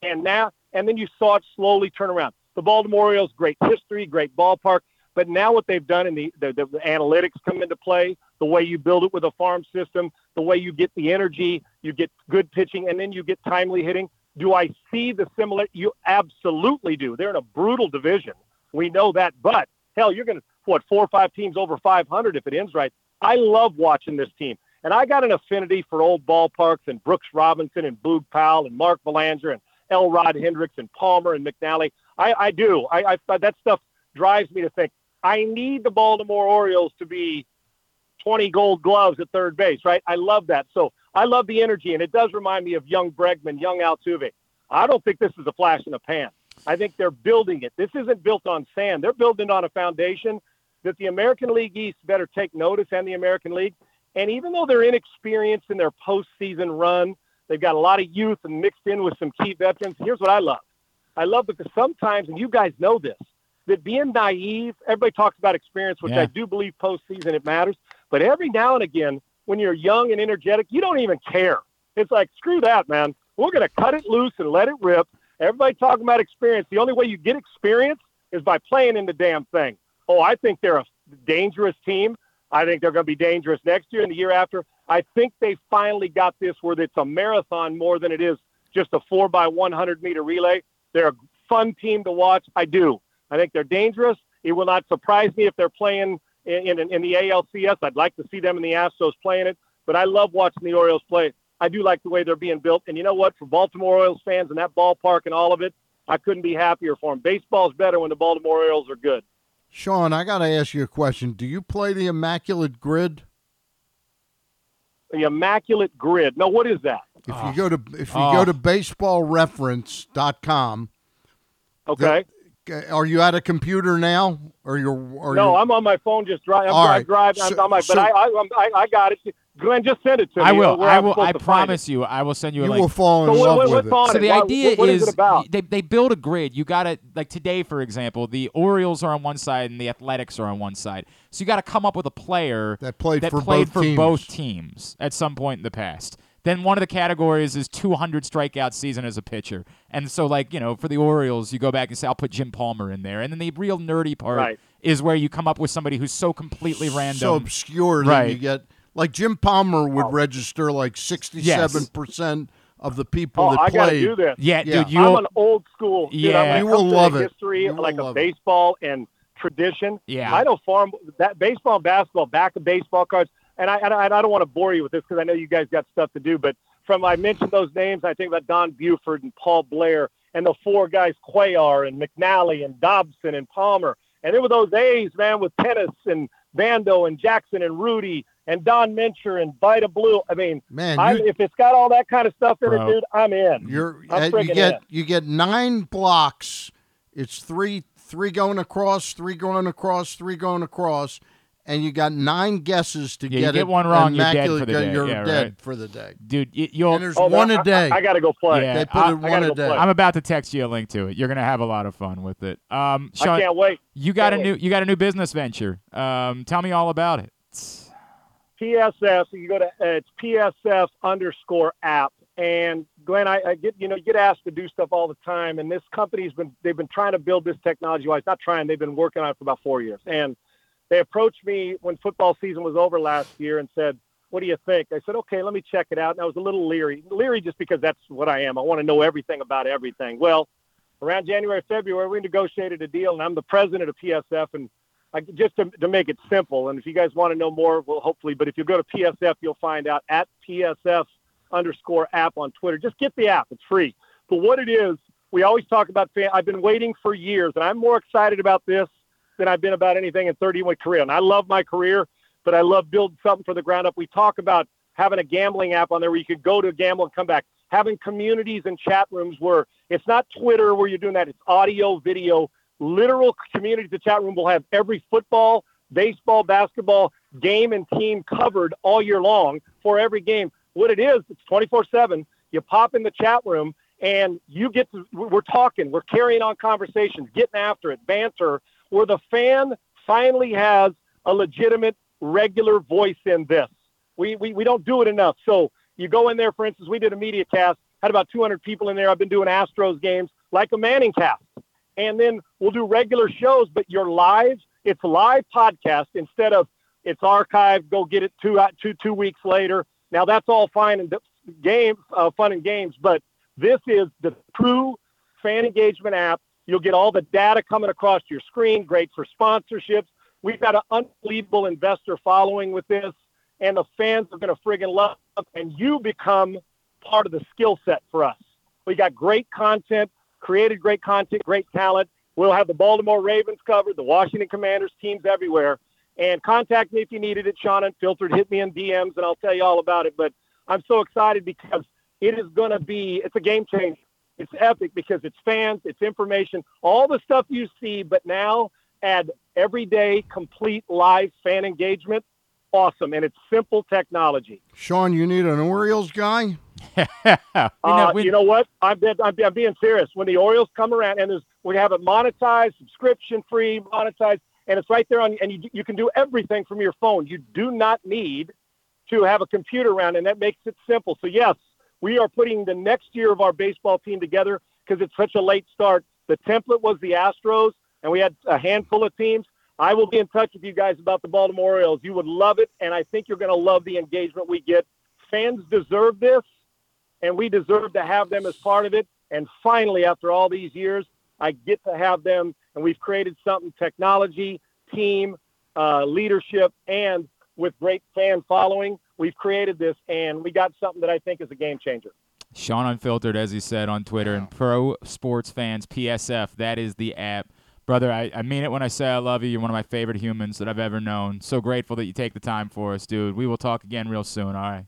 N: And now, and then you saw it slowly turn around. The Baltimore Orioles, great history, great ballpark. But now what they've done and the, the, the analytics come into play, the way you build it with a farm system, the way you get the energy, you get good pitching, and then you get timely hitting. Do I see the similar? You absolutely do. They're in a brutal division. We know that. But hell, you're going to what four or five teams over 500 if it ends right. I love watching this team, and I got an affinity for old ballparks and Brooks Robinson and Boog Powell and Mark Belanger and Elrod Hendricks and Palmer and McNally. I, I do. I, I that stuff drives me to think I need the Baltimore Orioles to be 20 gold gloves at third base, right? I love that. So I love the energy, and it does remind me of young Bregman, young Altuve. I don't think this is a flash in the pan. I think they're building it. This isn't built on sand. They're building on a foundation that the American League East better take notice and the American League. And even though they're inexperienced in their postseason run, they've got a lot of youth and mixed in with some key veterans. Here's what I love. I love because sometimes, and you guys know this, that being naive, everybody talks about experience, which
A: Yeah.
N: I do believe postseason it matters. But every now and again, when you're young and energetic, you don't even care. It's like, screw that, man. We're going to cut it loose and let it rip. Everybody talking about experience. The only way you get experience is by playing in the damn thing. Oh, I think they're a dangerous team. I think they're going to be dangerous next year and the year after. I think they finally got this where it's a marathon more than it is just a four by 100 meter relay. They're a fun team to watch. I do. I think they're dangerous. It will not surprise me if they're playing in, in, in the ALCS. I'd like to see them in the Astros playing it, but I love watching the Orioles play. I do like the way they're being built. And you know what? For Baltimore Orioles fans and that ballpark and all of it, I couldn't be happier for them. Baseball's better when the Baltimore Orioles are good.
B: Sean, I got to ask you a question. Do you play the Immaculate Grid?
N: The Immaculate Grid. No, what is that?
B: If you go to if you
N: Oh.
B: go ah. to baseballreference.com,
N: Okay.
B: the- are you at a computer now, or you're? Or
N: no,
B: you're,
N: I'm on my phone just driving. I'm
B: right.
N: driving. I'm on my,
B: so-
N: but I, I, I got it. Glenn, just send it to me.
A: I will. I will. I promise you. I will send you. a
B: You
A: link.
B: will fall in
N: So
B: love
N: what-
B: with it.
A: So the
N: Why-
A: idea
N: what is it about?
A: they they build a grid. You got to like today, for example, the Orioles are on one side and the Athletics are on one side. So you got to come up with a player
B: That played
A: that
B: for
A: played
B: both
A: for
B: teams.
A: both teams at some point in the past. Then one of the categories is 200 strikeout season as a pitcher. And so, like you know, for the Orioles, you go back and say, "I'll put Jim Palmer in there." And then the real nerdy part
N: Right.
A: is where you come up with somebody who's so completely random,
B: so obscure that
A: right?
B: you get like Jim Palmer would oh. register like sixty-seven percent of the people
N: Oh,
B: that
N: I
B: played.
N: got to do this.
A: Yeah,
B: Yeah.
A: dude, you
N: I'm an old school. Dude,
A: Yeah.
N: I'm when it
B: You will love it.
N: History,
B: You
N: like a
B: love it.
N: baseball and tradition.
A: Yeah.
N: I know farm that baseball and basketball, back of baseball cards, and I and I, and I don't want to bore you with this because I know you guys got stuff to do. But from I mentioned those names, I think about Don Buford and Paul Blair and the four guys Cuellar and McNally and Dobson and Palmer, and there were those A's man with Tenace and Bando and Jackson and Rudi and Don Mincher and Vida Blue. I mean,
B: Man, you-
N: if it's got all that kind of stuff in
A: Bro.
N: it, dude, I'm in.
B: You're
N: I'm
B: uh, you get
N: in.
B: you get nine blocks. It's three three going across, three going across, three going across, and you got nine guesses to
A: Yeah, you
B: get
A: get
B: it.
A: one wrong, you're dead for the day.
B: You're
A: Yeah,
B: dead
A: right.
B: for the day.
A: dude. You, you'll
B: And there's
N: Oh,
B: one
N: man,
B: a day.
N: I, I got to go play.
A: Yeah,
B: they put
A: I-
B: it
N: I
B: one
N: gotta
B: a
N: go
B: day.
N: play.
A: I'm about to text you a link to it. You're gonna have a lot of fun with it. Um, Sean,
N: I can't wait.
A: you got
N: Can't
A: a new you got a new business venture. Um, tell me all about it.
N: PSF. You go to uh, it's PSF underscore app. And Glenn, I, I get you know you get asked to do stuff all the time, and this company's been they've been trying to build this technology wise. Not trying, they've been working on it for about four years. And they approached me when football season was over last year and said, "What do you think?" I said, "Okay, let me check it out." And I was a little leery, leery just because that's what I am. I want to know everything about everything. Well, around January, February, we negotiated a deal, and I'm the president of PSF, and I, just to, to make it simple. And if you guys want to know more, well, hopefully, but if you go to PSF, you'll find out at PSF underscore app on Twitter. Just get the app; it's free. But what it is, we always talk about. Fan, I've been waiting for years, and I'm more excited about this than I've been about anything in 31 career. And I love my career, but I love building something from the ground up. We talk about having a gambling app on there where you could go to gamble and come back. Having communities and chat rooms where it's not Twitter where you're doing that. It's audio, video, literal community. The chat room will have every football, baseball, basketball game and team covered all year long for every game. What it is, it's 24 seven. You pop in the chat room and you get to, we're talking, we're carrying on conversations, getting after it, banter, where the fan finally has a legitimate, regular voice in this. We, we, we don't do it enough. So you go in there, for instance, we did a media cast, had about 200 people in there. I've been doing Astros games like a Manning cast. And then we'll do regular shows, but you're live. It's live podcast instead of it's archived. Go get it two, uh, two, two weeks later. Now that's all fine and games, uh, fun and games, but This is the true fan engagement app. You'll get all the data coming across your screen. Great for sponsorships. We've got an unbelievable investor following with this, and the fans are going to friggin' love. And you become part of the skill set for us. We got great content, created great content, great talent. We'll have the Baltimore Ravens covered, the Washington Commanders, teams everywhere. And contact me if you needed it Sean Unfiltered. Hit me in DMs, and I'll tell you all about it. But I'm so excited because it is going to be, it's a game changer. It's epic because it's fans, it's information, all the stuff you see, but now add everyday, complete live fan engagement. Awesome. And it's simple technology.
B: Sean, you need an Orioles guy?
N: Uh, you know what? I'm, being- I'm, I'm being serious. When the Orioles come around, and we have it monetized, subscription free, monetized, and it's right there on, and you, you can do everything from your phone. You do not need to have a computer around, and that makes it simple. So yes, we are putting the next year of our baseball team together because it's such a late start. The template was the Astros, and we had a handful of teams. I will be in touch with you guys about the Baltimore Orioles. You would love it, and I think you're going to love the engagement we get. Fans deserve this, and we deserve to have them as part of it. And finally, after all these years, I get to have them, and we've created something technology, team, uh, leadership, and with great fan following. We've created this, and we got something that I think is a game changer.
A: Sean Unfiltered, as he said on Twitter, and Pro Sports Fans PSF. That is the app. Brother, I, I mean it when I say I love you. You're one of my favorite humans that I've ever known. So grateful that you take the time for us, dude. We will talk again real soon, all right?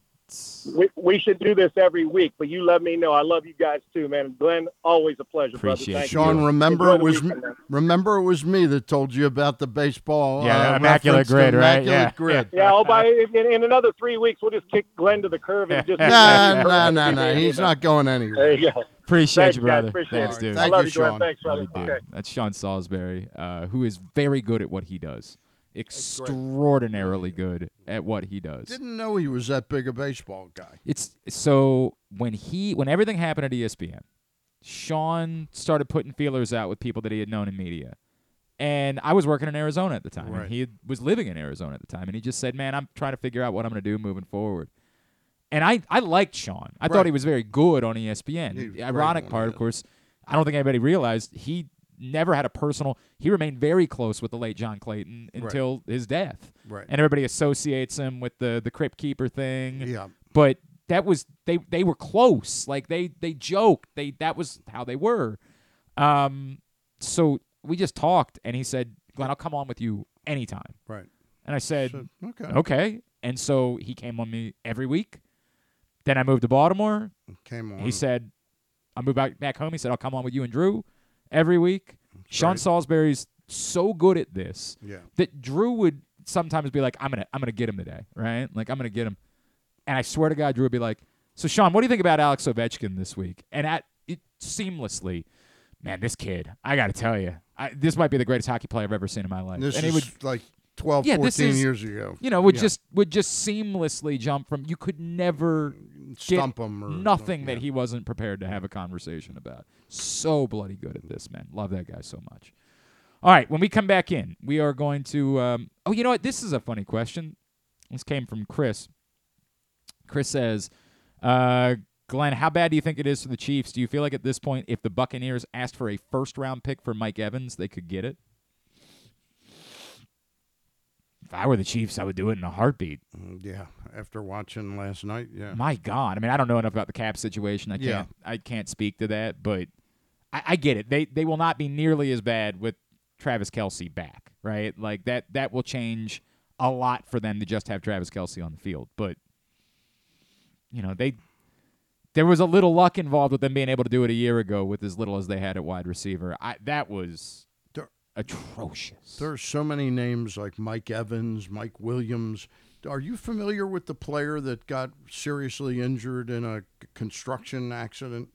N: We, we should do this every week, but you let me know. I love you guys too, man. Glenn, always a pleasure,
A: Appreciate
N: brother. Thank
B: Sean,
N: you.
B: remember it was
N: weekend,
B: remember it was me that told you about the baseball.
A: Yeah,
B: uh,
A: Immaculate
B: reference to
A: Grid, right?
B: Immaculate
A: Yeah.
B: Grid.
N: Yeah, oh, by in, in another three weeks, we'll just kick Glenn to the curb and just.
B: Nah, nah, nah, nah. He's not going anywhere.
N: There you go.
A: Appreciate
N: Thanks,
A: you,
N: guys.
A: brother.
N: Appreciate
A: Thanks,
N: it.
A: dude.
N: I
B: Thank
N: love
B: you,
N: you,
B: Sean.
N: Thanks,
A: Love
N: brother.
A: you.
N: Okay.
A: That's Sean Salisbury, uh, who is very good at what he does. Extraordinarily good at what he does.
B: Didn't know he was that big a baseball guy.
A: It's so when he when everything happened at ESPN, Sean started putting feelers out with people that he had known in media. And I was working in Arizona at the time.
B: Right.
A: And he was living in Arizona at the time. And he just said, Man, I'm trying to figure out what I'm going to do moving forward. And I, I liked Sean. I thought he was very good on ESPN.
B: He
A: the ironic
B: on
A: part, of course, I don't think anybody realized he never had a personal. He remained very close with the late John Clayton
B: Right.
A: until his death.
B: Right.
A: And everybody associates him with the the crypt keeper thing.
B: Yeah.
A: But that was they they were close. Like they they joked. They that was how they were. Um. So we just talked, and he said, "Glenn, I'll come on with you anytime."
B: Right.
A: And I said,
B: Said, okay.
A: okay. And so he came on me every week. Then I moved to Baltimore.
B: Came on.
A: He said, I moved back, back home. He said, I'll come on with you and Drew every week. Sean. Salisbury's so good at this
B: Yeah.
A: that Drew would sometimes be like, I'm gonna I'm gonna get him today, right? Like I'm gonna get him. And I swear to God, Drew would be like, So Sean, what do you think about Alex Ovechkin this week? And at it seamlessly, man, this kid, I gotta tell you, I, this might be the greatest hockey player I've ever seen in my life.
B: This
A: and
B: is
A: he would
B: like 12,
A: yeah,
B: 14
A: is-
B: years ago.
A: You know, would
B: Yeah.
A: just would just seamlessly jump from. You could never
B: Stump him or
A: nothing that he wasn't prepared to have a conversation about. So bloody good at this, man. Love that guy so much. All right, when we come back in, we are going to. Um, oh, you know what? This is a funny question. This came from Chris. Chris says, uh, "Glenn, how bad do you think it is for the Chiefs? Do you feel like at this point, if the Buccaneers asked for a first round pick for Mike Evans, they could get it?" If I were the Chiefs, I would do it in a heartbeat.
B: Mm, Yeah. After watching last night, yeah.
A: My God, I mean, I don't know enough about the cap situation. I can't,
B: Yeah.
A: I can't speak to that, but I, I get it. They they will not be nearly as bad with Travis Kelce back, right? Like that that will change a lot for them to just have Travis Kelce on the field. But you know, they there was a little luck involved with them being able to do it a year ago with as little as they had at wide receiver. I that was
B: There-
A: atrocious.
B: There's so many names like Mike Evans, Mike Williams. Are you familiar with the player that got seriously injured in a construction accident?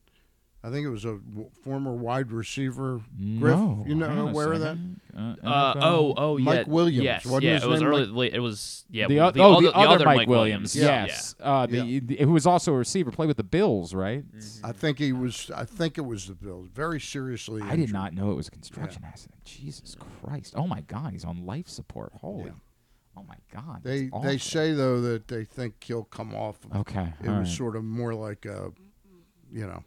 B: I think it was a w- former wide receiver. Griff,
A: No,
B: you know
A: hang on a
B: aware of that?
A: Uh,
C: Uh, oh, oh, yeah.
B: Mike Williams.
C: Yes,
B: Wasn't
C: yeah,
B: his
C: it was early.
B: Mike-
C: late- It was yeah.
A: the,
C: well,
A: o-
C: the
A: oh,
C: other,
A: the other
C: Mike
A: Mike Williams,
C: Yeah.
A: yes, Uh, the, the- who was also a receiver, played with the Bills, right?
B: I think he was. I think it was the Bills. Very seriously.
A: I did not know it was a construction accident. Jesus Christ! Oh my God, he's on life support. Holy, oh my God!
B: They
A: that's
B: they say though that they think he'll come off.
A: Okay,
B: It
A: all
B: was
A: right.
B: sort of more like a, you know,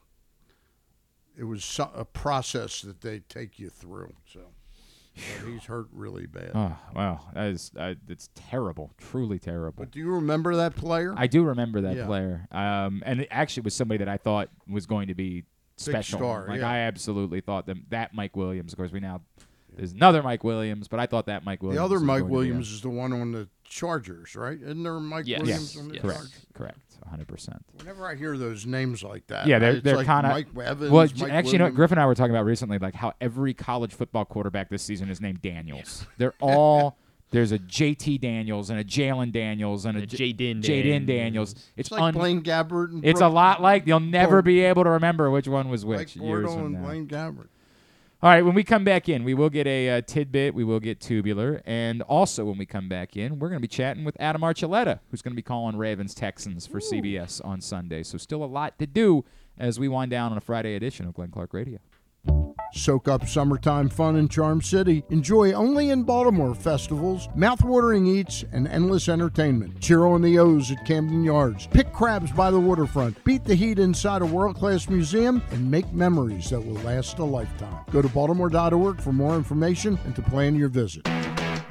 B: it was a process that they take you through. So he's hurt really bad.
A: Oh wow, that is uh, it's terrible, truly terrible.
B: But do you remember that player?
A: I do remember that
B: Yeah.
A: player, um, and it actually was somebody that I thought was going to be special.
B: star,
A: like
B: yeah.
A: I absolutely thought them that Mike Williams. Of course, we now there's another Mike Williams, but I thought that Mike Williams.
B: the other
A: was
B: Mike
A: going to be a-
B: Williams is the one on the Chargers, right? Isn't there a Mike
C: Yes.
B: Williams
A: Yes,
B: on the
A: correct,
B: Chargers?
A: correct, 100. percent
B: Whenever I hear those names like that,
A: Yeah, they're they're
B: like
A: kind of
B: Mike Evans.
A: Well, j-
B: Mike
A: actually, you know what Griffin and I were talking about recently, like how every college football quarterback this season is named Daniels. They're all there's a JT Daniels and a Jalen Daniels and a,
C: A
A: J-
C: Jayden
A: Jayden
C: Daniels.
A: Daniels. It's,
B: It's like
A: un-
B: Blaine Gabbert. And
A: It's a lot like you'll never
B: Borg-
A: be able to remember which one was
B: Mike
A: which years
B: Bordeaux
A: from
B: and
A: now.
B: Blaine Gabbert.
A: All right, when we come back in, we will get a uh, tidbit, we will get tubular, and also when we come back in, we're going to be chatting with Adam Archuleta, who's going to be calling Ravens Texans for CBS on Sunday. So still a lot to do as we wind down on a Friday edition of Glenn Clark Radio.
B: Soak up summertime fun in Charm City. Enjoy only in Baltimore festivals, mouthwatering eats, and endless entertainment. Cheer on the O's at Camden Yards. Pick crabs by the waterfront. Beat the heat inside a world class museum and make memories that will last a lifetime. Go to baltimore.org for more information and to plan your visit.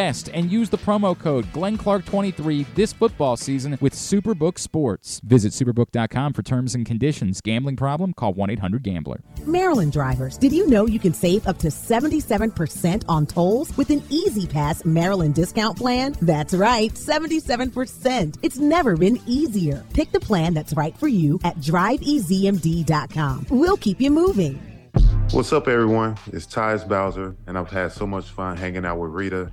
A: and use the promo code GlennClark23 this football season with Superbook Sports. Visit superbook.com for terms and conditions. Gambling problem? Call 1 800 Gambler.
O: Maryland drivers, did you know you can save up to 77% on tolls with an E-ZPass Maryland discount plan? That's right, 77%. It's never been easier. Pick the plan that's right for you at driveezmd.com. We'll keep you moving.
H: What's up, everyone? It's Tyus Bowser, and I've had so much fun hanging out with Rita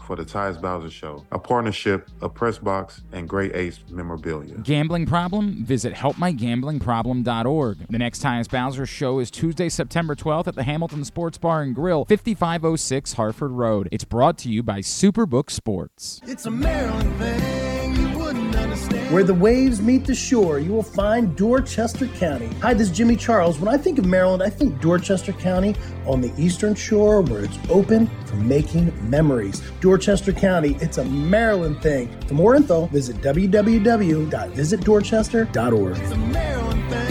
H: for the Tyus Bowser Show, a partnership of Pressbox and Great Ace Memorabilia.
A: Gambling problem? Visit helpmygamblingproblem.org. The next Tyus Bowser show is Tuesday, September 12th at the Hamilton Sports Bar and Grill, 5506 Harford Road. It's brought to you by Superbook Sports.
F: It's a Maryland thing you wouldn't understand.
G: Where the waves meet the shore, you will find Dorchester County. Hi, this is Jimmy Charles. When I think of Maryland, I think Dorchester County on the eastern shore where it's open for making memories. Dorchester County, it's a Maryland thing. For more info, visit www.visitdorchester.org.
F: It's a Maryland thing.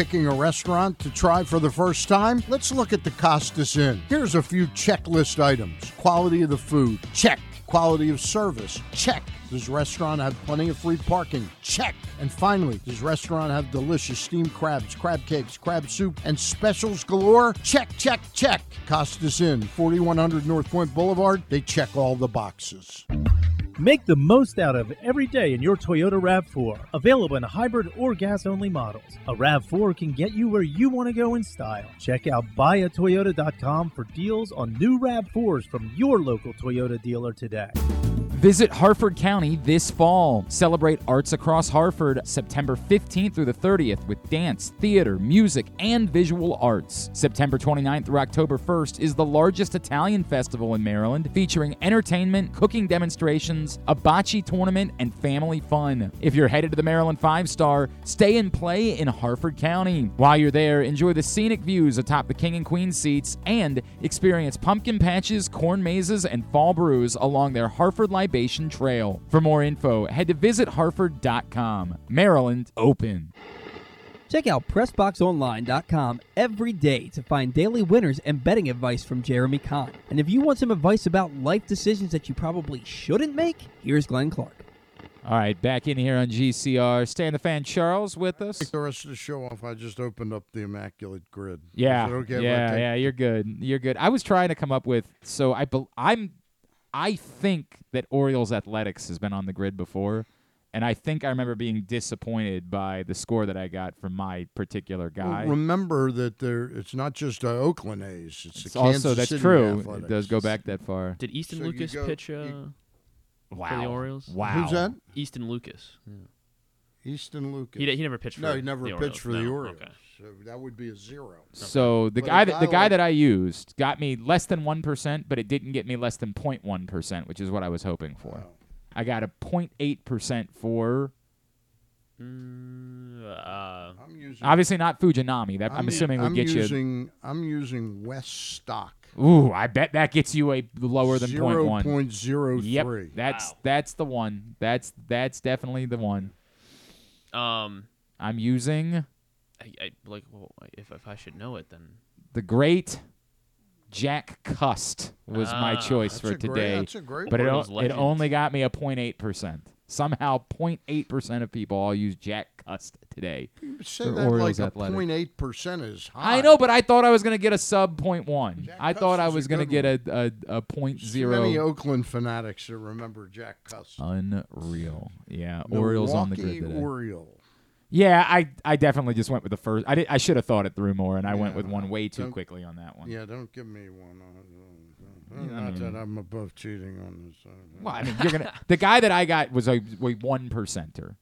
B: Picking a restaurant to try for the first time? Let's look at the Costas Inn. Here's a few checklist items quality of the food, check. Quality of service, check. Does restaurant have plenty of free parking? Check. And finally, does restaurant have delicious steamed crabs, crab cakes, crab soup, and specials galore? Check, check, check. Costas Inn, 4100 North Point Boulevard. They check all the boxes.
L: Make the most out of every day in your Toyota RAV4. Available in hybrid or gas only models. A RAV4 can get you where you want to go in style. Check out buyatoyota.com for deals on new RAV4s from your local Toyota dealer today.
A: Visit Harford County this fall. Celebrate arts across Harford September 15th through the 30th with dance, theater, music, and visual arts. September 29th through October 1st is the largest Italian festival in Maryland, featuring entertainment, cooking demonstrations, a bocce tournament, and family fun. If you're headed to the Maryland Five Star, stay and play in Harford County. While you're there, enjoy the scenic views atop the King and Queen seats and experience pumpkin patches, corn mazes, and fall brews along their Harford Libation Trail. For more info, head to visitharford.com. Maryland open.
I: Check out PressBoxOnline.com every day to find daily winners and betting advice from Jeremy Kahn. And if you want some advice about life decisions that you probably shouldn't make, here's Glenn Clark.
A: All right, back in here on GCR. Stan the fan Charles with us.
B: Take the rest of the show off. I just opened up the immaculate grid.
A: Yeah,
B: okay
A: yeah, yeah. You're good. You're good. I was trying to come up with. So I, bel I'm, I think that Orioles athletics has been on the grid before, and I think I remember being disappointed by the score that I got from my particular
B: Well,
A: guy.
B: remember that there. It's not just uh, Oakland A's. It's,
A: It's
B: the
A: also
B: Kansas
A: that's
B: City
A: true.
B: Athletics.
A: It does go back that far.
C: Did Easton
B: So
C: Lucas
B: go-
C: pitch uh,
B: you-
C: for the Orioles?
A: Wow.
B: Who's that?
C: Easton Lucas.
B: Easton Lucas.
C: He, he never pitched for
B: No, he never
C: the
B: pitched
C: Orioles.
B: for the Orioles.
C: okay.
B: So that would be a zero.
A: So the
B: But
A: guy that the
B: guy
A: guy
B: like-
A: that I used got me less than one percent, but it didn't get me less than 0.1 percent, which is what I was hoping for. I got a 0.8 percent for
C: Mm, uh,
B: I'm using.
A: obviously not Fujinami. That I'm,
B: u-
A: assuming would
B: I'm
A: get
B: using, I'm using Wes Stock.
A: you. Ooh, I bet that gets you a lower than 0.1.
B: 0.03.
A: Yep, that's that's the one. That's that's definitely the one.
C: um,
A: I'm using
C: I, I like well, if if I should know it, then
A: the great Jack Cust was my
C: Ah,
A: choice
B: that's
A: for
B: a great-
A: today.
B: that's a great
A: but it, o- it only got me a 0.8 percent. Somehow, 0.8 percent of people all use Jack Cust today.
B: You
A: Say
B: that
A: Orioles
B: like
A: Athletic.
B: a 0.8 percent is high.
A: I know, but I thought I was going to get a sub 0.1. I
B: Cust
A: thought I was going to get a, a, a point
B: Too many. Oakland fanatics that remember Jack Cust.
A: Unreal. Yeah, Orioles on the grid today.
B: Oriole.
A: Yeah, I I definitely just went with the first. I did. I should have thought it through more, and I went
B: Yeah,
A: with one way too
B: don't-
A: quickly on that one.
B: Yeah, don't give me one.
A: Yeah, I
B: not
A: mean-
B: that I'm above cheating on this. Uh,
A: Well, I mean, you're gonna. the guy that I got was a, a one percenter.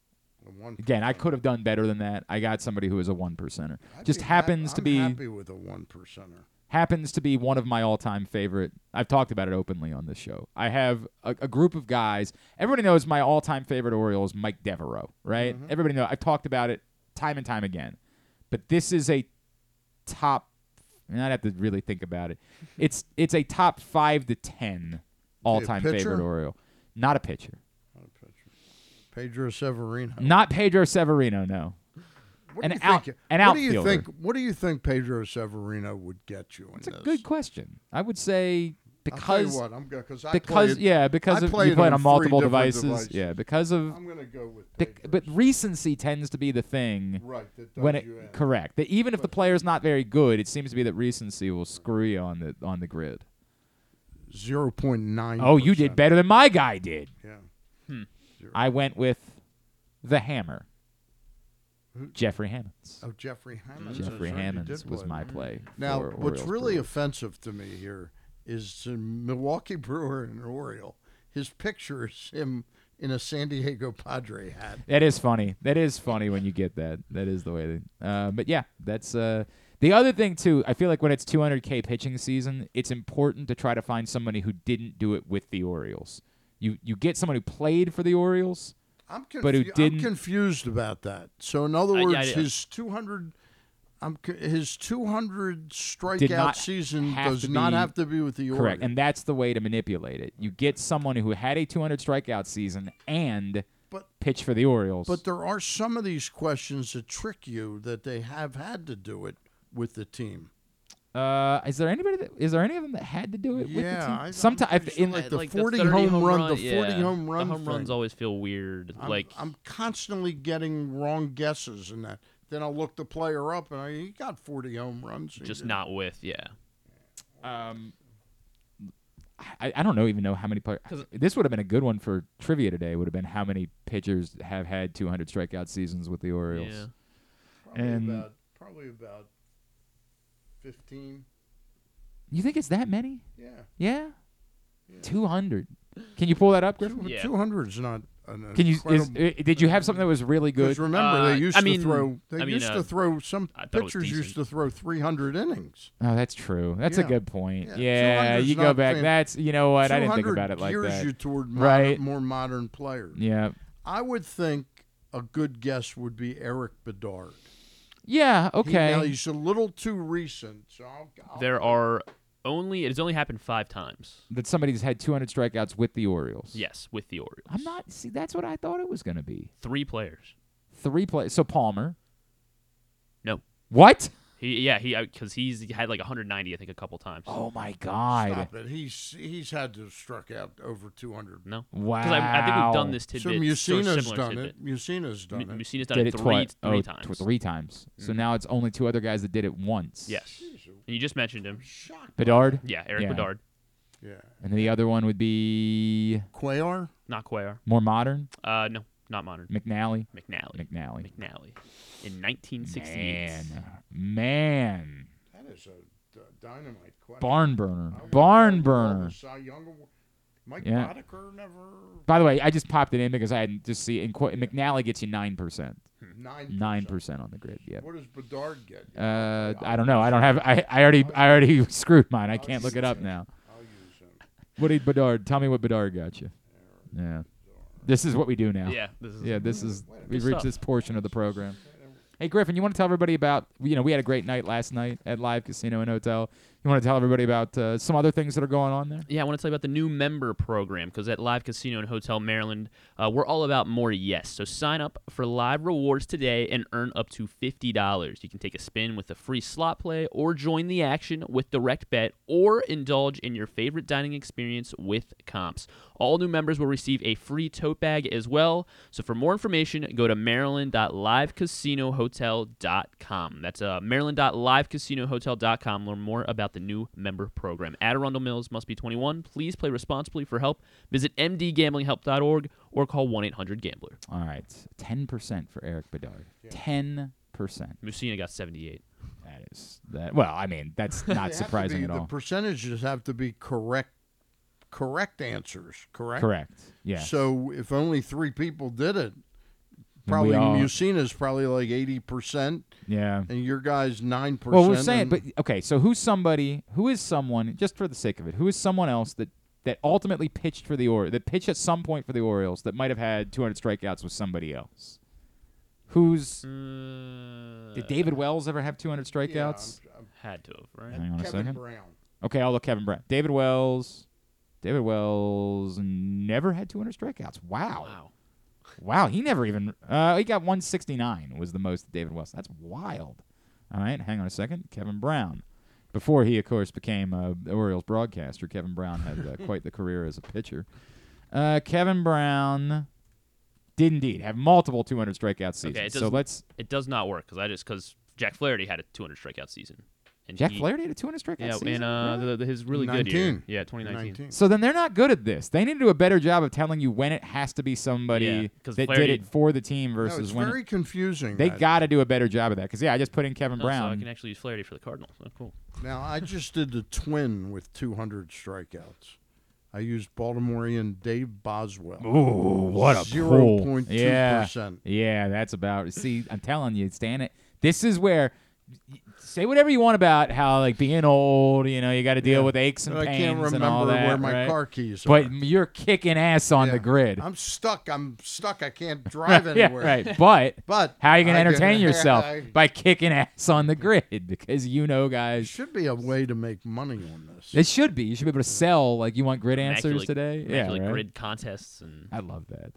B: one
A: Again, I could have done better than that. I got somebody who is a one percenter.
B: I'd
A: Just
B: be hap-
A: happens to
B: I'm
A: be
B: happy with a one percenter.
A: Happens to be one of my all-time favorite. I've talked about it openly on this show. I have a, a group of guys. Everybody knows my all-time favorite Orioles, Mike Devereaux, right?
B: Mm-hmm.
A: Everybody know. I've talked about it time and time again. But this is a top. and I'd have to really think about it. It's it's a top five to ten all-time favorite Oriole. Not a pitcher. Not a pitcher.
B: Pedro Severino.
A: Not Pedro Severino. No.
B: What
A: an
B: do you
A: out,
B: think?
A: an
B: what do you think? What do you think Pedro Severino would get you in
A: It's a good question. I would say
B: I'll tell you
A: because
B: what, I'm go- 'cause I
A: because
B: played-
A: yeah because
B: I
A: of you played
B: on
A: on multiple devices.
B: devices.
A: Yeah, because of
B: I'm gonna go with
A: bec- but recency tends to be the thing.
B: Right,
A: when it correct that even if the player's not very good, it seems to be that recency will screw you on the on the grid.
B: zero point nine.
A: Oh, you did better than my guy did.
B: Yeah.
C: Hmm.
A: I went with the hammer.
B: Who?
A: Jeffrey Hammonds.
B: Oh, Jeffrey Hammonds.
A: Jeffrey
B: right,
A: Hammonds was
B: play.
A: my play.
B: Now,
A: for
B: what's
A: Orioles
B: really
A: Brewers.
B: offensive to me here is a Milwaukee Brewer and Oriole. His picture is him in a San Diego Padre hat.
A: That is funny. That is funny when you get that. That is the way. That, uh, but yeah, that's uh, the other thing too. I feel like when it's 200k pitching season, it's important to try to find somebody who didn't do it with the Orioles. You you get someone who played for the Orioles,
B: I'm,
A: but who didn't.
B: I'm confused about that. So, in other
C: I-
B: words,
C: I-
B: his 200. I'm his 200 strikeout
A: not
B: season does
A: to
B: not have to be with the Orioles.
A: correct, and that's the way to manipulate it. You get someone who had a 200 strikeout season and
B: But-
A: pitch for the Orioles.
B: But there are some of these questions that trick you that they have had to do it with the team.
A: Uh, is there anybody that is there any of them that had to do it with the
B: Yeah,
A: team?
B: I- I'm
A: Sometimes
B: pretty sure,
A: in
B: like the
C: like
B: 40
C: 30
B: home run- the
C: yeah,
B: 40 home run
C: The home runs
B: thing.
C: always feel weird.
B: I'm,
C: like
B: I'm constantly getting wrong guesses in that. Then I'll look the player up and I, he got 40 home runs. He
C: just
B: did.
C: not with yeah.
A: Um, I, I don't know even know how many players. This would have been a good one for trivia today. Would have been how many pitchers have had 200 strikeout seasons with the Orioles.
C: Yeah.
B: Probably
A: and
B: about, probably about 15.
A: you think it's that many?
B: Yeah.
A: Yeah. 200. Can you pull that up, Griffin?
C: Yeah.
B: 200 is not an
A: Can you? Is, uh, did you have something that was really good?
B: Remember,
C: Uh,
B: they used
C: I
B: to
C: mean-
B: throw. They
C: I mean,
B: used
C: uh,
B: to throw. Some
C: I thought it was
B: pitchers used to throw 300 innings.
A: Oh, that's true. That's a good point.
B: Yeah,
A: Yeah, you go back.
B: fan-
A: That's you know what? I didn't think about it like
B: gears
A: that.
B: you toward modern,
A: right?
B: more modern players.
A: Yeah.
B: I would think a good guess would be Erik Bedard.
A: Yeah.
B: He-
A: Okay.
B: now he's a little too recent, so I'll, I'll
C: There are only it has only happened five times.
A: that somebody's had 200 strikeouts with the Orioles.
C: Yes, with the Orioles.
A: I'm not. See, that's what I thought it was going to be.
C: Three players.
A: Three plays. So Palmer.
C: No.
A: What?
C: He yeah he because he's had like 190 I think a couple times.
A: Oh my god.
B: Stop it. He's he's had to have struck out over 200.
C: No.
A: Wow.
C: Because I, I think we've done this
B: So
C: tidbit.
B: Mussina's
C: similar
B: done
C: tidbit.
B: it. Mussina's done
C: M-
B: it.
C: Mussina's done
A: Did
C: it
A: it
C: three
A: twi-
C: three
A: oh,
C: times.
A: tw- three times. So
C: Mhm.
A: now it's only two other guys that did it once.
C: Yes. And you just mentioned him.
A: Bedard.
C: Yeah, Erik Bedard.
B: Yeah.
A: And then the other one would be
B: Cuellar.
C: Not Cuellar.
A: more modern.
C: Uh, no, not modern.
A: McNally.
C: McNally.
A: McNally.
C: McNally. In 1968.
A: Man, man,
B: That is a d- dynamite question.
A: barn burner, barn burner.
B: the Cy Mike
A: Yeah.
B: Boddicker never.
A: By the way, I just popped it in because I hadn't just see. And Qu- McNally gets you nine percent.
B: Nine
A: Nine percent on the grid. Yeah.
B: What does Bedard get?
A: Uh, I don't know. I don't have. I, I already. I already screwed mine. I can't look it up now.
B: I'll use him.
A: What did Bedard? Tell me what Bedard got you. Yeah. This is what we do now.
C: Yeah, this is-
A: yeah. This is. We've reached
C: stuff.
A: this portion of the program. Hey Griffin, you want to tell everybody about? You know, we had a great night last night at Live Casino and Hotel. You want to tell everybody about uh, some other things that are going on there?
C: Yeah, I want to tell you about the new member program because at Live Casino and Hotel Maryland, uh, we're all about more yes. So sign up for live rewards today and earn up to $50. You can take a spin with a free slot play or join the action with Direct Bet or indulge in your favorite dining experience with comps. All new members will receive a free tote bag as well. So for more information, go to maryland.livecasinohotel.com. That's uh, maryland.livecasinohotel.com. Learn more about the new member program. At Arundel Mills must be 21. Please play responsibly for help. Visit mdgamblinghelp.org or call 1-800-GAMBLER.
A: All right, ten percent for Erik Bedard. Ten percent.
C: Mussina got 78.
A: That is that. Well, I mean, that's not surprising
B: be-
A: at
B: The
A: all.
B: percentages have to be correct, correct answers. Correct.
A: Correct. Yes.
B: So if only three people did it,
A: we
B: probably
A: all-
B: Mussina's probably like eighty percent.
A: Yeah.
B: And your guy's nine percent.
A: Well, we're saying, but okay. So who's somebody? Who is someone? Just for the sake of it, who is someone else that that ultimately pitched for the or that pitched at some point for the Orioles that might have had 200 strikeouts with somebody else? Who's mm. did David Wells ever have 200 strikeouts?
C: Had to have, right?
A: Hang on a
B: Kevin
A: second.
B: Brown.
A: Okay, I'll look Kevin Brown. David Wells. David Wells never had 200 strikeouts. Wow.
C: Wow.
A: Wow, he never even. Uh, he got 169 was the most David Wells. That's wild. All right, hang on a second. Kevin Brown. Before he, of course, became a Orioles broadcaster, Kevin Brown had uh, quite the career as a pitcher. Uh, Kevin Brown did indeed have multiple 200 strikeout seasons.
C: Okay, it does,
A: so let's.
C: It does not work because I just because Jack Flaherty had a 200 strikeout season. And
A: Jack
C: he-
A: Flaherty had a 200 strikeout
C: Yeah,
A: season?
C: and uh,
A: Really?
C: the, the, his really good year. Yeah, 2019.
A: So then they're not good at this. They need to do a better job of telling you when it has to be somebody
C: Yeah, 'cause
A: that
C: Flaherty-
A: did it for the team
B: No,
A: versus
B: it's
A: when.
B: very
A: it-
B: confusing.
A: they got to do a better job of that. Because yeah, I just put in Kevin
C: Oh, so I can actually use Flaherty for the Cardinals. Oh, cool.
B: Now I just did the twin with 200 strikeouts. I used Baltimorean Dave Boswell.
A: Ooh, what a
B: zero
A: pull.
B: point two
A: Yeah,
B: percent.
A: yeah, that's about. See, I'm telling you, Stan. It. This is where. Say whatever you want about how like being old, you know, you got to deal
B: Yeah.
A: with aches and
B: But I
A: pains
B: can't
A: and all
B: remember
A: that.
B: where my
A: right?
B: car keys are.
A: But you're kicking ass on the grid.
B: I'm stuck. I'm stuck. I can't drive
A: yeah,
B: anywhere.
A: right. But
B: but
A: how are you gonna
B: I can-
A: entertain yourself
B: I-
A: by kicking ass on the grid? Because you know, guys, there
B: should be a way to make money on this.
A: it should be. You should be able to sell like you want grid answers
C: Immaculate-
A: today. Yeah,
C: immaculate
A: right?
C: grid contests and
A: I love that.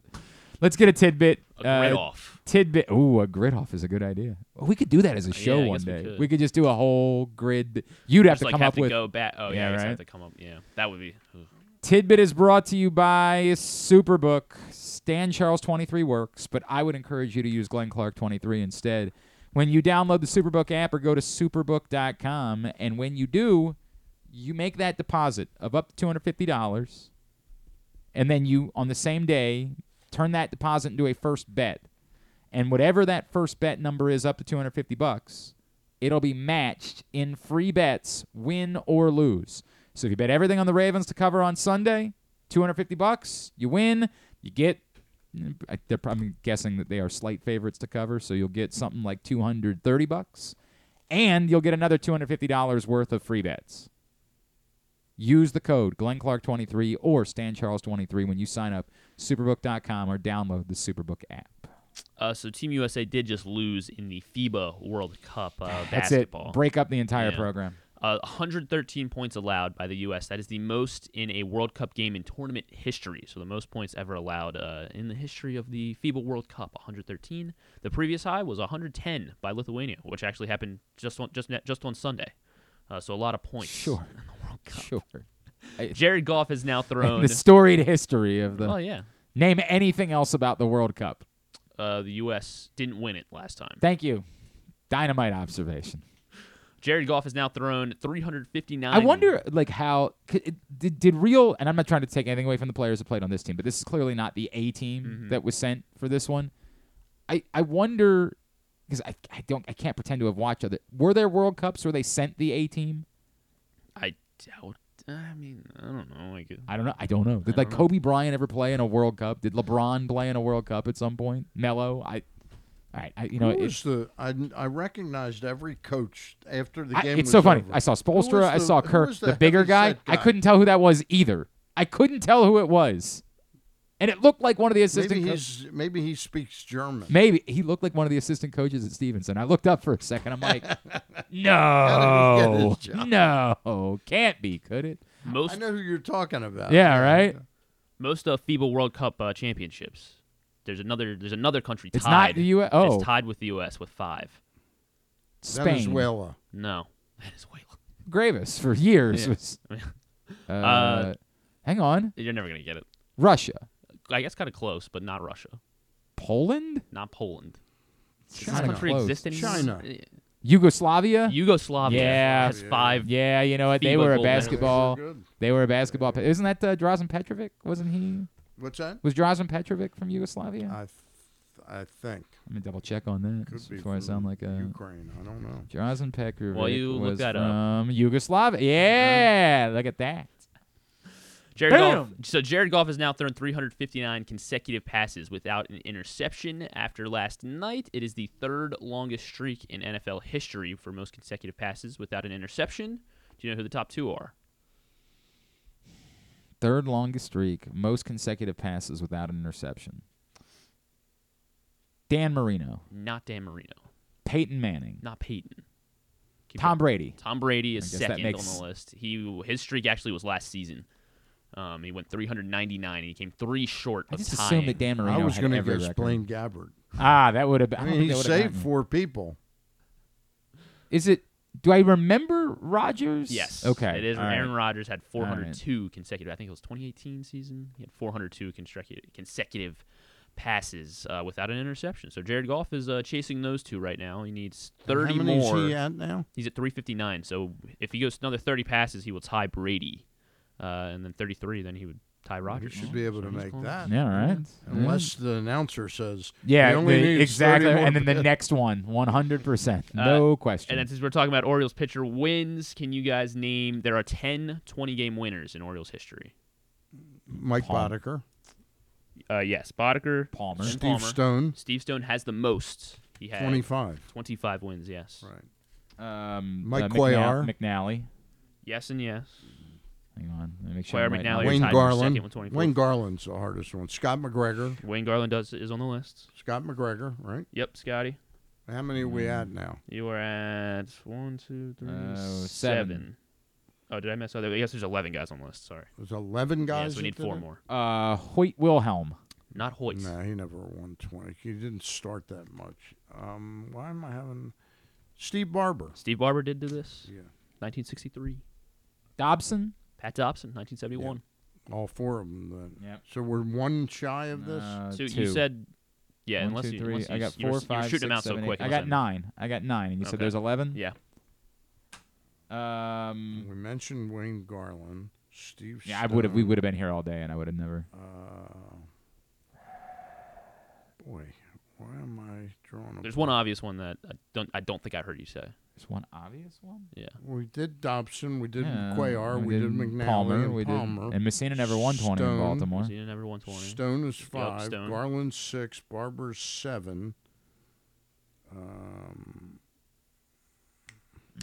A: Let's get a tidbit.
C: A grid
A: uh,
C: off.
A: Tidbit. Ooh, a grid off is a good idea. We could do that as a show
C: Yeah,
A: one
C: day. we
A: day.
C: could.
A: just do a whole grid. You'd have
C: Just,
A: to
C: like
A: come
C: have
A: up
C: to
A: with.
C: go back. Oh yeah,
A: Yeah,
C: I guess I
A: right.
C: have to come up. Yeah, that would be. ugh.
A: Tidbit is brought to you by Superbook. Stan Charles 23 works, but I would encourage you to use Glenn Clark 23 instead. When you download the Superbook app or go to superbook.com, and when you do, you make that deposit of up to $250, and then you, on the same day, turn that deposit into a first bet. And whatever that first bet number is up to 250 bucks, it'll be matched in free bets, win or lose. So if you bet everything on the Ravens to cover on Sunday, 250 bucks, you win, you get I- they're probably guessing that they are slight favorites to cover, so you'll get something like 230 bucks and you'll get another $250 worth of free bets. Use the code GlennClark23 or StanCharles23 when you sign up superbook.com or download the Superbook app.
C: Uh, so Team USA did just lose in the FIBA World Cup uh,
A: That's
C: basketball.
A: it. Break up the entire
C: Yeah.
A: program.
C: Uh, 113 points allowed by the U.S. That is the most in a World Cup game in tournament history. So the most points ever allowed uh, in the history of the FIBA World Cup. 113. The previous high was 110 by Lithuania, which actually happened just on just just on Sunday. Uh, so a lot of points.
A: Sure. Sure.
C: Jared Goff has now thrown
A: the storied history of the.
C: Oh, yeah.
A: Name anything else about the World Cup.
C: Uh, the U.S. didn't win it last time.
A: Thank you. Dynamite observation.
C: Jared Goff has now thrown 359.
A: I wonder, like, how did, did real? And I'm not trying to take anything away from the players that played on this team, but this is clearly not the A team
C: Mm-hmm.
A: that was sent for this one. I I wonder because I, I don't I can't pretend to have watched other. Were there World Cups where they sent the A team?
C: I doubt. I mean, I don't know. Like,
A: I don't know. I don't know. Did like Kobe Bryant ever play in a World Cup? Did LeBron play in a World Cup at some point? Melo, I. All right, I, you know,
B: Who was the? I, I recognized every coach after the
A: I-
B: game.
A: it's
B: was
A: so funny.
B: over.
A: I saw Spoelstra.
B: was
A: I saw
B: who
A: Kirk,
B: was
A: the, bigger guy.
B: heavyset
A: I couldn't tell who that was either. I couldn't tell who it was, and it looked like one of the assistant.
B: Maybe
A: co-
B: maybe he speaks German.
A: Maybe he looked like one of the assistant coaches at Stevenson. I looked up for a second. I'm like,
B: How did he get
A: no,
B: his job?
A: no, can't be, could it?
C: Most
B: I know who you're talking about.
A: Yeah, right.
C: most of FIBA World Cup uh, championships. There's another. There's another country
A: It's
C: tied.
A: not the U.S. Oh.
C: it's tied with the U.S. with five.
A: Spain,
B: Venezuela.
C: No, Venezuela.
A: Gravis for years
C: Yeah.
A: was. Uh,
C: Uh,
A: hang on,
C: You're never gonna get it.
A: Russia,
C: I guess kind of close, but not Russia.
A: Poland,
C: Not Poland. Does this
A: Kinda
C: country
A: close.
C: exist anymore?
B: China.
A: Yugoslavia.
C: Yugoslavia
A: Yeah.
C: has five.
A: Yeah, you know what? They
C: FIBA
A: were a
C: gold medals.
A: basketball.
B: They were good.
A: They were a basketball. pa- Isn't that uh, Drazen Petrovic? Wasn't he?
B: What's that?
A: Was Drazen Petrovic from Yugoslavia?
B: I, th- I think
A: Let me double check on that.
B: could be
A: before I sound like a
B: Ukraine. I don't know.
A: Drazen Petrovic
C: While you look
A: was
C: that up.
A: from Yugoslavia. Yeah, look at that.
C: Jared Goff. So Jared Goff has now thrown 359 consecutive passes without an interception. After last night, it is the third longest streak in NFL history for most consecutive passes without an interception. Do you know who the top two are?
A: Third longest streak, most consecutive passes without an interception. Dan Marino,
C: Not Dan Marino.
A: Peyton Manning,
C: Not Peyton. Keep
A: Tom
C: it-
A: Brady.
C: Tom Brady is
A: I guess that
C: second
A: makes-
C: on the list. He his streak actually was last season. Um, he went 399 and he came three short
A: I
C: of
A: just
C: tying.
A: assumed that Dan Marino
B: I was going to
A: every
B: guess
A: record.
B: Blaine Gabbert.
A: Ah, that would have been.
B: I
A: I
B: mean,
A: don't
B: he
A: that would've
B: saved
A: gotten
B: four people.
A: Is it? Do I remember Rodgers?
C: Yes.
A: Okay.
C: It is.
A: all right.
C: Aaron Rodgers had
A: All right.
C: 402 consecutive. I think it was 2018 season. He had 402 consecutive consecutive passes uh, without an interception. So Jared Goff is uh, chasing those two right now. He needs 30
B: How many
C: more.
B: is he at now?
C: He's at 359. So if he goes another 30 passes, he will tie Brady, uh, and then 33, then he would tie
B: You
C: Rodgers.
B: should be able
C: So
B: to make
C: close.
B: that.
A: Yeah, all right.
B: Unless the announcer says,
A: Yeah,
B: he only
A: the-
B: needs
A: exactly. And then the
B: passes.
A: next one, 100%.
C: Uh,
A: No question.
C: And then since we're talking about Orioles pitcher wins, can you guys name? There are 10 20 game winners in Orioles history.
B: Mike
A: Palm.
B: Boddicker.
C: Uh, yes, Boddicker,
A: Palmer.
B: Steve
C: Palmer.
B: Stone.
C: Steve Stone has the most. He had
B: 25.
C: 25 wins. Yes.
B: Right.
A: um,
B: Mike
A: uh,
B: Cuellar.
A: McNally. McNally.
C: Yes and yes.
A: Hang on. Let me make sure.
C: Cuellar,
A: I'm right.
C: McNally,
B: Wayne
C: tied for
B: Garland.
C: second with 24.
B: Wayne Garland's the hardest one. Scott McGregor.
C: Wayne Garland does is on the list.
B: Scott McGregor, right?
C: Yep, Scotty.
B: How many are we at
A: Mm.
B: now?
C: You are at one, two, three,
A: Uh,
C: seven.
A: seven.
C: Oh, did I mess up? I guess there's 11 guys on the list. Sorry.
B: There's 11 guys.
C: Yeah, so we
B: that
C: need
B: did
C: four
B: it?
C: more.
A: Uh, Hoyt Wilhelm.
C: Not Hoyt.
B: No, he never won 20. He didn't start that much. Um, why am I having Steve Barber?
C: Steve Barber did do this.
B: Yeah.
C: 1963.
A: Dobson.
C: Pat Dobson, 1971.
B: All four of them. Then.
A: Yep.
B: So we're one shy of this.
A: Uh,
C: So
A: two.
C: you said, yeah,
A: One,
C: unless
A: two,
C: you,
A: three.
C: unless
A: I got
C: you were-
A: four,
C: you were
A: five,
C: shooting them
A: six,
C: out so quick.
A: eight. I got
C: of
A: nine. I got nine, and you said there's eleven.
C: Yeah.
A: Um.
B: we mentioned Wayne Garland, Steve.
A: Yeah, I would have. We would have been here all day, and I would have never.
B: Uh, boy, why am I drawing? A
C: There's one obvious one that I don't. I don't think I heard you say.
A: There's one obvious one.
C: Yeah.
B: We did Dobson. We did
A: Yeah,
B: Cuellar. We, did, McNally.
A: Palmer.
B: and
A: we did,
B: Palmer.
A: and Mussina never won twenty in Baltimore.
C: Mussina never won 20.
B: Stone is five.
C: Stone.
B: Garland six. Barber seven. Um,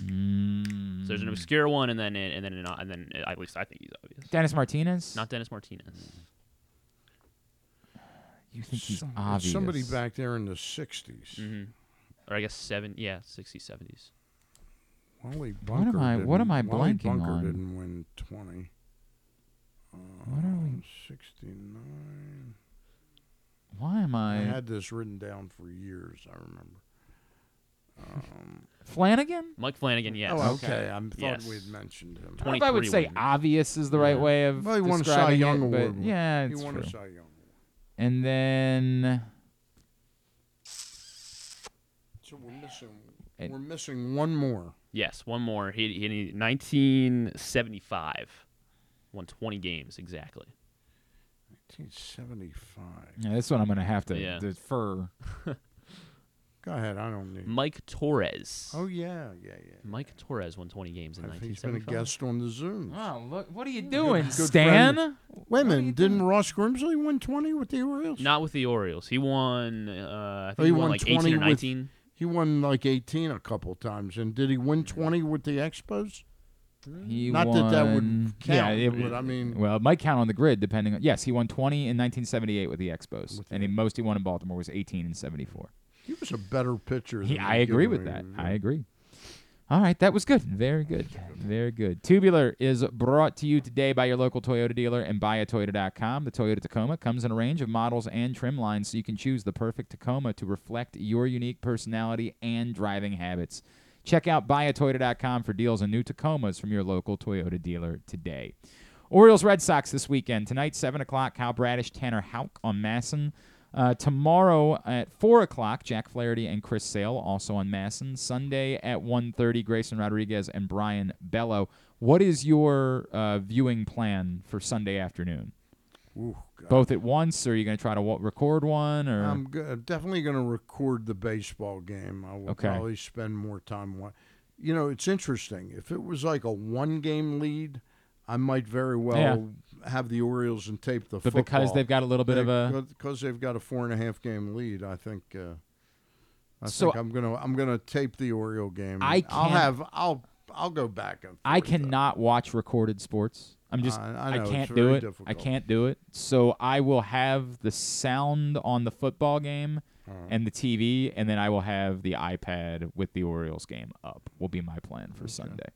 A: Mm.
C: So there's an obscure one, and then and then and then uh, at least I think he's obvious.
A: Dennis Martinez.
C: Not Dennis Martinez.
A: You think he's
B: some-
A: obvious?
B: Somebody back there in the 60s.
C: Mm-hmm. Or I guess seven. Yeah, 60s, 70s.
B: Wally
A: What am I- what am I
B: Wally
A: blanking
B: Bunker
A: on?
B: didn't win twenty.
A: What are we?
B: Sixty-nine.
A: Why am
B: I
A: I?
B: had this written down for years. I remember. Um,
A: Flanagan?
C: Mike Flanagan, yes.
B: Oh, okay. I thought
C: Yes.
B: we had mentioned him.
A: I don't if I would say
C: wins.
A: obvious is the right
B: Yeah.
A: way of
B: Well, he won a Cy Young
A: it, but
B: Award.
A: yeah,
B: he
A: it's
B: won
A: true.
B: a Cy Young.
A: And then
B: So we're missing.
A: And-
B: we're missing one more.
C: Yes, one more. He, he 1975. Won 20 games exactly.
B: 1975.
A: yeah, this one I'm gonna have to
C: Yeah.
A: defer.
B: Go ahead. I don't need.
C: Mike Torres.
B: Oh yeah, yeah, yeah.
C: Mike Torres won 20 games in
B: I think he's been a guest on the Zoom.
A: Oh, look! What are you doing,
B: Good
A: Stan?
B: friend. Wait a minute. Didn't Ross Grimsley win 20 with the Orioles?
C: Not with the Orioles. He won. Uh, I think
B: Oh,
C: he, won, like 18 or
B: with-
C: 19.
B: He won like 18 a couple times. And did he win 20 with the Expos?
A: He
B: Not that that would count,
A: Yeah, it,
B: but I mean-
A: well, it might count on the grid depending on. Yes, he won 20 in 1978 with the Expos, and the most he won in Baltimore was 18 in 74.
B: He was a better pitcher.
A: He,
B: than
A: I agree with that. I agree. All right, that was good. Very good. Very good. Tubular is brought to you today by your local Toyota dealer and buyatoyota.com. The Toyota Tacoma comes in a range of models and trim lines so you can choose the perfect Tacoma to reflect your unique personality and driving habits. Check out buyatoyota.com for deals on new Tacomas from your local Toyota dealer today. Orioles Red Sox this weekend. Tonight, 7 o'clock, Kyle Bradish, Tanner Houck on MASN. Uh, tomorrow at 4 o'clock, Jack Flaherty and Chris Sale also on MASN. Sunday at 1.30, Grayson Rodriguez and Brayan Bello. What is your uh, viewing plan for Sunday afternoon?
B: Ooh.
A: Both at once, or are you going to try to wa- record one? Or
B: I'm go- definitely going to record the baseball game. I will
A: Okay.
B: probably spend more time. Wa- you know, it's interesting. If it was like a one game lead, I might very well have the Orioles and tape the football.
A: But because they've got a little bit of a-
B: because they've got a four and a half game lead, I think. Uh, I
A: So-
B: think I'm gonna I'm gonna tape the Oriole game.
A: I
B: I'll have I'll I'll go back and
A: I cannot watch recorded sports. I'm just
B: I- I
A: I,
B: know, it's
A: can't do it. I can't do it. So I will have the sound on the football game
B: Uh-huh.
A: and the TV, and then I will have the iPad with the Orioles game up. Will be my plan for Sunday.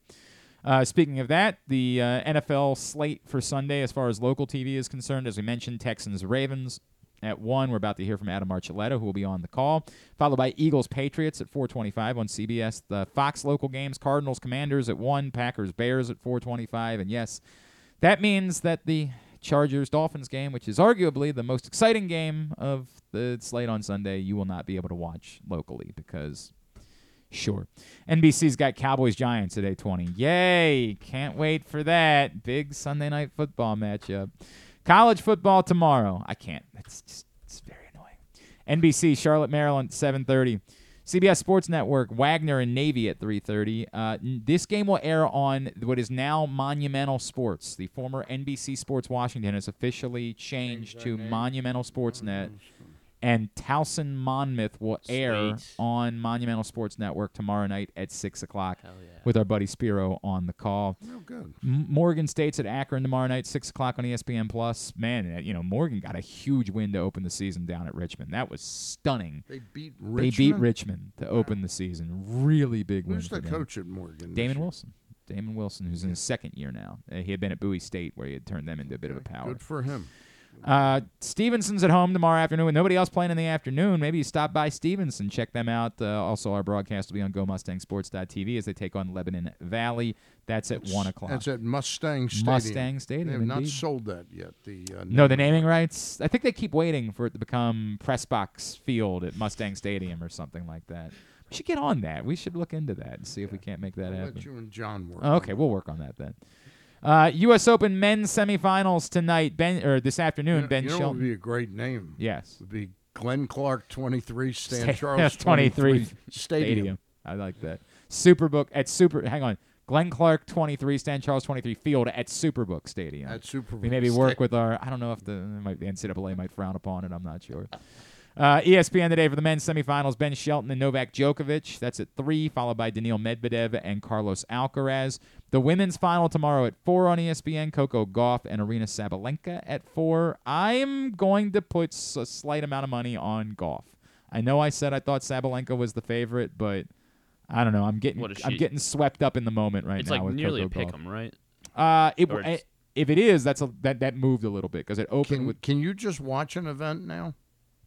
A: Uh, speaking of that, the uh, NFL slate for Sunday, as far as local TV is concerned, as we mentioned, Texans Ravens at one. We're about to hear from Adam Archuleta, who will be on the call, followed by Eagles Patriots at 4:25 on CBS. The Fox local games: Cardinals Commanders at one, Packers Bears at 4:25, and yes, that means that the Chargers Dolphins game, which is arguably the most exciting game of the slate on Sunday, you will not be able to watch locally because Sure. NBC's got Cowboys Giants at 8:20. Yay! Can't wait for that big Sunday night football matchup. College football tomorrow. I can't. It's just it's very annoying. NBC Charlotte Maryland 7:30. CBS Sports Network Wagner and Navy at 3:30. Uh, this game will air on what is now Monumental Sports. The former NBC Sports Washington has officially changed to Monumental Sportsnet and Towson Monmouth will air
C: Sweet.
A: on Monumental Sports Network tomorrow night at six o'clock
C: yeah.
A: with our buddy Spero on the call.
B: Oh, good.
A: M- Morgan State's at Akron tomorrow night, six o'clock on ESPN Plus. Man, uh, you know Morgan got a huge win to open the season down at Richmond. That was stunning.
B: They beat
A: They beat
B: Richmond?
A: Richmond to open the season. Really big win.
B: Who's
A: for
B: the
A: them.
B: coach at Morgan?
A: Damon? Wilson. Damon Wilson, who's in his second year now. Uh, he had been at Bowie State, where he had turned them into a bit of a power.
B: Good for him.
A: Uh, Stevenson's at home tomorrow afternoon with nobody else playing in the afternoon. Maybe you stop by Stevenson, check them out. Uh, also, our broadcast will be on GoMustangSports.tv as they take on Lebanon Valley. That's at
B: It's-
A: one o'clock.
B: That's at Mustang Stadium.
A: Mustang Stadium,
B: They have not sold that yet. The uh,
A: No, the naming rights. I think they keep waiting for it to become Pressbox Field at Mustang Stadium or something like that. We should get on that. We should look into that and see if we can't make that
B: I'll
A: happen.
B: let you and John work.
A: Oh, okay, we'll work on that then. Uh, U.S. Open men's semifinals tonight. Ben or this afternoon.
B: You know,
A: ben
B: you know would be a great name.
A: Yes.
B: Would be Glenn Clark 23, Stan
A: Sta-
B: Charles
A: 23
B: 23 Stadium.
A: I like that. Superbook at Super. Hang on. Glenn Clark 23, Stan Charles 23 Field at Superbook Stadium.
B: At Superbook
A: We maybe work with our. I don't know if the, might, the NCAA might frown upon it. I'm not sure. Uh, ESPN today for the men's semifinals: Ben Shelton and Novak Djokovic. That's at three, followed by Daniil Medvedev and Carlos Alcaraz. The women's final tomorrow at four on ESPN: Coco Gauff and Aryna Sabalenka at four. I'm going to put a slight amount of money on Gauff. I know I said I thought Sabalenka was the favorite, but I don't know. I'm getting
C: What is
A: I'm getting swept up in the moment right
C: it's
A: now.
C: like
A: with
C: nearly
A: Coco
C: a pick 'em, right?
A: Uh, it,
C: Or it's-
A: eh, if it is, that's a that that moved a little bit because it opened
B: Can,
A: with.
B: can you just watch an event now?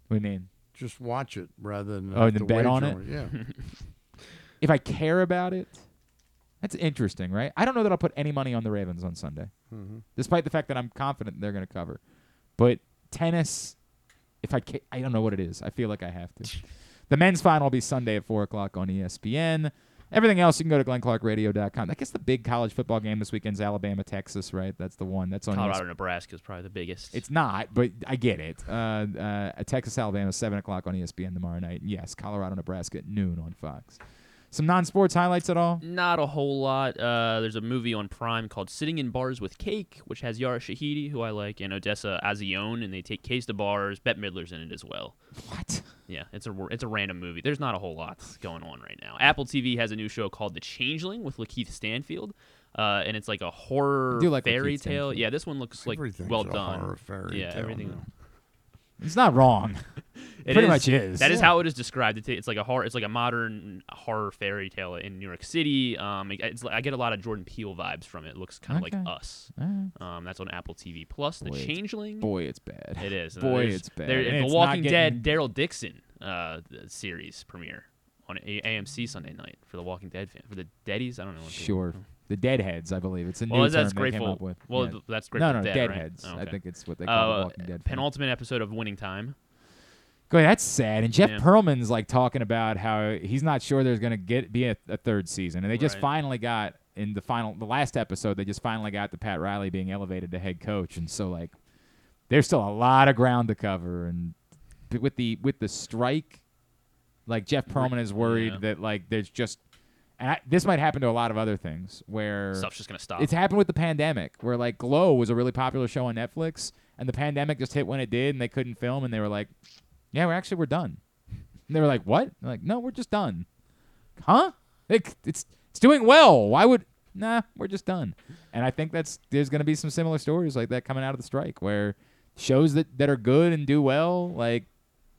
A: What do you mean?
B: Just watch it rather than
A: Oh,
B: have
A: and
B: to
A: then bet on it.
B: Yeah.
A: if I care about it, that's interesting, right? I don't know that I'll put any money on the Ravens on Sunday,
B: Mhm.
A: despite the fact that I'm confident they're going to cover. But tennis, if I ca- I don't know what it is. I feel like I have to. The men's final will be Sunday at four o'clock on ESPN. Everything else, you can go to glennclarkradio.com. I guess the big college football game this weekend's Alabama, Texas, right? That's the one. That's on
C: Colorado,
A: ESPN.
C: Nebraska is probably the biggest.
A: It's not, but I get it. Uh, uh, Texas, Alabama, seven o'clock on ESPN tomorrow night. Yes, Colorado, Nebraska at noon on Fox. Some non-sports highlights at all?
C: Not a whole lot. Uh, there's a movie on Prime called Sitting in Bars with Cake, which has Yara Shahidi, who I like, and Odessa Azion, and they take case to bars. Bette Midler's in it as well.
A: What?
C: Yeah, it's a it's a random movie. There's not a whole lot going on right now. Apple TV has a new show called The Changeling with Lakeith Stanfield. Uh, and it's like a horror
A: like
C: fairy tale. Yeah, this one looks like well
B: a
C: done.
B: horror fairy
C: yeah,
B: tale
C: everything.
B: now.
A: It's not wrong.
C: It
A: Pretty
C: is-
A: much is.
C: That is
A: Yeah.
C: how it is described. It's, it's like a horror. It's like a modern horror fairy tale in New York City. Um, it- it's, like- I get a lot of Jordan Peele vibes from it. It looks kind of
A: Okay.
C: like Us.
A: Alright.
C: Um, that's on Apple TV Plus. The
A: Boy, it's-
C: Changeling.
A: boy, it's bad.
C: It is.
A: Boy, it's bad.
C: there-
A: And
C: the Walking
A: getting-
C: Dead Daryl Dixon uh, series premiere on A- AMC Sunday night for the Walking Dead fan for the Deadies. I don't know. What people-
A: Sure. The Deadheads, I believe. It's a
C: Well,
A: new
C: that's
A: term they came up with.
C: Well,
A: Yeah.
C: th- that's
A: No,
C: Grateful
A: no,
C: Dead, right?
A: Deadheads.
C: Oh,
A: I think it's what they call
C: Uh,
A: the Walking Dead.
C: Penultimate episode of Winning Time.
A: Go ahead, that's sad. And Jeff
C: Yeah.
A: Pearlman's like talking about how he's not sure there's going to get be a, a third season, and they just
C: Right.
A: finally got in the final, the last episode, they just finally got the Pat Riley being elevated to head coach, and so like, there's still a lot of ground to cover, and with the with the strike, like Jeff Pearlman is worried
C: Yeah.
A: that like there's just. And I, this might happen to a lot of other things where
C: Stuff's just gonna stop.
A: It's happened with the pandemic, where like Glow was a really popular show on Netflix, and the pandemic just hit when it did, and they couldn't film, and they were like, "Yeah, we're actually we're done." And they were like, "What?" They're like, "No, we're just done." Huh? It, it's it's doing well. Why would? Nah, we're just done. And I think that's there's going to be some similar stories like that coming out of the strike, where shows that that are good and do well, like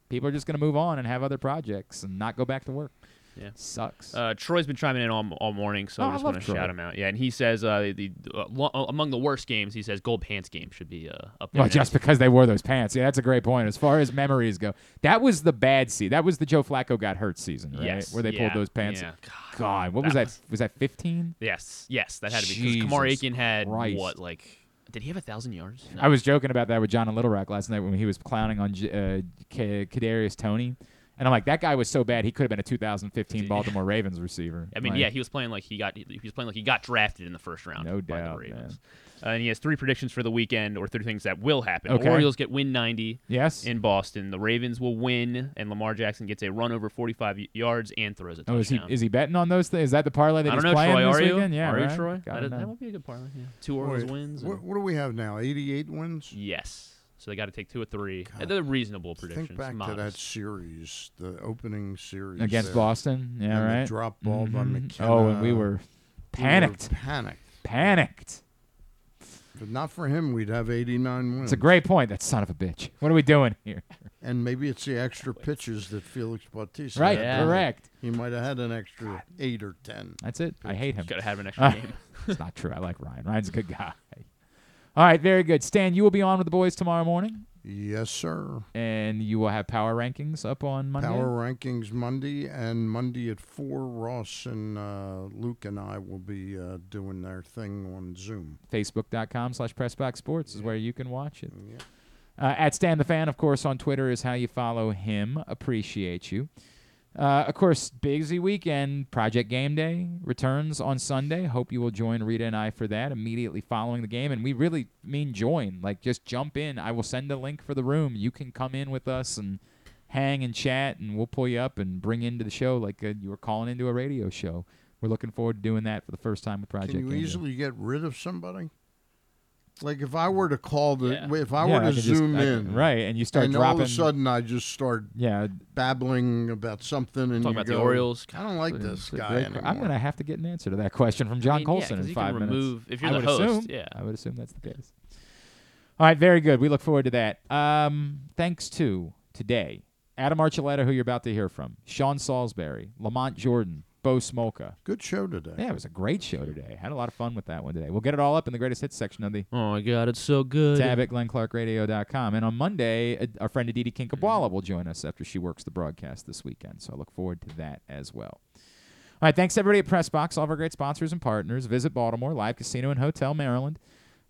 A: people are just going to move on and have other projects and not go back to work.
C: Yeah.
A: Sucks.
C: Uh, Troy's been chiming in all, all morning, so
A: Oh,
C: I just want to shout him out. Yeah, and he says uh, the uh, lo- among the worst games, he says Gold Pants game should be uh, up there.
A: Well, just because they wore those pants. Yeah, that's a great point. As far as memories go, that was the bad season. That was the Joe Flacco got hurt season, right?
C: Yes,
A: Where they
C: yeah,
A: pulled those pants.
C: yeah.
A: God, what was
C: that
A: that?
C: was-
A: Was that 15?
C: Yes, yes, that had to be because Kamar
A: Jesus
C: Aiken had
A: Christ.
C: what like did he have a thousand yards? No.
A: I was joking about that with John and Little Rock last night when he was clowning on J- uh, Kadarius Toney, and I'm like, that guy was so bad he could have been a 2015 Baltimore Ravens receiver.
C: I mean,
A: Like,
C: yeah, he was playing like he got he was playing like he got drafted in the first round.
A: No
C: by
A: doubt,
C: the Ravens. Uh, and he has three predictions for the weekend, or three things that will happen.
A: Okay.
C: Orioles get win 90.
A: Yes.
C: In Boston, the Ravens will win, and Lamar Jackson gets a run over 45 yards and throws a touchdown.
A: Oh, is he is he betting on those things? Is that the parlay that
C: I
A: he's
C: don't know,
A: playing
C: Troy.
A: this
C: Are you?
A: weekend? Yeah,
C: are you. Troy?
A: Gotta
C: That, is,
A: know.
C: that would be a good parlay. Yeah. Two Orioles wins.
B: What, what do we have now? 88 wins?
C: Yes. So they got to take two or three. And They're reasonable predictions.
B: Think back to that series, the opening series
A: against
B: there.
A: Boston. Yeah,
B: And the
A: right.
B: drop ball by
A: Mhm.
B: McKenna.
A: Oh, and we were panicked.
B: panicked.
A: Panicked.
B: If not for him, we'd have 89 wins.
A: It's a great point. That son of a bitch. What are we doing here?
B: And maybe it's the extra pitches that Felix Bautista
A: Right,
B: had.
A: correct.
B: He might have had an extra eight or ten.
A: That's it. I hate him.
C: Gotta have an extra game.
A: it's not true. I like Ryan. Ryan's a good guy. All right, very good. Stan, you will be on with the boys tomorrow morning,
B: Yes, sir.
A: and you will have power rankings up on Monday.
B: Power rankings Monday, and Monday at four, Ross and uh, Luke and I will be uh, doing their thing on Zoom.
A: Facebook.com slash Pressbox Sports is where you can watch it. Uh, at Stan the Fan, of course, on Twitter is how you follow him. Appreciate you. Uh, of course, busy weekend. Project Game Day returns on Sunday. Hope you will join Rita and I for that immediately following the game. And we really mean join. Like, just jump in. I will send a link for the room. You can come in with us and hang and chat, and we'll pull you up and bring into the show like uh, you were calling into a radio show. We're looking forward to doing that for the first time with Project
B: Can you
A: Game Day.
B: easily get rid of somebody? Like if I were to call the,
A: Yeah.
B: if I
A: Yeah,
B: were
A: I
B: to
A: could just-
B: zoom
A: I could-
B: in,
A: right, and you start
B: and all of a sudden I just start,
A: yeah,
B: babbling about something, and
C: Talking
B: you
C: about the Orioles.
B: I don't like
A: It's
B: this guy anymore.
A: I'm going to have to get an answer to that question from John
C: I mean, yeah,
A: in five
C: can
A: minutes.
C: remove- if you're
A: I
C: the
A: would
C: host,
A: assume,
C: yeah.
A: I would assume that's the case. All right, very good. We look forward to that. Um, thanks to today Adam Archuleta, who you're about to hear from, Sean Salisbury, Lamont Jordan, Bo Smolka.
B: Good show today.
A: Yeah, it was a great show today. Had a lot of fun with that one today. We'll get it all up in the greatest hits section of the
C: Oh my god, it's so good.
A: tab at glennclarkradio.com. And on Monday, uh, our friend Aditi Kinkhabwala will join us after she works the broadcast this weekend. So I look forward to that as well. All right, thanks everybody at Pressbox, all of our great sponsors and partners. Visit Baltimore, Live Casino and Hotel, Maryland.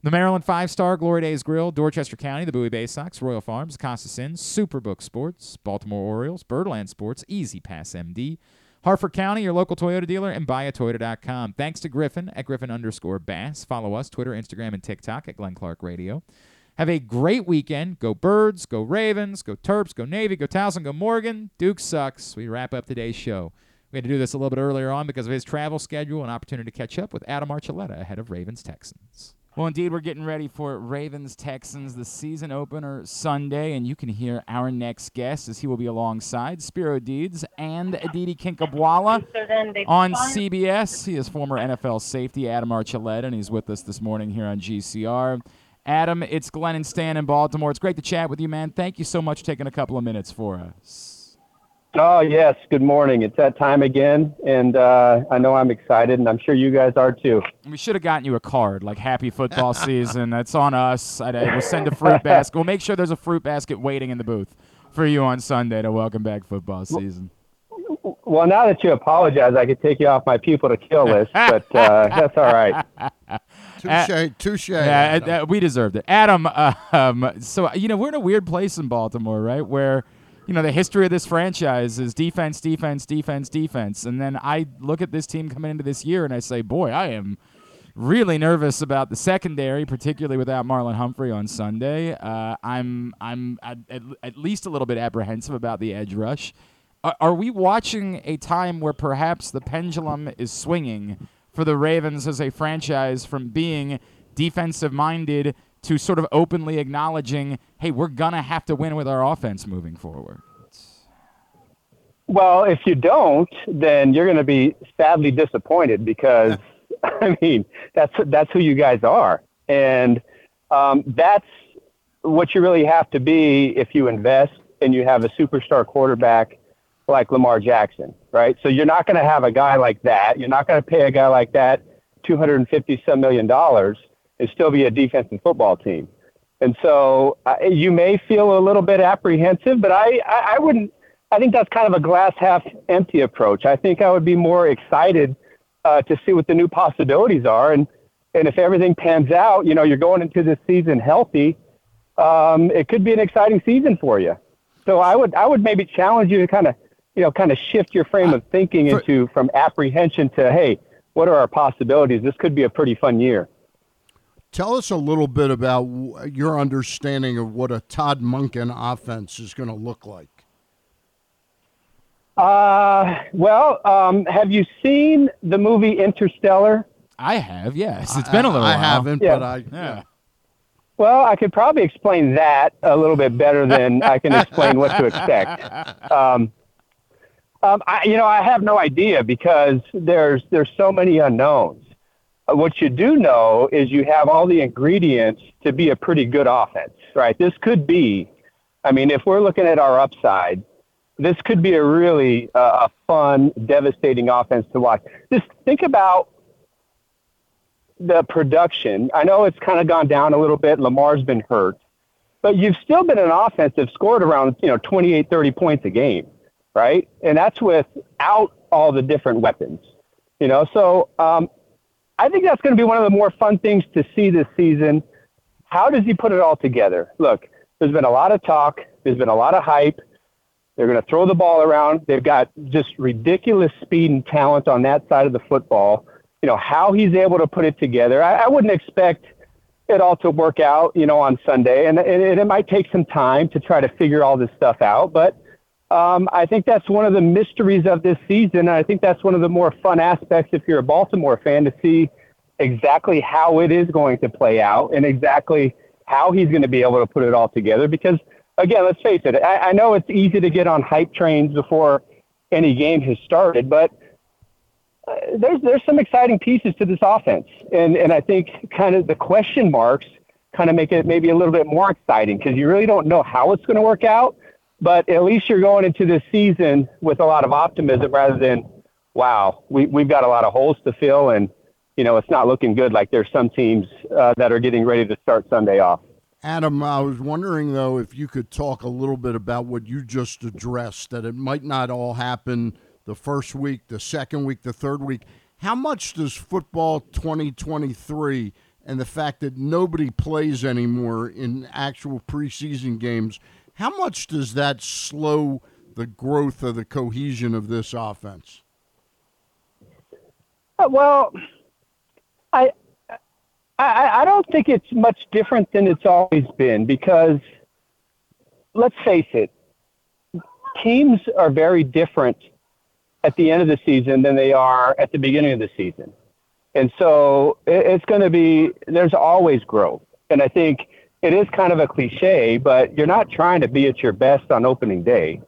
A: The Maryland Five Star, Glory Days Grill, Dorchester County, the Bowie Bay Sox, Royal Farms, Casa Inn, Superbook Sports, Baltimore Orioles, Birdland Sports, E-ZPass MD, Harford County, your local Toyota dealer, and buyatoyota.com. Thanks to Griffin at Griffin underscore Bass. Follow us, Twitter, Instagram, and TikTok at Glenn Clark Radio. Have a great weekend. Go Birds, go Ravens, go Terps, go Navy, go Towson, go Morgan. Duke sucks. We wrap up today's show. We had to do this a little bit earlier on because of his travel schedule and opportunity to catch up with Adam Archuleta ahead of Ravens Texans. Well, indeed, we're getting ready for Ravens Texans, the season opener Sunday, and you can hear our next guest as he will be alongside Spero Dedes and Aditi Kinkhabwala on CBS. He is former NFL safety Adam Archuleta, and he's with us this morning here on GCR. Adam, it's Glenn and Stan in Baltimore. It's great to chat with you, man. Thank you so much for taking a couple of minutes for us.
P: Oh, yes. Good morning. It's that time again. And uh, I know I'm excited, and I'm sure you guys are too.
A: We should have gotten you a card, like Happy Football Season. That's on us. I, I will send a fruit basket. We'll make sure there's a fruit basket waiting in the booth for you on Sunday to welcome back football season.
P: Well, now that you apologize, I could take you off my people to kill list, but uh, that's all right.
B: Touche, touche.
A: Yeah, uh, uh, we deserved it. Adam, uh, um, so, you know, we're in a weird place in Baltimore, right? Where you know, the history of this franchise is defense, defense, defense, defense. And then I look at this team coming into this year and I say, boy, I am really nervous about the secondary, particularly without Marlon Humphrey on Sunday. Uh, I'm I'm at, at, least a little bit apprehensive about the edge rush. Are, are we watching a time where perhaps the pendulum is swinging for the Ravens as a franchise from being defensive minded to sort of openly acknowledging, hey, we're going to have to win with our offense moving forward?
P: Well, if you don't, then you're going to be sadly disappointed because, I mean, that's that's who you guys are, and um, that's what you really have to be if you invest and you have a superstar quarterback like Lamar Jackson, right? So you're not going to have a guy like that. You're not going to pay a guy like that 250 some million dollars and still be a defense and football team. And so uh, you may feel a little bit apprehensive, but I, I, I wouldn't. I think that's kind of a glass half empty approach. I think I would be more excited uh, to see what the new possibilities are, and and if everything pans out, you know, you're going into this season healthy. Um, it could be an exciting season for you. So I would I would maybe challenge you to kind of you know kind of shift your frame of thinking into from apprehension to hey, what are our possibilities? This could be a pretty fun year.
B: Tell us a little bit about your understanding of what a Todd Monken offense is going to look like.
P: Uh, well, um, have you seen the movie Interstellar?
A: I have, yes. It's been a little
B: I,
A: while.
B: I haven't,
P: Yeah.
B: but I
A: Yeah.
P: Well, I could probably explain that a little bit better than I can explain what to expect. Um, um, I, you know, I have no idea because there's there's so many unknowns. What you do know is you have all the ingredients to be a pretty good offense, right? This could be, I mean, if we're looking at our upside, this could be a really uh, a fun, devastating offense to watch. Just think about the production. I know it's kind of gone down a little bit. Lamar's been hurt, but you've still been an offense that's scored around, you know, 28, 30 points a game, right? And that's without all the different weapons, you know. So um, I think that's going to be one of the more fun things to see this season. How does he put it all together? Look, there's been a lot of talk. There's been a lot of hype. They're going to throw the ball around. They've got just ridiculous speed and talent on that side of the football. You know, how he's able to put it together. I, I wouldn't expect it all to work out, you know, on Sunday. And, and it, might take some time to try to figure all this stuff out. But um, I think that's one of the mysteries of this season. I think that's one of the more fun aspects if you're a Baltimore fan to see exactly how it is going to play out and exactly how he's going to be able to put it all together. Because, again, let's face it, I, I know it's easy to get on hype trains before any game has started, but uh, there's there's some exciting pieces to this offense, and and I think kind of the question marks kind of make it maybe a little bit more exciting because you really don't know how it's going to work out, but at least you're going into this season with a lot of optimism rather than wow, we we've got a lot of holes to fill, and you know it's not looking good. Like there's some teams uh, that are getting ready to start Sunday off.
B: Adam, I was wondering though if you could talk a little bit about what you just addressed that it might not all happen the first week, the second week, the third week. How much does football 2023 and the fact that nobody plays anymore in actual preseason games, how much does that slow the growth of the cohesion of this offense?
P: Uh, well, I, I I don't think it's much different than it's always been because let's face it, teams are very different at the end of the season than they are at the beginning of the season. And so it's going to be, there's always growth. And I think it is kind of a cliche, but you're not trying to be at your best on opening day,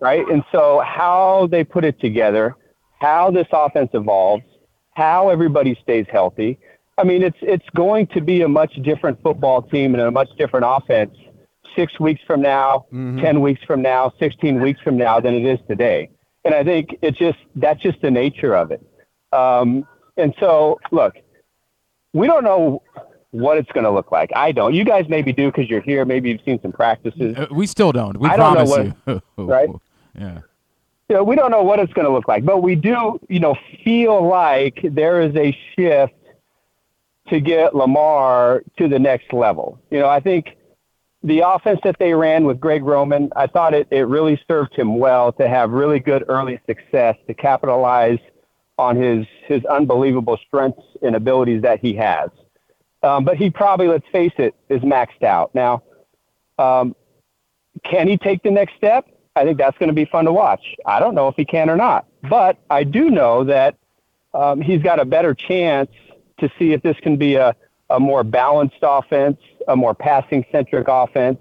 P: right? And so how they put it together, how this offense evolves, how everybody stays healthy. I mean, it's it's going to be a much different football team and a much different offense six weeks from now,
B: Mm-hmm.
P: ten weeks from now, sixteen weeks from now than it is today. And I think it's just that's just the nature of it. Um, and so, look, we don't know what it's going to look like. I don't. You guys maybe do because you're here. Maybe you've seen some practices.
A: Uh, we still don't. We
P: I don't know
A: promise
P: what-
A: you.
P: right?
A: Yeah.
P: you know, we don't know what it's going to look like, but we do, you know, feel like there is a shift to get Lamar to the next level. You know, I think the offense that they ran with Greg Roman, I thought it, it really served him well to have really good early success to capitalize on his his unbelievable strengths and abilities that he has. Um, but he probably, let's face it, is maxed out now. Um, can he take the next step? I think that's going to be fun to watch. I don't know if he can or not, but I do know that um, he's got a better chance to see if this can be a, a more balanced offense, a more passing centric offense.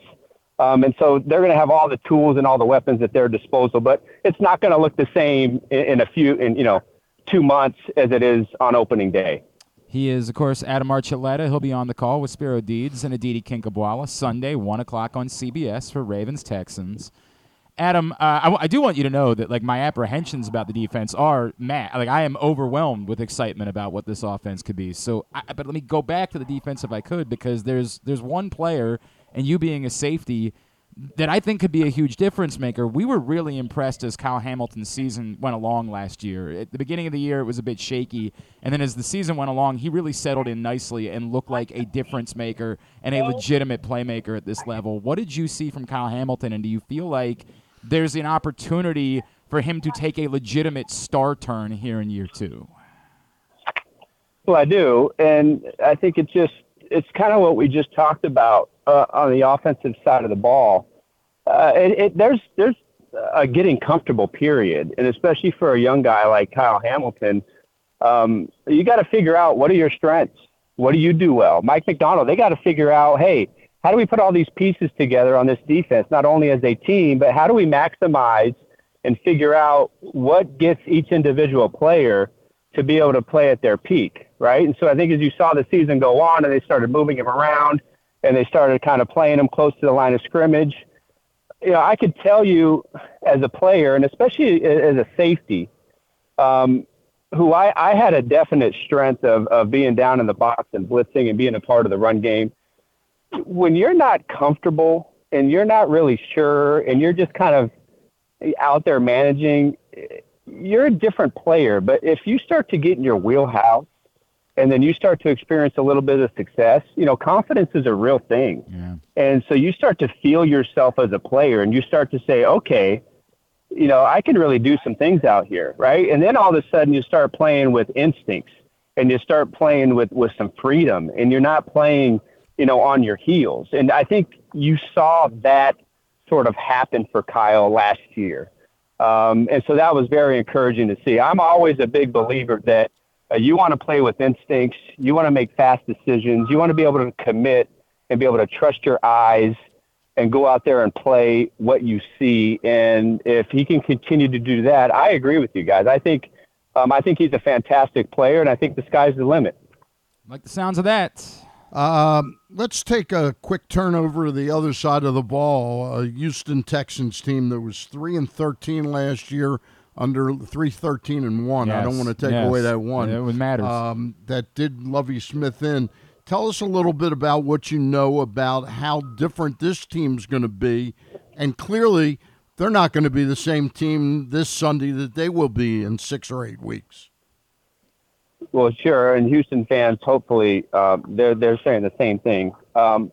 P: Um, and so they're going to have all the tools and all the weapons at their disposal, but it's not going to look the same in, in a few, in, you know, two months as it is on opening day.
A: He is, of course, Adam Archuleta. He'll be on the call with Spero Dedes and Aditi Kinkhabwala Sunday, 1 o'clock on CBS for Ravens Texans. Adam, uh, I, w- I do want you to know that like my apprehensions about the defense are mad. Like I am overwhelmed with excitement about what this offense could be. So, I, but let me go back to the defense if I could, because there's there's one player, and you being a safety, that I think could be a huge difference maker. We were really impressed as Kyle Hamilton's season went along last year. At the beginning of the year, it was a bit shaky, and then as the season went along, he really settled in nicely and looked like a difference maker and a legitimate playmaker at this level. What did you see from Kyle Hamilton, and do you feel like there's an opportunity for him to take a legitimate star turn here in year two?
P: Well, I do, and I think it's just it's kind of what we just talked about uh, on the offensive side of the ball. Uh, it, it, there's there's a getting comfortable period, and especially for a young guy like Kyle Hamilton, um, you got to figure out what are your strengths. What do you do well? Mike Macdonald, they got to figure out, hey, how do we put all these pieces together on this defense, not only as a team, but how do we maximize and figure out what gets each individual player to be able to play at their peak, right? And so I think as you saw the season go on and they started moving him around and they started kind of playing him close to the line of scrimmage, you know, I could tell you as a player and especially as a safety, um, who I, I had a definite strength of, of being down in the box and blitzing and being a part of the run game. When you're not comfortable and you're not really sure and you're just kind of out there managing, you're a different player. But if you start to get in your wheelhouse and then you start to experience a little bit of success, you know, confidence is a real thing. And so you start to feel yourself as a player and you start to say, okay, you know, I can really do some things out here, right? And then all of a sudden you start playing with instincts and you start playing with, with some freedom and you're not playing, you know, on your heels. And I think you saw that sort of happen for Kyle last year. Um, and so that was very encouraging to see. I'm always a big believer that uh, you want to play with instincts, you want to make fast decisions, you want to be able to commit and be able to trust your eyes and go out there and play what you see. And if he can continue to do that, I agree with you guys. I think um, I think he's a fantastic player, and I think the sky's the limit.
A: Like the sounds of that.
B: Um, let's take a quick turn over to the other side of the ball. A Houston Texans team that was three and thirteen last year, under three thirteen and one. I don't want to take
A: yes.
B: away that one.
A: Yeah, it matters.
B: Um, that did Lovie Smith in. Tell us a little bit about what you know about how different this team's going to be, and clearly they're not going to be the same team this Sunday that they will be in six or eight weeks.
P: Well, sure, and Houston fans, hopefully, uh, they're they're saying the same thing. Um,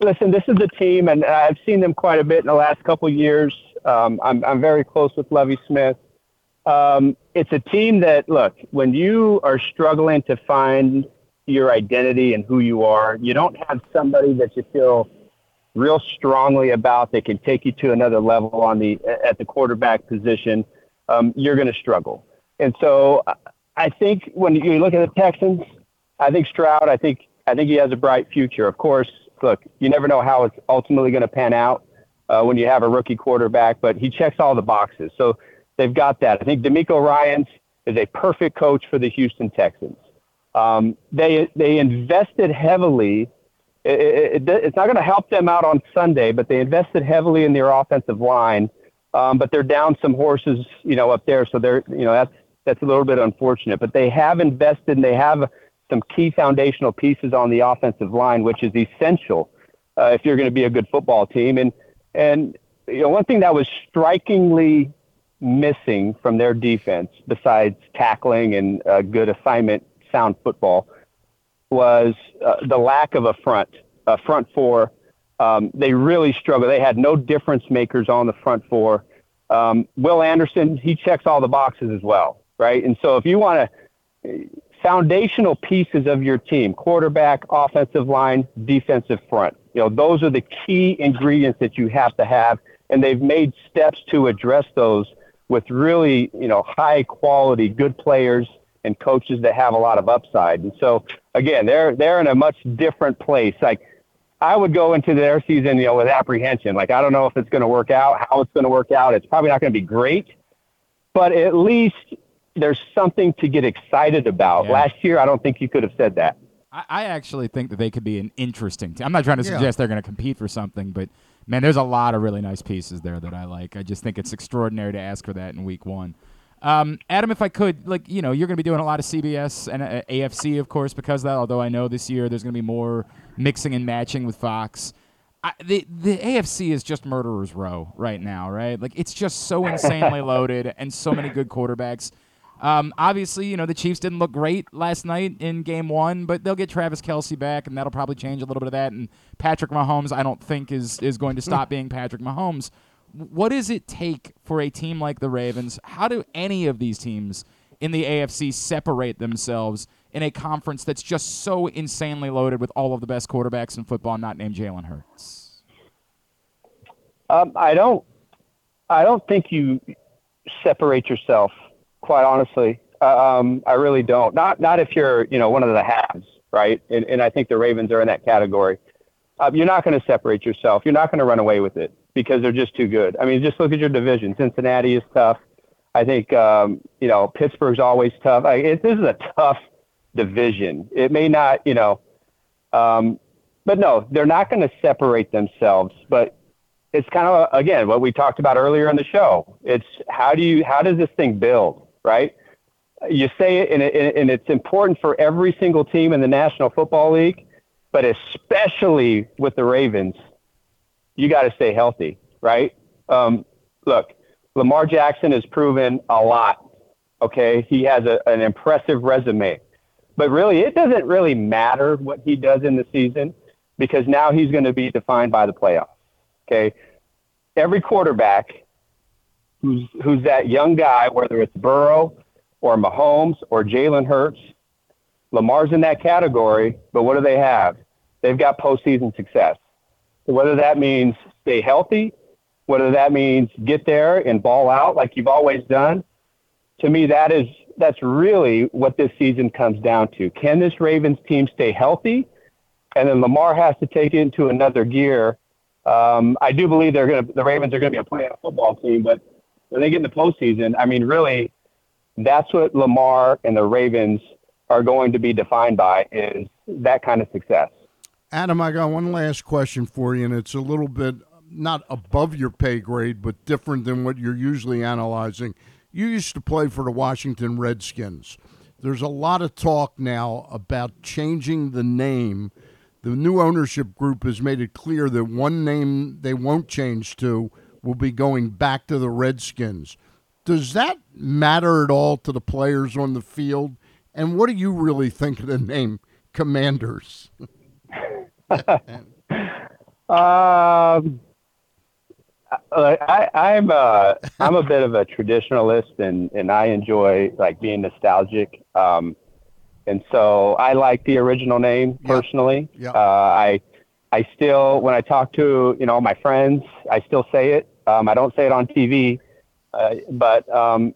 P: listen, this is a team, and I've seen them quite a bit in the last couple of years. Um, I'm I'm very close with Lovie Smith. Um, it's a team that look when you are struggling to find your identity and who you are, you don't have somebody that you feel real strongly about that can take you to another level on the at the quarterback position. Um, you're going to struggle, and so I- think when you look at the Texans, I think Stroud, I think I think he has a bright future. Of course, look, you never know how it's ultimately going to pan out uh, when you have a rookie quarterback, but he checks all the boxes. So they've got that. I think DeMeco Ryans is a perfect coach for the Houston Texans. Um, they they invested heavily. It, it, it- it's not going to help them out on Sunday, but they invested heavily in their offensive line. Um, but they're down some horses, you know, up there, so they're you know that's that's a little bit unfortunate. But they have invested and they have some key foundational pieces on the offensive line, which is essential uh, if you're going to be a good football team. And and you know one thing that was strikingly missing from their defense, besides tackling and uh, good assignment sound football, was uh, the lack of a front, a front four. Um, they really struggled. They had no difference makers on the front four. Um, Will Anderson, he checks all the boxes as well, right? And so if you want to foundational pieces of your team quarterback offensive line defensive front you know those are the key ingredients that you have to have and they've made steps to address those with really you know high quality good players and coaches that have a lot of upside and so again they're they're in a much different place like I would go into their season, you know, with apprehension. Like, I don't know if it's going to work out, how it's going to work out. It's probably not going to be great, but at least there's something to get excited about.
A: Yeah.
P: Last year, I don't think you could have said that.
A: I, I actually think that they could be an interesting team. I'm not trying to
P: Yeah.
A: suggest they're going to compete for something, but man, there's a lot of really nice pieces there that I like. I just think it's extraordinary to ask for that in week one. Um, Adam, if I could, like, you know, you're going to be doing a lot of CBS and uh, AFC, of course, because of that. Although I know this year there's going to be more mixing and matching with Fox. I, the the AFC is just murderers row right now, right? Like it's just so insanely loaded and so many good quarterbacks. Um, obviously, you know the Chiefs didn't look great last night in Game One, but they'll get Travis Kelce back, and that'll probably change a little bit of that. And Patrick Mahomes, I don't think is is going to stop being Patrick Mahomes. What does it take for a team like the Ravens? How do any of these teams in the AFC separate themselves in a conference that's just so insanely loaded with all of the best quarterbacks in football, not named Jalen Hurts?
P: Um, I don't. I don't think you separate yourself. Quite honestly, um, I really don't. Not not if you're you know one of the halves, right? And, and I think the Ravens are in that category. Uh, you're not going to separate yourself. You're not going to run away with it because they're just too good. I mean, just look at your division. Cincinnati is tough. I think um, you know Pittsburgh's always tough. Like, it, this is a tough division. It may not, you know, um, but no, they're not going to separate themselves. But it's kind of again what we talked about earlier in the show. It's how do you how does this thing build, right? You say it, and, it, and it's important for every single team in the National Football League, but especially with the Ravens, you got to stay healthy, right? Um, look, Lamar Jackson has proven a lot. Okay, he has a, an impressive resume, but really, it doesn't really matter what he does in the season because now he's going to be defined by the playoffs. Okay, every quarterback who's who's that young guy, whether it's Burrow or Mahomes or Jalen Hurts, Lamar's in that category. But what do they have? They've got postseason success. So whether that means stay healthy, whether that means get there and ball out like you've always done, to me that is that's really what this season comes down to. Can this Ravens team stay healthy? And then Lamar has to take it into another gear. Um, I do believe they're going to the Ravens are going to be a playoff football team, but when they get in the postseason, I mean, really, that's what Lamar and the Ravens are going to be defined by is that kind of success.
B: Adam, I got one last question for you, and it's a little bit not above your pay grade, but different than what you're usually analyzing. you used to play for the Washington Redskins. There's a lot of talk now about changing the name. The new ownership group has made it clear that one name they won't change to will be going back to the Redskins. Does that matter at all to the players on the field? And what do you really think of the name Commanders?
P: Um, I, I'm a I'm a bit of a traditionalist, and and I enjoy like being nostalgic. Um, and so I like the original name personally.
B: Yeah.
P: Uh, I I still when I talk to you know my friends, I still say it. Um, I don't say it on TV, uh, but um,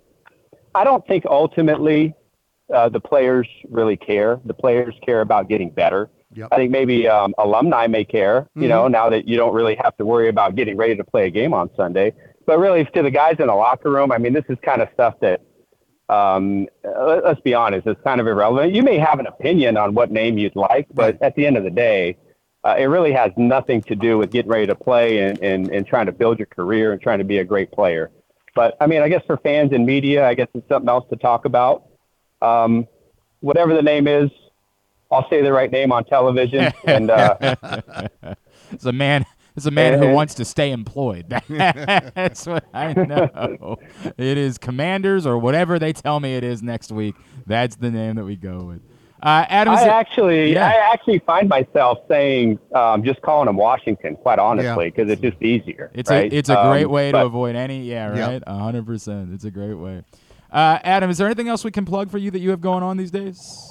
P: I don't think ultimately uh, the players really care. The players care about getting better.
B: Yep.
P: I think maybe um, alumni may care, you know, now that you don't really have to worry about getting ready to play a game on Sunday. But really, to the guys in the locker room, I mean, this is kind of stuff that, um, let's be honest, it's kind of irrelevant. You may have an opinion on what name you'd like, but at the end of the day, uh, it really has nothing to do with getting ready to play and, and, and trying to build your career and trying to be a great player. But I mean, I guess for fans and media, I guess it's something else to talk about. Um, whatever the name is, I'll say the right name on television. and uh,
A: it's a man. It's a man who wants to stay employed. That's what I know. it is Commanders or whatever they tell me it is next week. That's the name that we go with. Uh, Adam,
P: I
A: it-
P: actually,
A: Yeah.
P: I actually find myself saying, um, just calling him Washington, quite honestly, because it's just easier.
A: It's
P: right?
A: a it's a great
P: Um,
A: way to avoid any. Yeah,
B: Yeah.
A: right. A hundred percent. It's a great way. Uh, Adam, is there anything else we can plug for you that you have going on these days?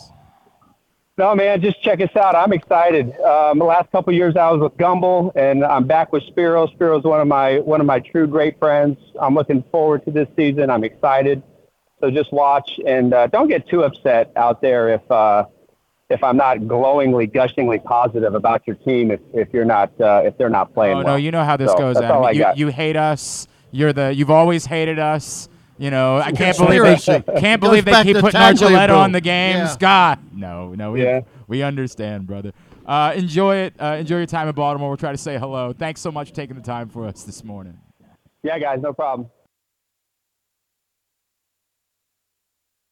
P: No, man, just check us out. I'm excited. Um, the last couple of years, I was with Gumbel, and I'm back with Spero. Spero's one of my one of my true great friends. I'm looking forward to this season. I'm excited. So just watch and uh, don't get too upset out there if uh, if I'm not glowingly, gushingly positive about your team if, if you're not uh, if they're not playing
A: Oh
P: well.
A: no, you know how this
P: So
A: goes.
P: That's
A: Adam.
P: all I
A: you,
P: got.
A: you hate us. You're the. You've always hated us. You know, I can't believe they can't believe they keep putting
B: Tagliabue.
A: Archuleta on the games.
B: Yeah.
A: God, no, no, we
P: Yeah.
A: we understand, brother. Uh, enjoy it. Uh, enjoy your time in Baltimore. We'll try to say hello. Thanks so much for taking the time for us this morning.
P: yeah, guys, no problem.